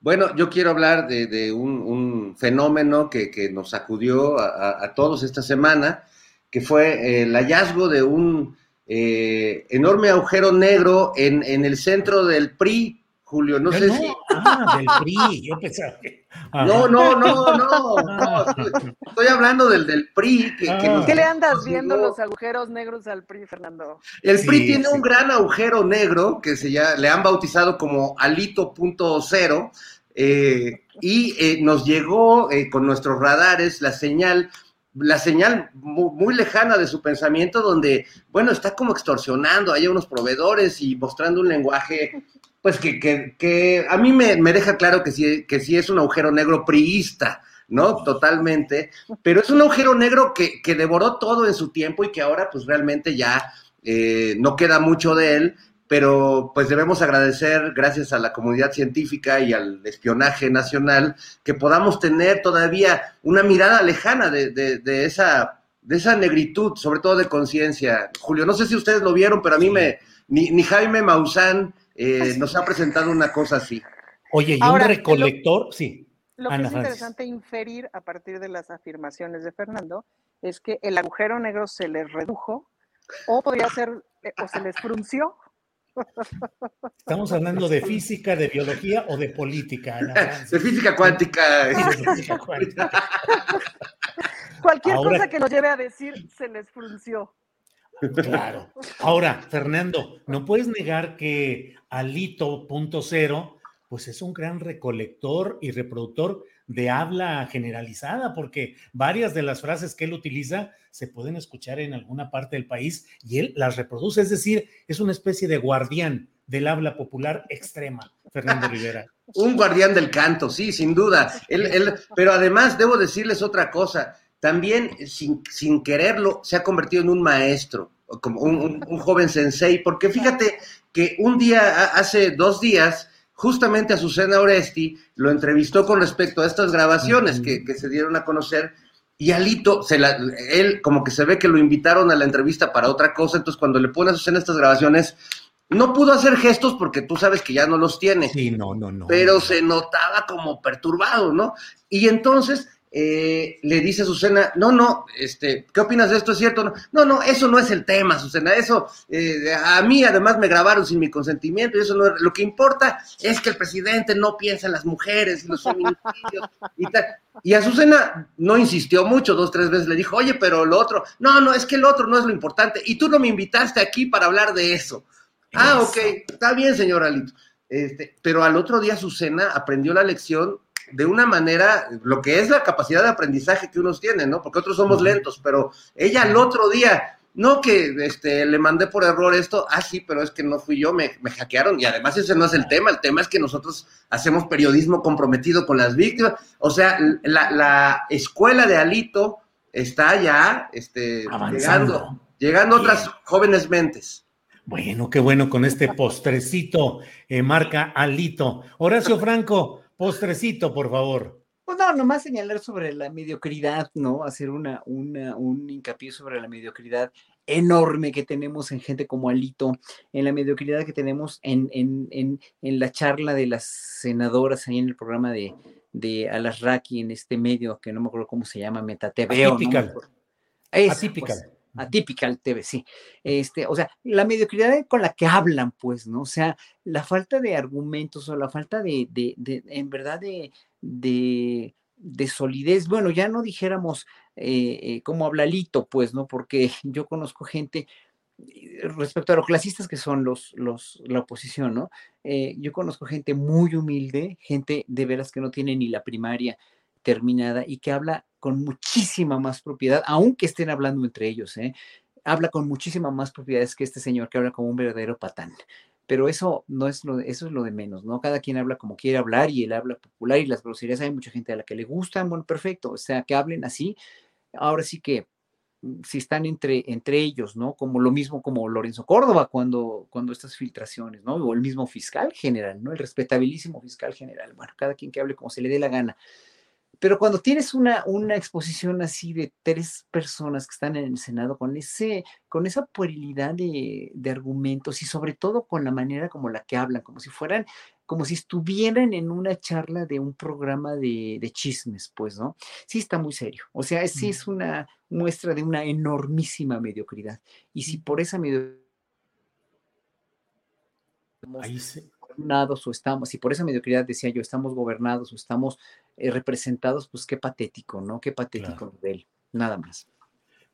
Bueno, yo quiero hablar de, un, fenómeno que, nos sacudió a, todos esta semana, que fue el hallazgo de un eh, enorme agujero negro en, en, el centro del PRI, Julio, no sé si. Ah, del PRI, yo pensaba que. No, no, no, no, [laughs] Estoy hablando del, del PRI. Que, ah. ¿Qué le andas viendo los agujeros negros al PRI, Fernando? El PRI tiene un gran agujero negro que se ya, le han bautizado como Alito.0 eh, y eh, nos llegó eh, con nuestros radares la señal la señal muy, lejana de su pensamiento, donde, bueno, está como extorsionando a unos proveedores y mostrando un lenguaje pues que, que, que a mí me, me, deja claro que sí, que sí es un agujero negro priista, ¿no? Totalmente, pero es un agujero negro que, que devoró todo en su tiempo y que ahora pues realmente ya eh, no queda mucho de él, pero pues debemos agradecer, gracias a la comunidad científica y al espionaje nacional, que podamos tener todavía una mirada lejana de, de, de esa, de esa negritud, sobre todo de conciencia. Julio, no sé si ustedes lo vieron, pero a mí me, ni, ni Jaime Maussan eh, nos ha presentado una cosa así. Oye, y un recolector, sí. Lo que es interesante inferir a partir de las afirmaciones de Fernando es que el agujero negro se les redujo o podría ser, eh, o se les frunció. Estamos hablando de física, de biología o de política. de física cuántica. Cualquier cosa que nos lleve a decir se les frunció. Claro. Ahora, Fernando, no puedes negar que Alito.0, pues es un gran recolector y reproductor de habla generalizada, porque varias de las frases que él utiliza se pueden escuchar en alguna parte del país y él las reproduce, es decir, es una especie de guardián del habla popular extrema, Fernando [laughs] Rivera. un guardián del canto, sí, sin duda. Él, pero además debo decirles otra cosa, también sin, sin quererlo se ha convertido en un maestro, como un, un, joven sensei, porque fíjate que un día, hace dos días, justamente Azucena Oresti lo entrevistó con respecto a estas grabaciones que, que se dieron a conocer y Alito, se la, él como que se ve que lo invitaron a la entrevista para otra cosa, entonces cuando le pone a Azucena estas grabaciones, no pudo hacer gestos porque tú sabes que ya no los tiene. Sí, no, no, no. Pero se notaba como perturbado, ¿no? Y entonces eh, le dice a Susana, no, no, este, ¿qué opinas de esto? ¿Es cierto? No, no, eso no es el tema, Susana, eso, eh, a mí además me grabaron sin mi consentimiento y eso no es, lo que importa es que el presidente no piensa en las mujeres y los feminicidios y tal. Y Azucena no insistió mucho, dos, tres veces le dijo, oye, pero lo otro, no, no, es que el otro no es lo importante y tú no me invitaste aquí para hablar de eso. Ah, ok, está bien, señor Alito. Este, pero al otro día Azucena aprendió la lección de una manera, lo que es la capacidad de aprendizaje que unos tienen, ¿no? Porque otros somos lentos, pero ella al otro día, no que este, le mandé por error esto, ah, sí, pero es que no fui yo, me, me hackearon, y además ese no es el tema, el tema es que nosotros hacemos periodismo comprometido con las víctimas, o sea, la, la escuela de Alito está ya este, llegando, llegando otras jóvenes mentes. Bueno, qué bueno con este postrecito, eh, marca Alito. Horacio Franco, postrecito, por favor. Pues no, nomás señalar sobre la mediocridad, ¿no? Hacer una, una, un hincapié sobre la mediocridad enorme que tenemos en gente como Alito, en la mediocridad que tenemos en, en, en, en la charla de las senadoras ahí en el programa de, de Alasraki, en este medio que no me acuerdo cómo se llama, Metateveo. Atípical. ¿no? Es, pues, atípica TV, sí. Este, o sea, la mediocridad con la que hablan, pues, ¿no? O sea, la falta de argumentos o la falta de, de, en verdad, de, de, de, solidez. Bueno, ya no dijéramos eh, eh, cómo habla Lito, pues, ¿no? Porque [laughs] yo conozco gente eh, respecto a los clasistas que son los, los, la oposición, ¿no? Eh, yo conozco gente muy humilde, gente de veras que no tiene ni la primaria terminada y que habla con muchísima más propiedad, aunque estén hablando entre ellos, ¿eh? habla con muchísima más propiedades que este señor que habla como un verdadero patán. Pero eso no es lo, eso es lo de menos, ¿no? Cada quien habla como quiere hablar y él habla popular y las groserías hay mucha gente a la que le gustan, bueno, perfecto, o sea, que hablen así. Ahora sí que mm, si están entre, entre ellos, ¿no? Como lo mismo como Lorenzo Córdoba cuando, cuando estas filtraciones, ¿no? O el mismo fiscal general, ¿no? El respetabilísimo fiscal general. Bueno, cada quien que hable como se le dé la gana. Pero cuando tienes una, una exposición así de tres personas que están en el Senado con, ese, con esa puerilidad de, de argumentos y sobre todo con la manera como la que hablan, como si fueran, como si estuvieran en una charla de un programa de, de chismes, pues, ¿no? Sí está muy serio. O sea, sí es una muestra de una enormísima mediocridad. Y si por esa mediocridad Ahí se- gobernados o estamos, y por esa mediocridad decía yo, estamos gobernados o estamos eh, representados, pues qué patético, ¿no? Qué patético de él, nada más.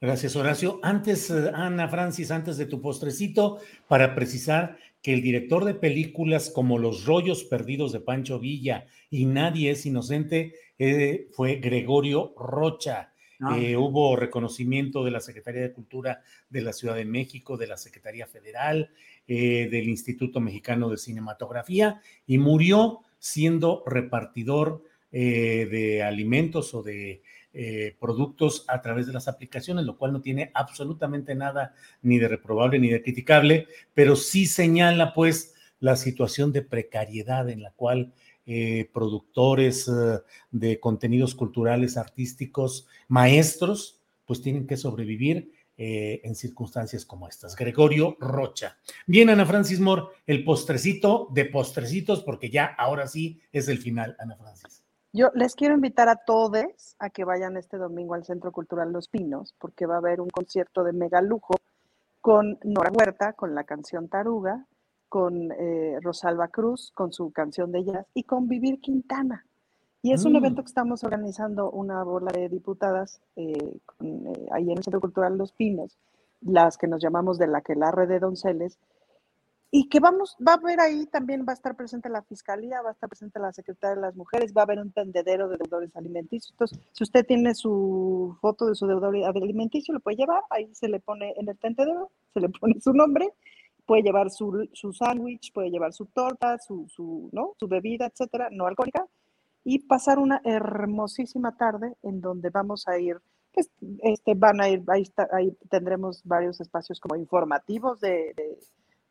Gracias, Horacio. Antes, eh, Ana Francis, antes de tu postrecito, para precisar que el director de películas como Los rollos perdidos de Pancho Villa y Nadie es inocente eh, fue Gregorio Rocha. Ah. Eh, hubo reconocimiento de la Secretaría de Cultura de la Ciudad de México, de la Secretaría Federal, eh, del Instituto Mexicano de Cinematografía y murió siendo repartidor eh, de alimentos o de eh, productos a través de las aplicaciones, lo cual no tiene absolutamente nada ni de reprobable ni de criticable, pero sí señala pues la situación de precariedad en la cual eh, productores eh, de contenidos culturales, artísticos, maestros, pues tienen que sobrevivir eh, en circunstancias como estas. Gregorio Rocha. Bien, Ana Francis Moore, el postrecito de postrecitos, porque ya ahora sí es el final, Ana Francis. Yo les quiero invitar a todos a que vayan este domingo al Centro Cultural Los Pinos, porque va a haber un concierto de mega lujo con Nora Huerta, con la canción Taruga, con eh, Rosalba Cruz, con su canción de jazz, y con Vivir Quintana. Y es un Mm. evento que estamos organizando una bola de diputadas eh, con, eh, ahí en el Centro Cultural Los Pinos, las que nos llamamos de la que la red de donceles, y que vamos, va a haber ahí también, va a estar presente la Fiscalía, va a estar presente la Secretaría de las Mujeres, va a haber un tendedero de deudores alimenticios. Entonces, si usted tiene su foto de su deudor alimenticio, lo puede llevar, ahí se le pone en el tendedero, se le [laughs] pone su nombre, puede llevar su, su sándwich, puede llevar su torta, su, su, ¿no? su bebida, etcétera, no alcohólica, y pasar una hermosísima tarde en donde vamos a ir, pues, este, van a ir, ahí, está- ahí tendremos varios espacios como informativos de, de-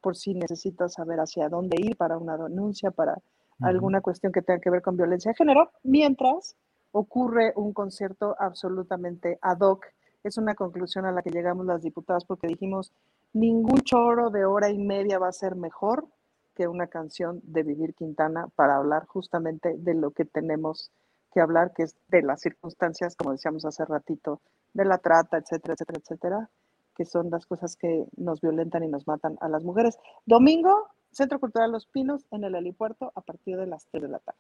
por si necesitas saber hacia dónde ir para una denuncia, para alguna cuestión que tenga que ver con violencia de género, mientras ocurre un concierto absolutamente ad hoc. Es una conclusión a la que llegamos las diputadas porque dijimos, ningún choro de hora y media va a ser mejor que una canción de Vivir Quintana para hablar justamente de lo que tenemos que hablar, que es de las circunstancias, como decíamos hace ratito, de la trata, etcétera, etcétera, etcétera, que son las cosas que nos violentan y nos matan a las mujeres. Domingo, Centro Cultural Los Pinos, en el helipuerto, a partir de las 3 de la tarde.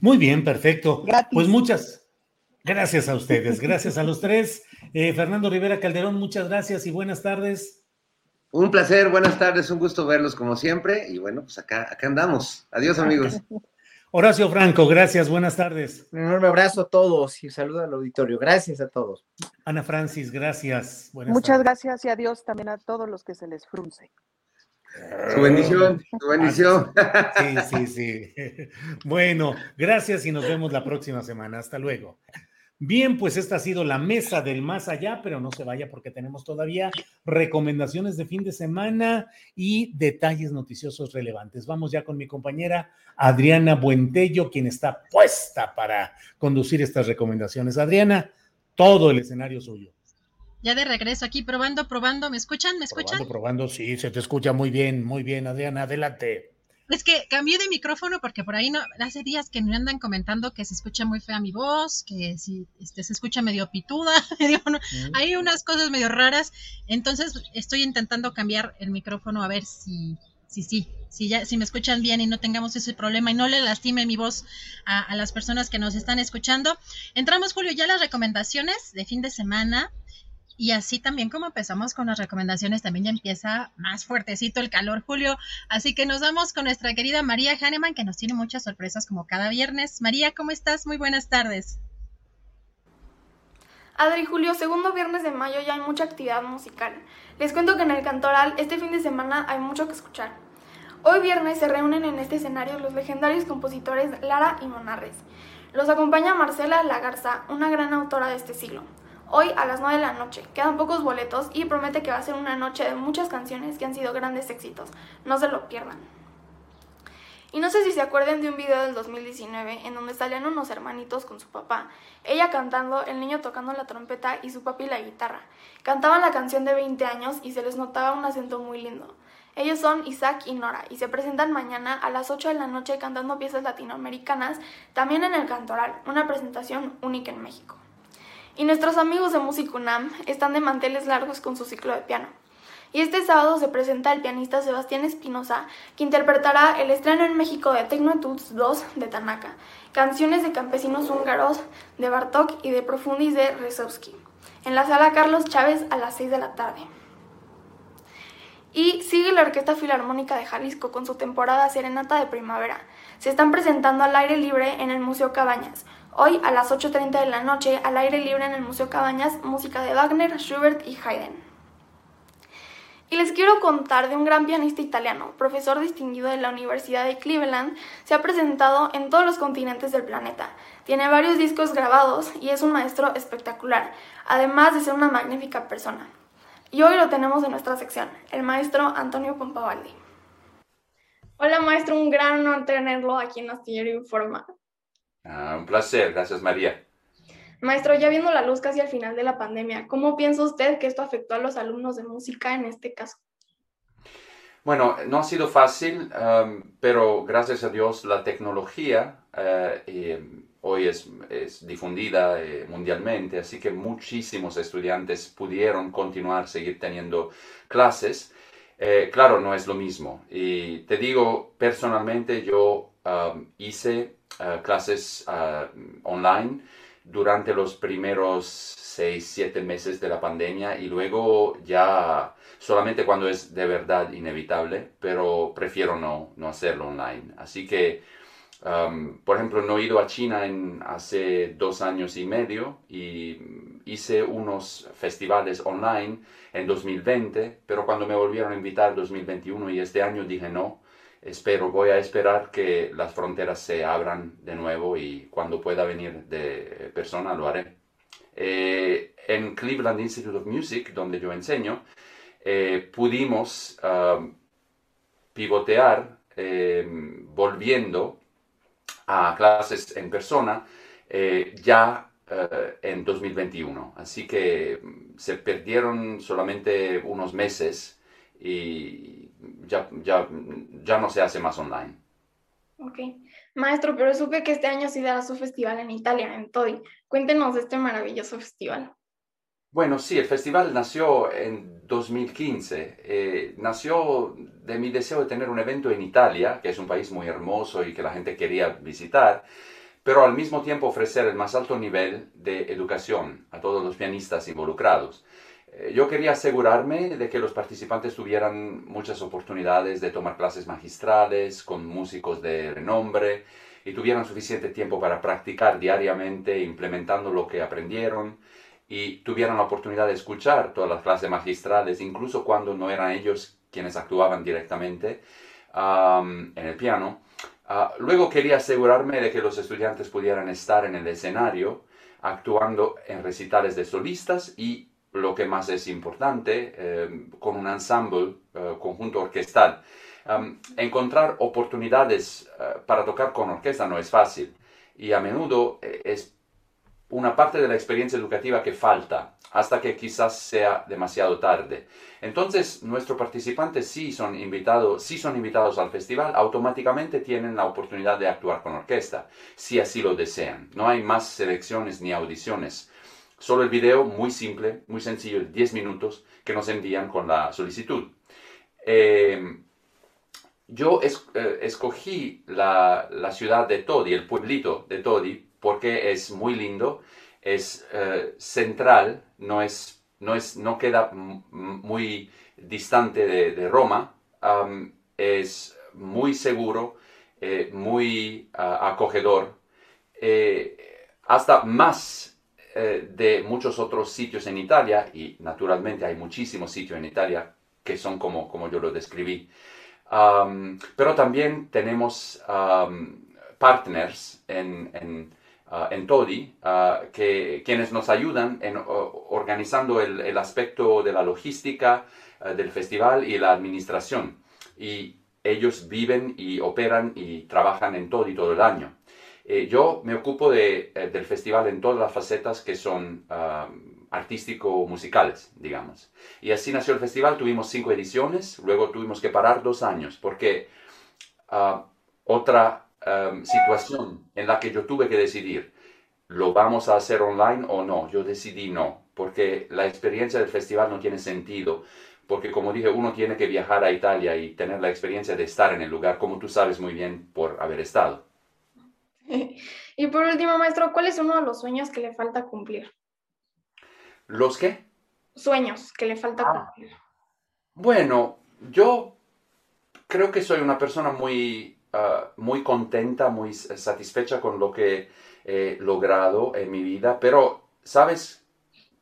Muy bien, perfecto. Pues muchas gracias a ustedes, gracias a los tres. Eh, Fernando Rivera Calderón, muchas gracias y buenas tardes. Un placer, buenas tardes, un gusto verlos como siempre. Y bueno, pues acá, acá andamos. Adiós, amigos. [laughs] Horacio Franco, gracias, buenas tardes. Un enorme abrazo a todos y saludo al auditorio. Gracias a todos. Ana Francis, gracias. Muchas gracias y adiós también a todos los que se les frunce. Su bendición, su bendición. Sí, sí, sí. [laughs] Bueno, gracias y nos vemos la próxima semana. Hasta luego. Bien, pues esta ha sido la mesa del más allá, pero no se vaya porque tenemos todavía recomendaciones de fin de semana y detalles noticiosos relevantes. Vamos ya con mi compañera Adriana Buentello, quien está puesta para conducir estas recomendaciones. Adriana, todo el escenario suyo. Ya de regreso aquí, probando, probando. ¿Me escuchan? ¿Me escuchan? Probando, probando, sí, se te escucha muy bien, muy bien, Adriana, adelante. Es que cambié de micrófono porque por ahí no, hace días que me andan comentando que se escucha muy fea mi voz, que si este, se escucha medio pituda, [laughs] hay unas cosas medio raras. Entonces estoy intentando cambiar el micrófono a ver si, si, sí, si ya, si me escuchan bien y no tengamos ese problema y no le lastime mi voz a, a las personas que nos están escuchando. Entramos, Julio, ya las recomendaciones de fin de semana. Y así también como empezamos con las recomendaciones, también ya empieza más fuertecito el calor, Julio. Así que nos vamos con nuestra querida María Hahnemann, que nos tiene muchas sorpresas como cada viernes. María, ¿cómo estás? Muy buenas tardes. Adri Julio, segundo viernes de mayo ya hay mucha actividad musical. Les cuento que en el Cantoral este fin de semana hay mucho que escuchar. Hoy viernes se reúnen en este escenario los legendarios compositores Lara y Monarres. Los acompaña Marcela Lagarza, una gran autora de este siglo hoy a las 9 de la noche. Quedan pocos boletos y promete que va a ser una noche de muchas canciones que han sido grandes éxitos. No se lo pierdan. Y no sé si se acuerdan de un video del 2019 en donde salían unos hermanitos con su papá, ella cantando, el niño tocando la trompeta y su papi la guitarra. Cantaban la canción de 20 años y se les notaba un acento muy lindo. Ellos son Isaac y Nora y se presentan mañana a las 8 de la noche cantando piezas latinoamericanas, también en el Cantoral, una presentación única en México. Y nuestros amigos de Música UNAM están de manteles largos con su ciclo de piano. Y este sábado se presenta el pianista Sebastián Espinosa, que interpretará el estreno en México de Technotudes 2 de Tanaka, canciones de campesinos húngaros de Bartok y de Profundis de Rezowski, en la sala Carlos Chávez a las 6 de la tarde. Y sigue la Orquesta Filarmónica de Jalisco con su temporada Serenata de Primavera. Se están presentando al aire libre en el Museo Cabañas, Hoy a las 8.30 de la noche, al aire libre en el Museo Cabañas, música de Wagner, Schubert y Haydn. Y les quiero contar de un gran pianista italiano, profesor distinguido de la Universidad de Cleveland, se ha presentado en todos los continentes del planeta. Tiene varios discos grabados y es un maestro espectacular, además de ser una magnífica persona. Y hoy lo tenemos en nuestra sección, el maestro Antonio Pompavaldi. Hola maestro, un gran honor tenerlo aquí en Astillero Informa. Ah, un placer, gracias María. Maestro, ya viendo la luz casi al final de la pandemia, ¿cómo piensa usted que esto afectó a los alumnos de música en este caso? Bueno, no ha sido fácil, um, pero gracias a Dios la tecnología eh, eh, hoy es, difundida eh, mundialmente, así que muchísimos estudiantes pudieron continuar, seguir teniendo clases. claro, no es lo mismo. Y te digo, personalmente yo um, hice eh, clases eh, online durante los primeros seis, siete meses de la pandemia y luego ya solamente cuando es de verdad inevitable, pero prefiero no, no hacerlo online. Así que, um, por ejemplo, no he ido a China en hace dos años y medio y hice unos festivales online en 2020, pero cuando me volvieron a invitar 2021 y este año dije no, espero, voy a esperar que las fronteras se abran de nuevo y cuando pueda venir de persona lo haré. Eh, en Cleveland Institute of Music, donde yo enseño, eh, pudimos um, pivotear em, volviendo a clases en persona eh, ya eh, en 2021. Así que mm, se perdieron solamente unos meses y ya, ya, ya no se hace más online. Ok. Maestro, pero supe que este año sí dará su festival en Italia, en Todi. Cuéntenos de este maravilloso festival. Bueno, sí, el festival nació en 2015. Eh, nació de mi deseo de tener un evento en Italia, que es un país muy hermoso y que la gente quería visitar pero al mismo tiempo ofrecer el más alto nivel de educación a todos los pianistas involucrados. Eh, yo quería asegurarme de que los participantes tuvieran muchas oportunidades de tomar clases magistrales con músicos de renombre y tuvieran suficiente tiempo para practicar diariamente implementando lo que aprendieron y tuvieran la oportunidad de escuchar todas las clases magistrales, incluso cuando no eran ellos quienes actuaban directamente en el piano. Ah, luego quería asegurarme de que los estudiantes pudieran estar en el escenario actuando en recitales de solistas y, lo que más es importante, eh, con un ensemble, eh, conjunto orquestal. encontrar oportunidades eh, para tocar con orquesta no es fácil y a menudo es una parte de la experiencia educativa que falta hasta que quizás sea demasiado tarde. Entonces, nuestros participantes sí son invitados, sí son invitados al festival, automáticamente tienen la oportunidad de actuar con orquesta, si así lo desean. No hay más selecciones ni audiciones. Solo el video muy simple, muy sencillo, 10 minutos, que nos envían con la solicitud. Eh, yo eh, escogí la, ciudad de Todi, el pueblito de Todi, porque es muy lindo es eh, central, no, es, no, es, no queda muy distante de, Roma, es muy seguro, muy ah, acogedor, hasta más de muchos otros sitios en Italia, y naturalmente hay muchísimos sitios en Italia que son como, como yo lo describí. pero también tenemos partners en Ah, en Todi, ah, que, quienes nos ayudan en organizando el, aspecto de la logística ah, del festival y la administración. Y ellos viven y operan y trabajan en Todi todo el año. Eh, yo me ocupo eh, del festival en todas las facetas que son artístico-musicales, digamos. Y así nació el festival, tuvimos cinco ediciones, luego tuvimos que parar dos años, porque otra Em, situación en la que yo tuve que decidir, ¿lo vamos a hacer online o no? Yo decidí no, porque la experiencia del festival no tiene sentido, porque como dije, uno tiene que viajar a Italia y tener la experiencia de estar en el lugar, como tú sabes muy bien por haber estado. [laughs] Y por último, maestro, ¿cuál es uno de los sueños que le falta cumplir? ¿Los qué? Sueños que le falta ah. cumplir. Bueno, yo creo que soy una persona muy Ah, muy contenta, muy satisfecha con lo que he logrado en mi vida, pero ¿sabes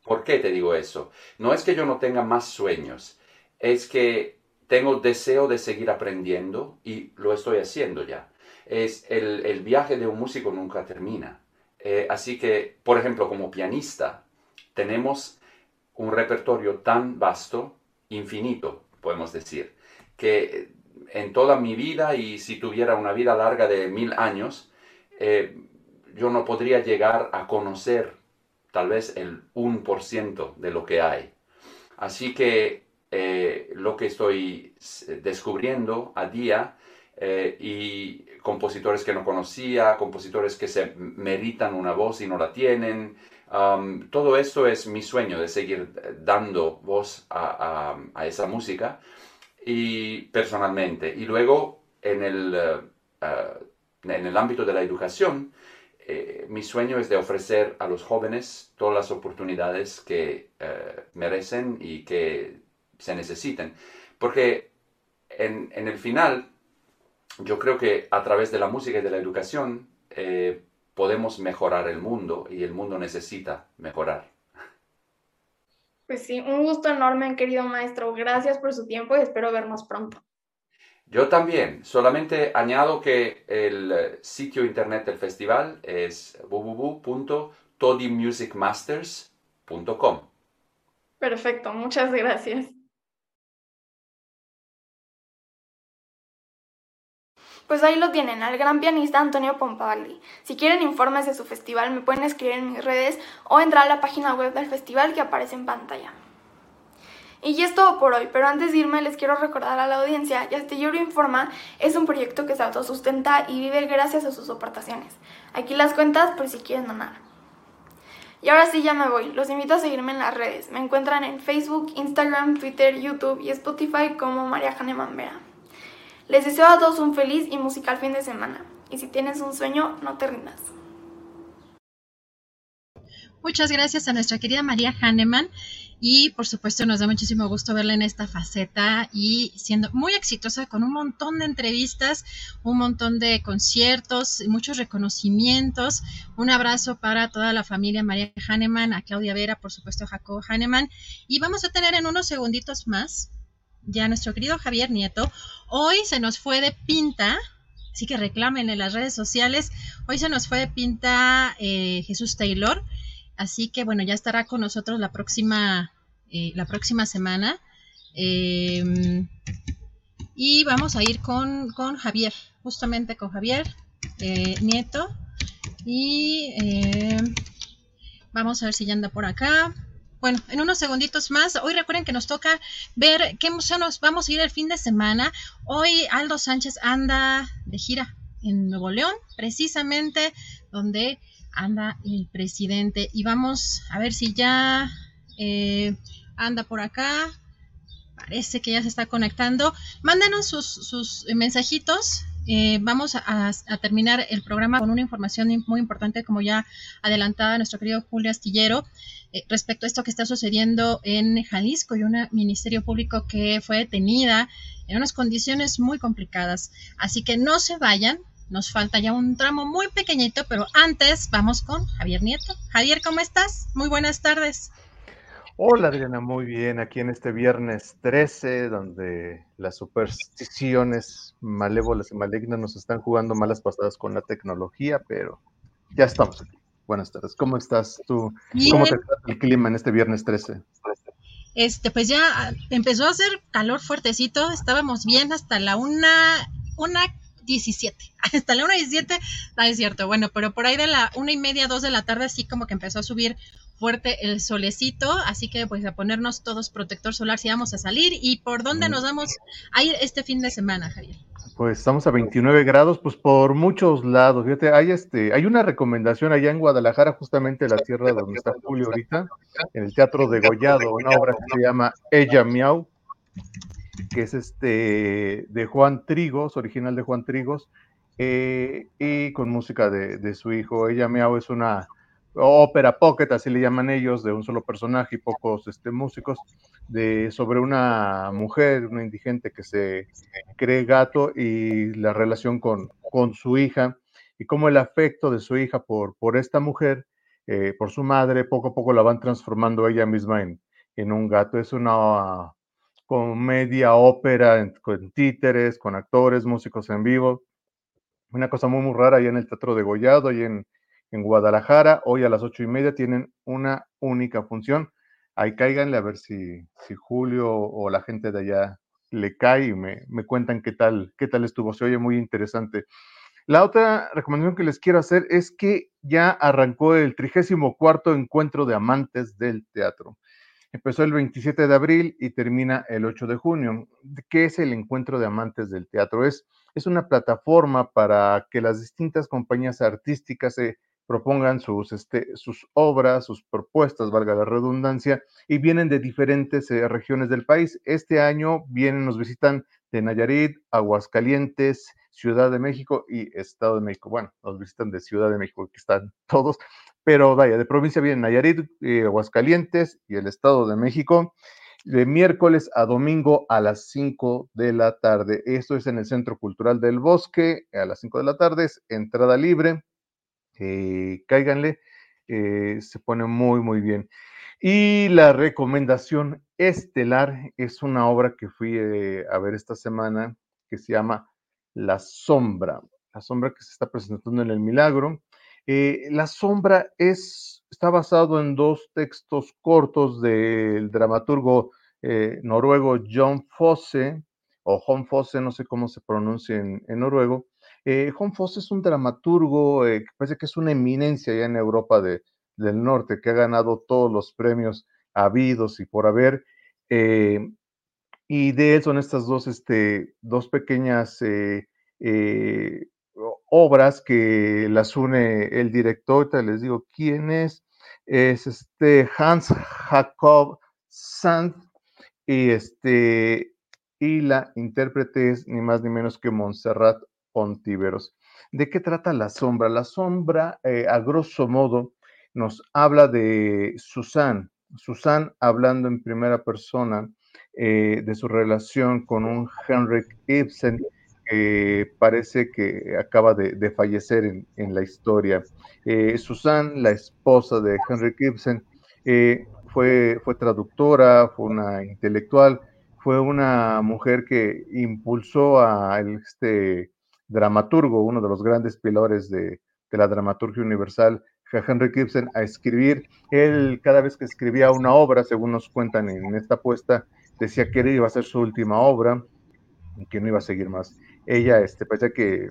por qué te digo eso? No es que yo no tenga más sueños, es que tengo deseo de seguir aprendiendo y lo estoy haciendo ya. Es el, viaje de un músico nunca termina. Eh, así que, por ejemplo, como pianista, tenemos un repertorio tan vasto, infinito, podemos decir, que en toda mi vida y si tuviera una vida larga de mil años, eh, yo no podría llegar a conocer tal vez el 1% de lo que hay. Así que eh, lo que estoy descubriendo a día y compositores que no conocía, compositores que se meritan una voz y no la tienen, um, todo esto es mi sueño de seguir dando voz a esa música y personalmente. Y luego en el, eh, eh, en el ámbito de la educación, eh, mi sueño es de ofrecer a los jóvenes todas las oportunidades que merecen y que se necesiten. Porque en, el final, yo creo que a través de la música y de la educación podemos mejorar el mundo y el mundo necesita mejorar. Pues sí, un gusto enorme, querido maestro. Gracias por su tiempo y espero vernos pronto. Yo también. Solamente añado que el eh, sitio internet del festival es www.todimusicmasters.com. Perfecto, muchas gracias. Pues ahí lo tienen, al gran pianista Antonio Pompavaldi. Si quieren informes de su festival me pueden escribir en mis redes o entrar a la página web del festival que aparece en pantalla. Y ya es todo por hoy, pero antes de irme les quiero recordar a la audiencia que Astillero Informa es un proyecto que se autosustenta y vive gracias a sus aportaciones. Aquí las cuentas por si quieren donar. Y ahora sí ya me voy. Los invito a seguirme en las redes. Me encuentran en Facebook, Instagram, Twitter, YouTube y Spotify como María Hahnemann Vera. Les deseo a todos un feliz y musical fin de semana. Y si tienes un sueño, no te rindas. Muchas gracias a nuestra querida María Hahnemann y por supuesto nos da muchísimo gusto verla en esta faceta y siendo muy exitosa con un montón de entrevistas, un montón de conciertos, muchos reconocimientos. Un abrazo para toda la familia María Hahnemann, a Claudia Vera, por supuesto a Jacob Hahnemann y vamos a tener en unos segunditos más ya nuestro querido Javier Nieto. Hoy se nos fue de pinta, así que reclamen en las redes sociales. Hoy se nos fue de pinta eh, Jesús Taylor. Así que bueno, ya estará con nosotros la próxima, eh, la próxima semana. Em, y vamos a ir con, con, Javier, justamente con Javier eh, Nieto. Y em, vamos a ver si ya anda por acá. Bueno, en unos segunditos más. Hoy recuerden que nos toca ver qué museo nos vamos a ir el fin de semana. Hoy Aldo Sánchez anda de gira en Nuevo León, precisamente donde anda el presidente. Y vamos a ver si ya eh, anda por acá. Parece que ya se está conectando. Mándenos sus, mensajitos. Eh, vamos a, terminar el programa con una información muy importante, como ya adelantaba nuestro querido Julio Astillero, eh, respecto a esto que está sucediendo en Jalisco y un ministerio público que fue detenida en unas condiciones muy complicadas. Así que no se vayan, nos falta ya un tramo muy pequeñito, pero antes vamos con Javier Nieto. Javier, ¿cómo estás? Muy buenas tardes. Hola Adriana, muy bien, aquí en este viernes 13, donde las supersticiones malévolas y malignas nos están jugando malas pasadas con la tecnología, pero ya estamos aquí. Buenas tardes, ¿cómo estás tú? ¿Cómo te trata el clima en este viernes 13? Este, pues ya empezó a hacer calor fuertecito, estábamos bien hasta la una, una 17. [laughs] Hasta la 1.17, no es cierto. Bueno, pero por ahí de la una y media, dos de la tarde, sí como que empezó a subir fuerte el solecito. Así que pues a ponernos todos protector solar si vamos a salir. ¿Y por dónde nos vamos a ir este fin de semana, Javier? Pues estamos a 29 grados, pues por muchos lados. Fíjate, hay este, hay una recomendación allá en Guadalajara, justamente la tierra donde está Julio ahorita, en el Teatro de Gollado, una obra que se llama Ella Miau que es este de Juan Trigos, original de Juan Trigos, eh, y con música de, su hijo. Ella Miau es una ópera pocket, así le llaman ellos, de un solo personaje y pocos este, músicos, de, sobre una mujer, una indigente que se cree gato y la relación con, con su hija y cómo el afecto de su hija por, por esta mujer, eh, por su madre, poco a poco la van transformando ella misma en, en un gato. Es una media ópera, con títeres, con actores, músicos en vivo. Una cosa muy, muy rara ahí en el Teatro de Gollado y en, en Guadalajara. Hoy a las ocho y media tienen una única función. Ahí cáiganle a ver si, si Julio o la gente de allá le cae y me, me cuentan qué tal, qué tal estuvo. Se oye muy interesante. La otra recomendación que les quiero hacer es que ya arrancó el 34 encuentro de amantes del teatro. Empezó el 27 de abril y termina el 8 de junio. ¿Qué es el Encuentro de Amantes del Teatro? Es, es una plataforma para que las distintas compañías artísticas se propongan sus, este, sus obras, sus propuestas, valga la redundancia, y vienen de diferentes eh, regiones del país. Este año vienen, nos visitan de Nayarit, Aguascalientes, Ciudad de México y Estado de México. Bueno, nos visitan de Ciudad de México, que están [laughs] todos, pero vaya, de provincia vienen Nayarit, eh, Aguascalientes y el Estado de México, de miércoles a domingo a las 5 de la tarde. Esto es en el Centro Cultural del Bosque, a las 5 de la tarde, es entrada libre, eh, cáiganle, eh, se pone muy, muy bien. Y la recomendación estelar es una obra que fui a ver esta semana que se llama La Sombra, la sombra que se está presentando en el Milagro. Eh, la sombra es, está basado en dos textos cortos del dramaturgo eh, noruego John Fosse, o John Fosse, no sé cómo se pronuncia en, noruego, Eh, Juan Fosse es un dramaturgo eh, que parece que es una eminencia ya en Europa del Norte, que ha ganado todos los premios habidos y por haber. Eh, y de él son estas dos, este, dos pequeñas obras que las une el director, te les digo quién es, es este Hans Jacob Sand y este y la intérprete es ni más ni menos que Montserrat Ontiveros. ¿De qué trata la sombra? La sombra, eh, a grosso modo, nos habla de Susan. Susan hablando en primera persona eh, de su relación con un Henrik Ibsen que parece que acaba de, fallecer en, la historia. Eh, Susan, la esposa de Henrik Ibsen, fue, fue traductora, fue una intelectual, fue una mujer que impulsó a este dramaturgo, uno de los grandes pilares de, la dramaturgia universal, Henry Gibson, a escribir. Él, cada vez que escribía una obra, según nos cuentan en esta apuesta, decía que iba a ser su última obra que no iba a seguir más. Ella este, parecía que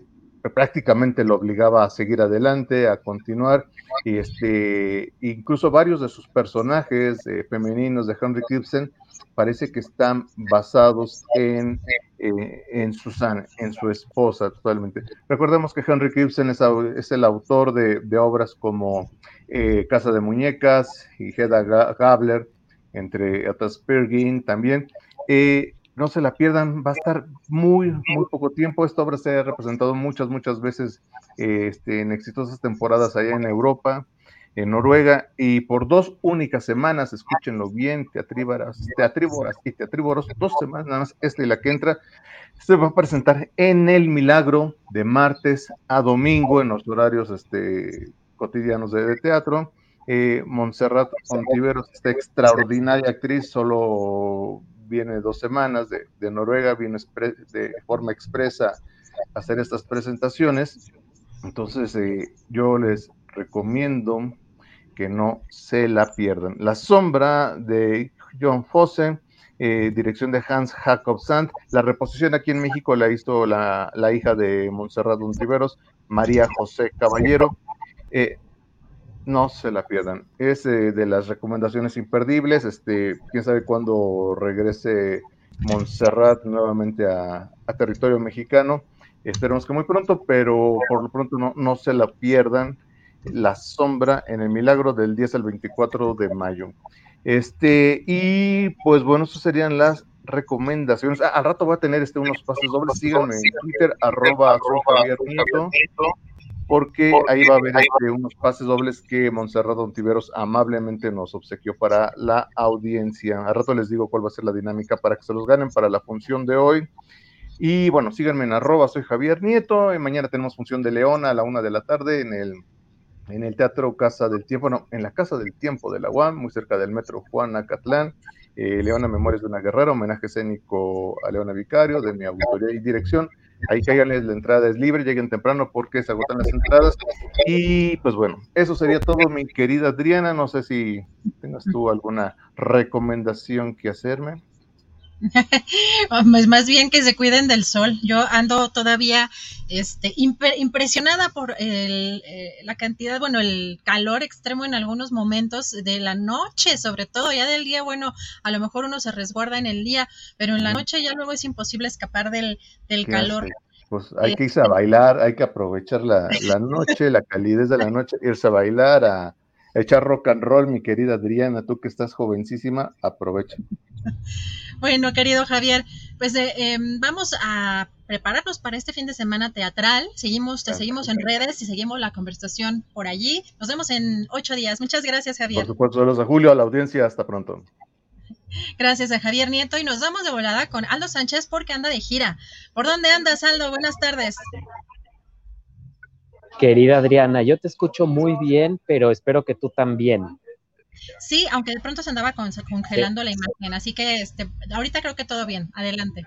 prácticamente lo obligaba a seguir adelante, a continuar, y este, incluso varios de sus personajes eh, femeninos de Henry Gibson parece que están basados en, eh, en Susan, en su esposa totalmente. Recordemos que Henry Gibson es, el autor de, de obras como eh, Casa de Muñecas y Hedda Gabler, entre otras Pergin también. Eh, no se la pierdan, va a estar muy, muy poco tiempo. Esta obra se ha representado muchas, muchas veces este, en exitosas temporadas allá en Europa en Noruega y por dos únicas semanas, escúchenlo bien, teatrívoras, teatrívoras y teatrívoros, dos semanas nada más, esta y la que entra, se va a presentar en El Milagro de martes a domingo en los horarios este, cotidianos de, teatro. Eh, Montserrat Ontiveros, esta extraordinaria actriz, solo viene dos semanas de, Noruega, viene de forma expresa a hacer estas presentaciones. Entonces, eh, yo les recomiendo que no se la pierdan. La sombra de John Fosse, eh, dirección de Hans Jacob Sand. La reposición aquí en México la hizo la, hija de Montserrat Untiveros, María José Caballero. Eh, no se la pierdan. Es eh, de las recomendaciones imperdibles. Este, quién sabe cuándo regrese Montserrat nuevamente a, territorio mexicano. Esperemos que muy pronto, pero por lo pronto no, no se la pierdan. La Sombra en el Milagro del 10 al 24 de mayo. Este, y pues bueno, eso serían las recomendaciones. Ah, al rato voy a tener este, unos pases dobles. Síganme en Twitter, arroba porque ahí va a haber este, unos pases dobles que Monserrat Ontiveros amablemente nos obsequió para la audiencia. Al rato les digo cuál va a ser la dinámica para que se los ganen para la función de hoy. Y bueno, síganme en arroba, soy Javier Nieto. Y mañana tenemos función de Leona a la una de la tarde en el en el Teatro Casa del Tiempo, no, en la Casa del Tiempo de la UAM, muy cerca del Metro Juan Acatlán. Eh, Leona Memorias de una Guerrera, homenaje escénico a Leona Vicario, de mi autoría y dirección. Ahí cáiganles, la entrada es libre, lleguen temprano porque se agotan las entradas. Y pues bueno, eso sería todo, mi querida Adriana. No sé si tengas tú alguna recomendación que hacerme. [laughs] pues más bien que se cuiden del sol. Yo ando todavía este, impresionada por el, eh, la cantidad, bueno, el calor extremo en algunos momentos de la noche, sobre todo ya del día, bueno, a lo mejor uno se resguarda en el día, pero en la noche ya luego es imposible escapar del, del calor. Pues hay que irse a bailar, hay que aprovechar la, la noche, la calidez de la noche, irse a bailar, a, echar rock and roll, mi querida Adriana, tú que estás jovencísima, aprovecha. [laughs] Bueno, querido Javier, pues eh, em, vamos a prepararnos para este fin de semana teatral. Seguimos, te seguimos en redes y seguimos la conversación por allí. Nos vemos en ocho días. Muchas gracias, Javier. Por supuesto, saludos a Julio, a la audiencia. Hasta pronto. Gracias a Javier Nieto y nos vamos de volada con Aldo Sánchez porque anda de gira. ¿Por dónde andas, Aldo? Buenas tardes. Querida Adriana, yo te escucho muy bien, pero espero que tú también. Sí, aunque de pronto se andaba congelando la imagen, así que este, ahorita creo que todo bien. Adelante.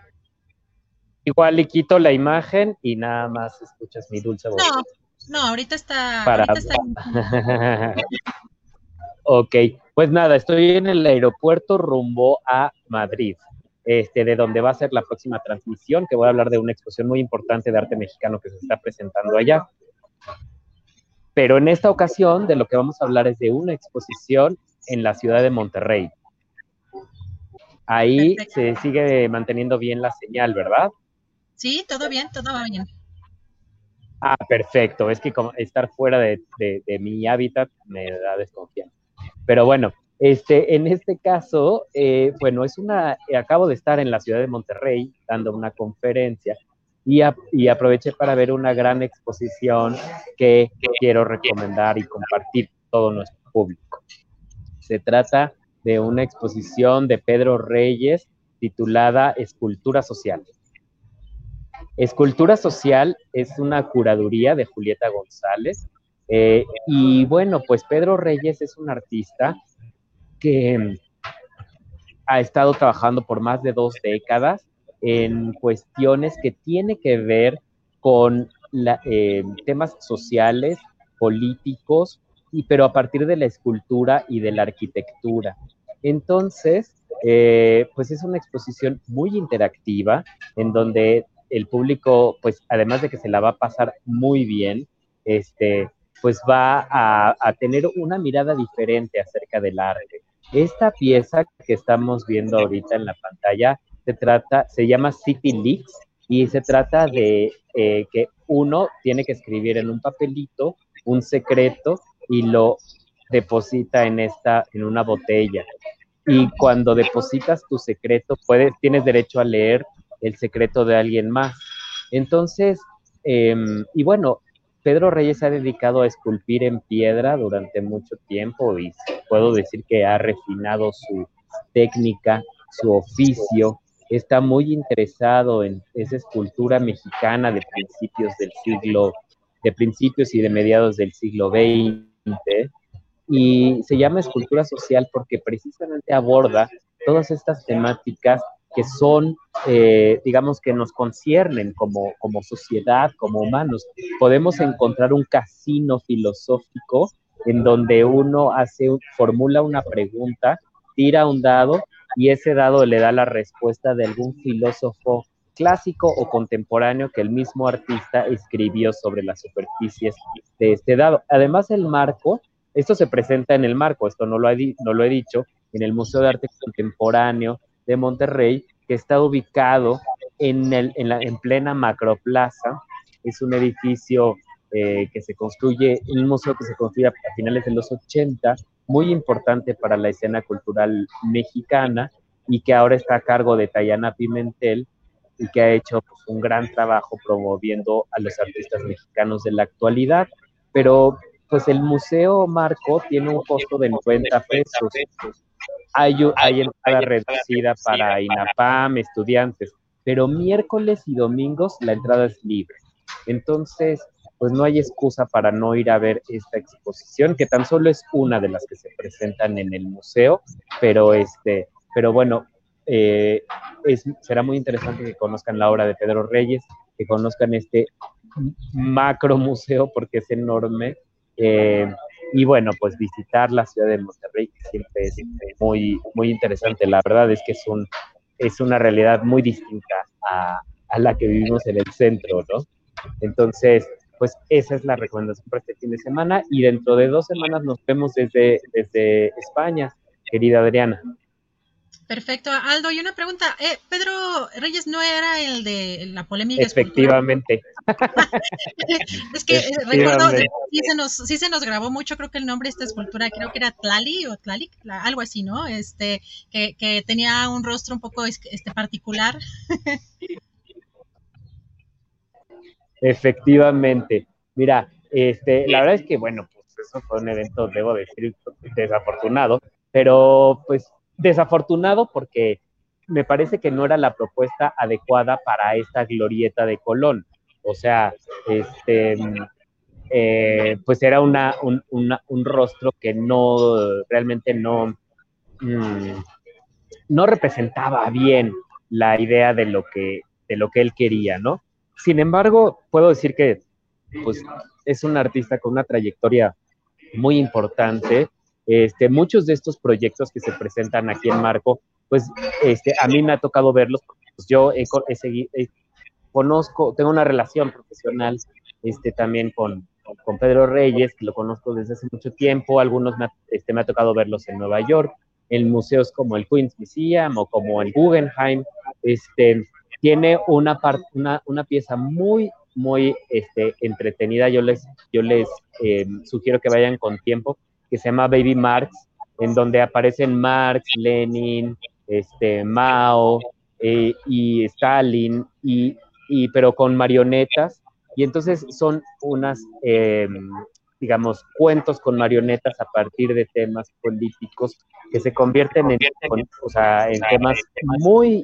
Igual le quito la imagen y nada más escuchas mi dulce voz. No, no, ahorita está. Ahorita está... [laughs] ok, pues nada, estoy en el aeropuerto rumbo a Madrid. este, de donde va a ser la próxima transmisión, que voy a hablar de una exposición muy importante de arte mexicano que se está presentando allá. Pero en esta ocasión de lo que vamos a hablar es de una exposición en la ciudad de Monterrey. Ahí se sigue manteniendo bien la señal, ¿verdad? Sí, todo bien, todo va bien. Ah, perfecto. Es que como estar fuera de, mi hábitat me da desconfianza. Pero bueno, este, en este caso, eh, bueno, es una, acabo de estar en la ciudad de Monterrey dando una conferencia y, aproveché para ver una gran exposición que quiero recomendar y compartir todo nuestro público. Se trata de una exposición de Pedro Reyes titulada Escultura Social. Escultura Social es una curaduría de Julieta González. Eh, y bueno, pues Pedro Reyes es un artista que ha estado trabajando por más de dos décadas en cuestiones que tiene que ver con eh, temas sociales, políticos, y, pero a partir de la escultura y de la arquitectura. Entonces, eh, pues es una exposición muy interactiva en donde el público, pues además de que se la va a pasar muy bien, este, pues va a, a tener una mirada diferente acerca del arte. Esta pieza que estamos viendo ahorita en la pantalla se trata, se llama City Leaks y se trata de eh, que uno tiene que escribir en un papelito un secreto y lo deposita en esta, en una botella. Y cuando depositas tu secreto, puedes, tienes derecho a leer el secreto de alguien más. Entonces, em, y bueno, Pedro Reyes ha dedicado a esculpir en piedra durante mucho tiempo y puedo decir que ha refinado su técnica, su oficio, está muy interesado en esa escultura mexicana de principios del siglo, de principios y de mediados del siglo XX, y se llama escultura social porque precisamente aborda todas estas temáticas que son, eh, digamos, que nos conciernen como, como sociedad, como humanos. Podemos encontrar un casino filosófico en donde uno hace, formula una pregunta, tira un dado y ese dado le da la respuesta de algún filósofo clásico o contemporáneo que el mismo artista escribió sobre las superficies de este dado. Además, el marco, esto se presenta en el marco, esto no lo, he dicho, en el Museo de Arte Contemporáneo de Monterrey, que está ubicado en, la, en plena macroplaza. Es un edificio eh, que se construye, un museo que se construye a finales de los 80, muy importante para la escena cultural mexicana y que ahora está a cargo de Tayana Pimentel y que ha hecho pues, un gran trabajo promoviendo a los artistas mexicanos de la actualidad. Pero pues el Museo Marco tiene un costo de 90 pesos hay, hay entrada reducida para INAPAM, estudiantes, pero miércoles y domingos la entrada es libre. Entonces, pues no hay excusa para no ir a ver esta exposición, que tan solo es una de las que se presentan en el museo, pero este, pero bueno, eh, es, será muy interesante que conozcan la obra de Pedro Reyes, que conozcan este macro museo porque es enorme. Eh, y bueno, pues visitar la ciudad de Monterrey siempre es muy, muy interesante. La verdad es que es, un, es una realidad muy distinta a, a la que vivimos en el centro, ¿no? Entonces, pues esa es la recomendación para este fin de semana y dentro de dos semanas nos vemos desde, desde España, querida Adriana. Perfecto, Aldo, y una pregunta, eh, Pedro Reyes no era el de la polémica. Efectivamente. [laughs] es que eh, recuerdo, sí se, nos, sí se nos grabó mucho, creo que el nombre de esta escultura, creo que era Tlali o Tlalic, algo así, ¿no? Este, que, que tenía un rostro un poco este particular. [laughs] Efectivamente. Mira, este, la verdad es que, bueno, pues eso fue un evento, debo decir, desafortunado, pero pues Desafortunado porque me parece que no era la propuesta adecuada para esta glorieta de Colón. O sea, este, eh, pues era una, un, rostro que no, realmente no, mm, no representaba bien la idea de lo que, de lo que él quería, ¿no? Sin embargo, puedo decir que pues, es un artista con una trayectoria muy importante. Este, muchos de estos proyectos que se presentan aquí en Marco pues este, a mí me ha tocado verlos, pues, yo he, seguido, conozco, tengo una relación profesional este, también con, con Pedro Reyes, que lo conozco desde hace mucho tiempo, algunos me, este, me ha tocado verlos en Nueva York, en museos como el Queen's Museum o como el Guggenheim, este, tiene una, una, una pieza muy, muy este, entretenida, yo les, yo les eh, sugiero que vayan con tiempo, que se llama Baby Marx, en donde aparecen Marx, Lenin, este, Mao eh, y Stalin, y, y, pero con marionetas, y entonces son unas, eh, digamos, cuentos con marionetas a partir de temas políticos que se convierten en, o sea, en temas muy,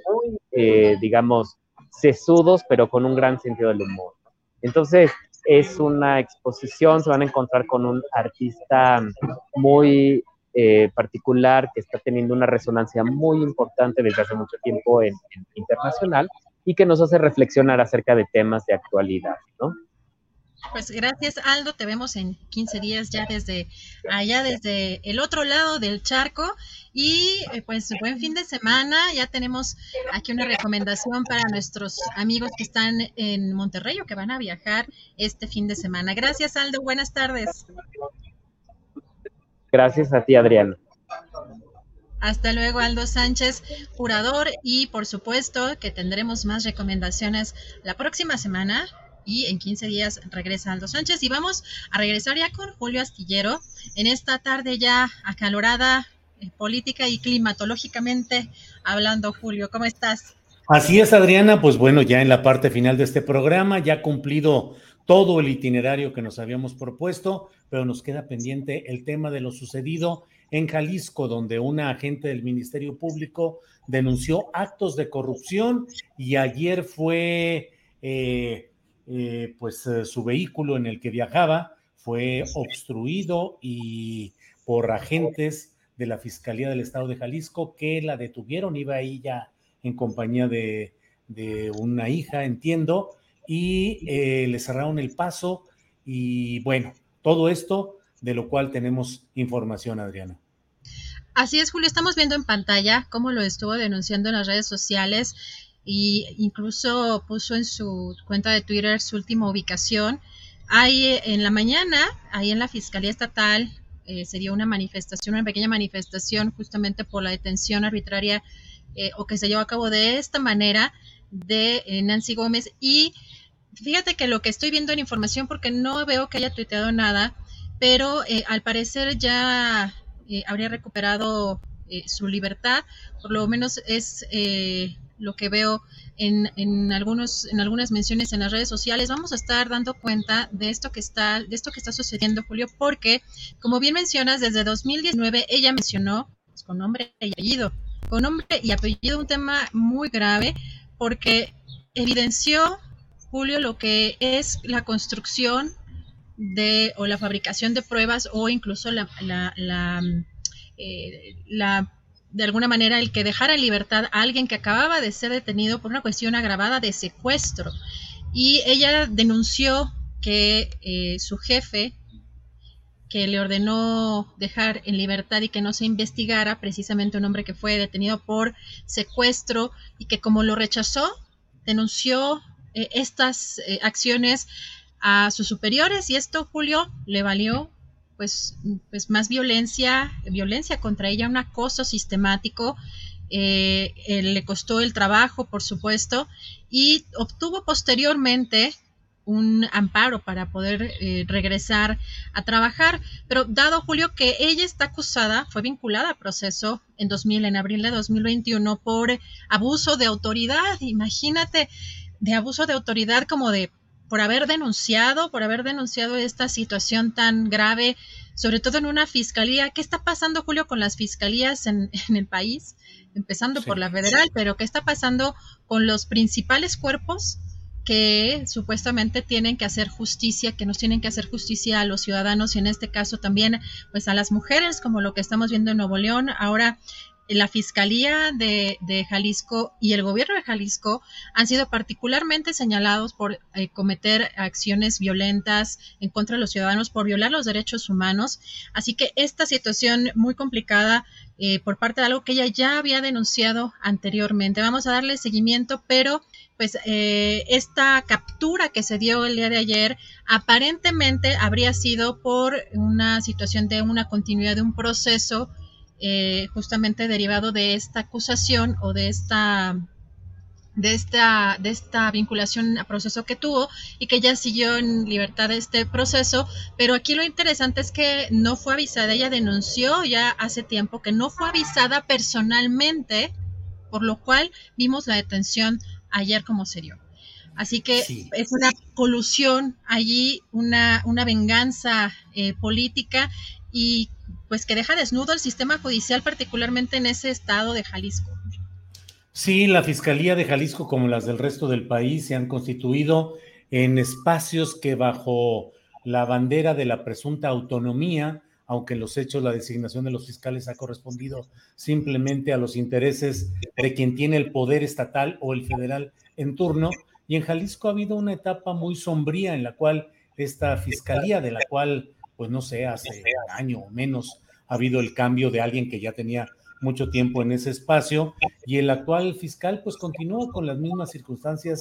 eh, digamos, sesudos, pero con un gran sentido del humor. Entonces, es una exposición, se van a encontrar con un artista muy eh, particular que está teniendo una resonancia muy importante desde hace mucho tiempo en, en, internacional y que nos hace reflexionar acerca de temas de actualidad, ¿no? Pues gracias Aldo, te vemos en 15 días ya desde allá, desde el otro lado del charco. Y eh, pues buen fin de semana, ya tenemos aquí una recomendación para nuestros amigos que están en Monterrey o que van a viajar este fin de semana. Gracias Aldo, buenas tardes. Gracias a ti Adrián. Hasta luego, Aldo Sánchez, curador, y por supuesto que tendremos más recomendaciones la próxima semana y en 15 días regresa Aldo Sánchez y vamos a regresar ya con Julio Astillero en esta tarde ya acalorada eh, política y climatológicamente hablando. Julio, ¿cómo estás? Así es, Adriana, pues bueno, ya en la parte final de este programa, ya cumplido todo el itinerario que nos habíamos propuesto, pero nos queda pendiente el tema de lo sucedido en Jalisco, donde una agente del Ministerio Público denunció actos de corrupción y ayer fue eh, eh, pues eh, su vehículo en el que viajaba fue obstruido y por agentes de la Fiscalía del Estado de Jalisco que la detuvieron, iba ahí ya en compañía de, una hija, entiendo, y eh, le cerraron el paso y bueno, todo esto de lo cual tenemos información, Adriana. Así es, Julio, estamos viendo en pantalla cómo lo estuvo denunciando en las redes sociales y incluso puso en su cuenta de Twitter su última ubicación. Ahí eh, en la mañana, ahí en la Fiscalía Estatal, eh, sería una manifestación, una pequeña manifestación justamente por la detención arbitraria eh, o que se llevó a cabo de esta manera de Nancy Gómez. Y fíjate que lo que estoy viendo en información, porque no veo que haya tuiteado nada, pero al parecer ya habría recuperado su libertad, por lo menos es lo que veo en, en, algunos, en algunas menciones en las redes sociales, vamos a estar dando cuenta de esto que está, de esto que está sucediendo, Julio, porque, como bien mencionas, desde 2019 ella mencionó pues, con nombre y apellido, con nombre y apellido un tema muy grave, porque evidenció, Julio, lo que es la construcción de, o la fabricación de pruebas, o incluso la, la, la, eh, la de alguna manera el que dejara en libertad a alguien que acababa de ser detenido por una cuestión agravada de secuestro. Y ella denunció que eh, su jefe, que le ordenó dejar en libertad y que no se investigara, precisamente un hombre que fue detenido por secuestro y que como lo rechazó, denunció eh, estas eh, acciones a sus superiores y esto, Julio, le valió pues, pues más violencia, violencia contra ella, un acoso sistemático. Eh, le costó el trabajo, por supuesto, y obtuvo posteriormente un amparo para poder eh, regresar a trabajar. Pero dado, Julio, que ella está acusada, fue vinculada a proceso en 2000, en abril de 2021, por abuso de autoridad. Imagínate, de abuso de autoridad como de por haber denunciado, por haber denunciado esta situación tan grave, sobre todo en una fiscalía. ¿Qué está pasando, Julio, con las fiscalías en, [laughs] el país? Empezando por la federal, pero ¿qué está pasando con los principales cuerpos que supuestamente tienen que hacer justicia, que nos tienen que hacer justicia a los ciudadanos y en este caso también pues a las mujeres, como lo que estamos viendo en Nuevo León. Ahora la Fiscalía de, Jalisco y el gobierno de Jalisco han sido particularmente señalados por eh, cometer acciones violentas en contra de los ciudadanos, por violar los derechos humanos. Así que esta situación muy complicada eh, por parte de algo que ella ya había denunciado anteriormente. Vamos a darle seguimiento, pero pues eh, esta captura que se dio el día de ayer aparentemente habría sido por una situación de una continuidad de un proceso eh, justamente derivado de esta acusación o de esta de esta, de esta vinculación a proceso que tuvo y que ya siguió en libertad este proceso, pero aquí lo interesante es que no fue avisada, ella denunció ya hace tiempo que no fue avisada personalmente, por lo cual vimos la detención ayer como se dio. Así que es una colusión allí, una, una venganza eh, política y pues que deja desnudo el sistema judicial, particularmente en ese estado de Jalisco. Sí, la Fiscalía de Jalisco, como las del resto del país, se han constituido en espacios que bajo la bandera de la presunta autonomía, aunque en los hechos la designación de los fiscales ha correspondido simplemente a los intereses de quien tiene el poder estatal o el federal en turno. Y en Jalisco ha habido una etapa muy sombría en la cual esta fiscalía, de la cual, pues no sé, hace un año o menos, ha habido el cambio de alguien que ya tenía mucho tiempo en ese espacio y el actual fiscal pues continúa con las mismas circunstancias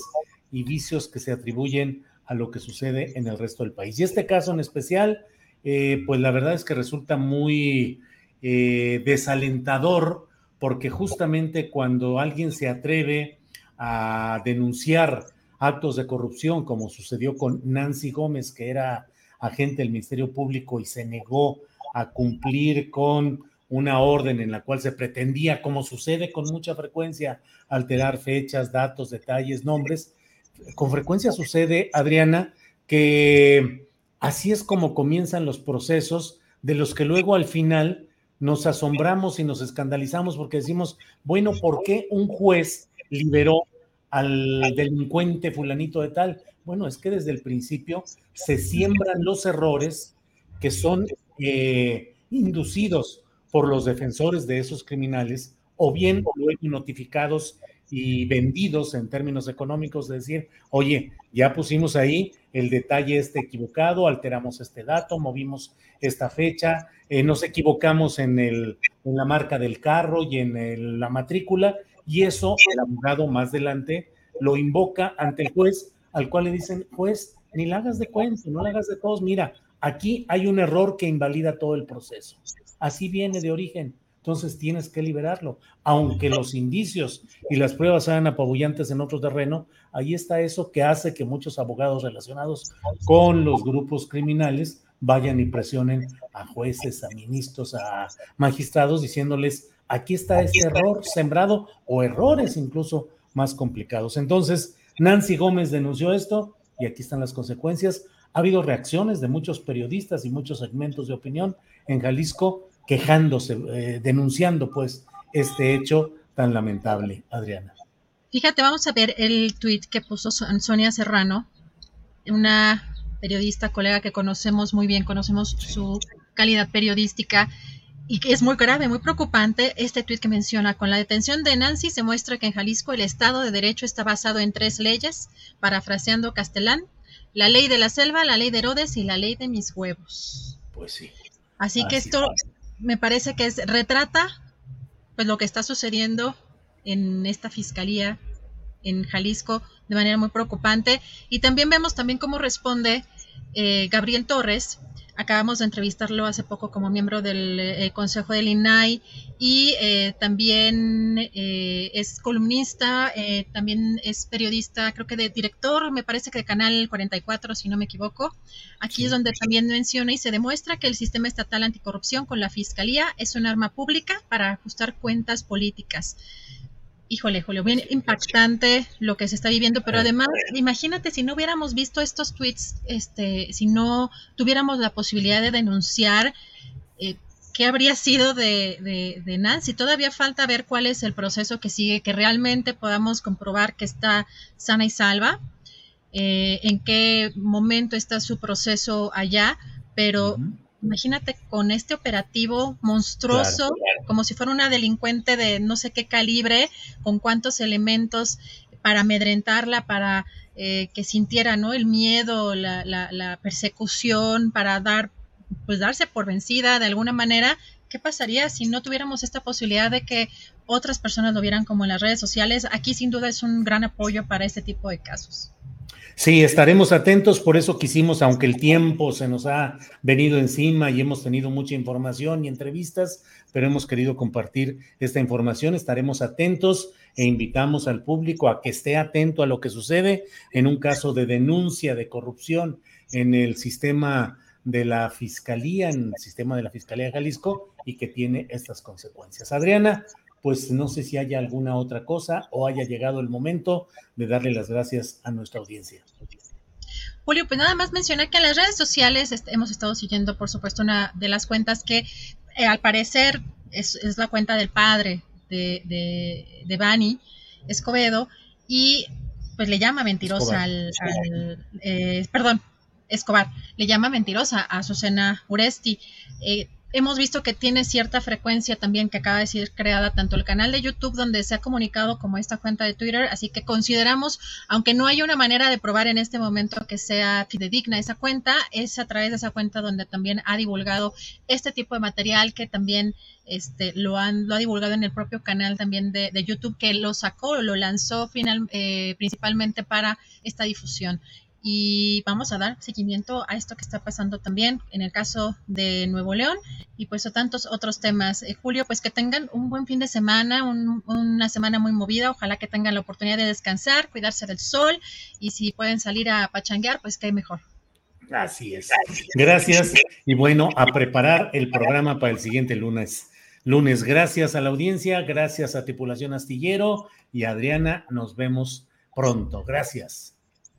y vicios que se atribuyen a lo que sucede en el resto del país. Y este caso en especial, eh, pues la verdad es que resulta muy eh, desalentador porque justamente cuando alguien se atreve a denunciar actos de corrupción, como sucedió con Nancy Gómez, que era agente del Ministerio Público y se negó a cumplir con una orden en la cual se pretendía, como sucede con mucha frecuencia, alterar fechas, datos, detalles, nombres. Con frecuencia sucede, Adriana, que así es como comienzan los procesos de los que luego al final nos asombramos y nos escandalizamos porque decimos, bueno, ¿por qué un juez liberó al delincuente fulanito de tal? Bueno, es que desde el principio se siembran los errores que son eh, inducidos por los defensores de esos criminales o bien luego notificados y vendidos en términos económicos, de decir, oye, ya pusimos ahí el detalle este equivocado, alteramos este dato, movimos esta fecha, eh, nos equivocamos en, el, en la marca del carro y en la matrícula, y eso el abogado más adelante lo invoca ante el juez, al cual le dicen, juez, ni la hagas de cuento, no la hagas de todos, mira, aquí hay un error que invalida todo el proceso así viene de origen. Entonces tienes que liberarlo. Aunque los indicios y las pruebas sean apabullantes en otro terreno, ahí está eso que hace que muchos abogados relacionados con los grupos criminales vayan y presionen a jueces, a ministros, a magistrados, diciéndoles, aquí está este error sembrado o errores incluso más complicados. Entonces, Nancy Gómez denunció esto y aquí están las consecuencias. Ha habido reacciones de muchos periodistas y muchos segmentos de opinión en Jalisco quejándose, eh, denunciando pues este hecho tan lamentable, Adriana. Fíjate, vamos a ver el tuit que puso Sonia Serrano, una periodista, colega que conocemos muy bien, conocemos su calidad periodística y que es muy grave, muy preocupante este tuit que menciona, con la detención de Nancy se muestra que en Jalisco el Estado de Derecho está basado en tres leyes, parafraseando Castellán, la ley de la selva, la ley de Herodes y la ley de mis huevos. Pues sí. Así, que esto me parece que es, retrata pues lo que está sucediendo en esta fiscalía en Jalisco de manera muy preocupante y también vemos también cómo responde eh, Gabriel Torres Acabamos de entrevistarlo hace poco como miembro del eh, Consejo del INAI y eh, también eh, es columnista, también es periodista, creo que de director, me parece que de Canal 44, si no me equivoco. Aquí es donde también menciona y se demuestra que el sistema estatal anticorrupción con la Fiscalía es un arma pública para ajustar cuentas políticas híjole, Julio, bien impactante lo que se está viviendo, pero además, imagínate si no hubiéramos visto estos tweets, este, si no tuviéramos la posibilidad de denunciar, eh, ¿qué habría sido de, de, Nancy? Todavía falta ver cuál es el proceso que sigue, que realmente podamos comprobar que está sana y salva, eh, en qué momento está su proceso allá, pero imagínate con este operativo monstruoso, como si fuera una delincuente de no sé qué calibre, con cuántos elementos para amedrentarla, para eh, que sintiera ¿no? el miedo, la, la, la, persecución, para dar, pues darse por vencida de alguna manera. ¿Qué pasaría si no tuviéramos esta posibilidad de que otras personas lo vieran como en las redes sociales? Aquí sin duda es un gran apoyo para este tipo de casos. Sí, estaremos atentos, por eso quisimos, aunque el tiempo se nos ha venido encima y hemos tenido mucha información y entrevistas, pero hemos querido compartir esta información, estaremos atentos e invitamos al público a que esté atento a lo que sucede en un caso de denuncia de corrupción en el sistema de la Fiscalía, en el sistema de la Fiscalía de Jalisco y que tiene estas consecuencias. Adriana, pues no sé si haya alguna otra cosa o haya llegado el momento de darle las gracias a nuestra audiencia. Julio, pues nada más mencionar que en las redes sociales hemos estado siguiendo, por supuesto, una de las cuentas que eh, al parecer es, la cuenta del padre de, de, de Bani Escobedo y pues le llama mentirosa al, eh, perdón, Escobar, le llama mentirosa a Susana Uresti. Eh, hemos visto que tiene cierta frecuencia también que acaba de ser creada tanto el canal de YouTube donde se ha comunicado como esta cuenta de Twitter, así que consideramos, aunque no hay una manera de probar en este momento que sea fidedigna esa cuenta, es a través de esa cuenta donde también ha divulgado este tipo de material que también este, lo, han, lo ha divulgado en el propio canal también de, YouTube que lo sacó, lo lanzó final, eh, principalmente para esta difusión y vamos a dar seguimiento a esto que está pasando también en el caso de Nuevo León y pues a tantos otros temas. Eh, Julio, pues que tengan un buen fin de semana, una semana muy movida, ojalá que tengan la oportunidad de descansar, cuidarse del sol y si pueden salir a pachanguear, pues qué mejor. Así es. Gracias y bueno, a preparar el programa para el siguiente lunes. Lunes, gracias a la audiencia, gracias a Tripulación Astillero y Adriana, nos vemos pronto. Gracias.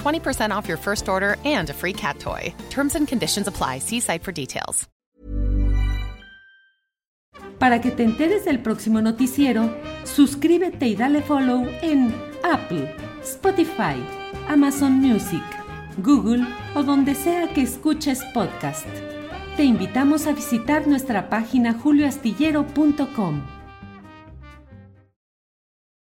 20% off your first order and a free cat toy. Terms and conditions apply. See site for details. Para que te enteres del próximo noticiero, suscríbete y dale follow en Apple, Spotify, Amazon Music, Google o donde sea que escuches podcast. Te invitamos a visitar nuestra página julioastillero.com.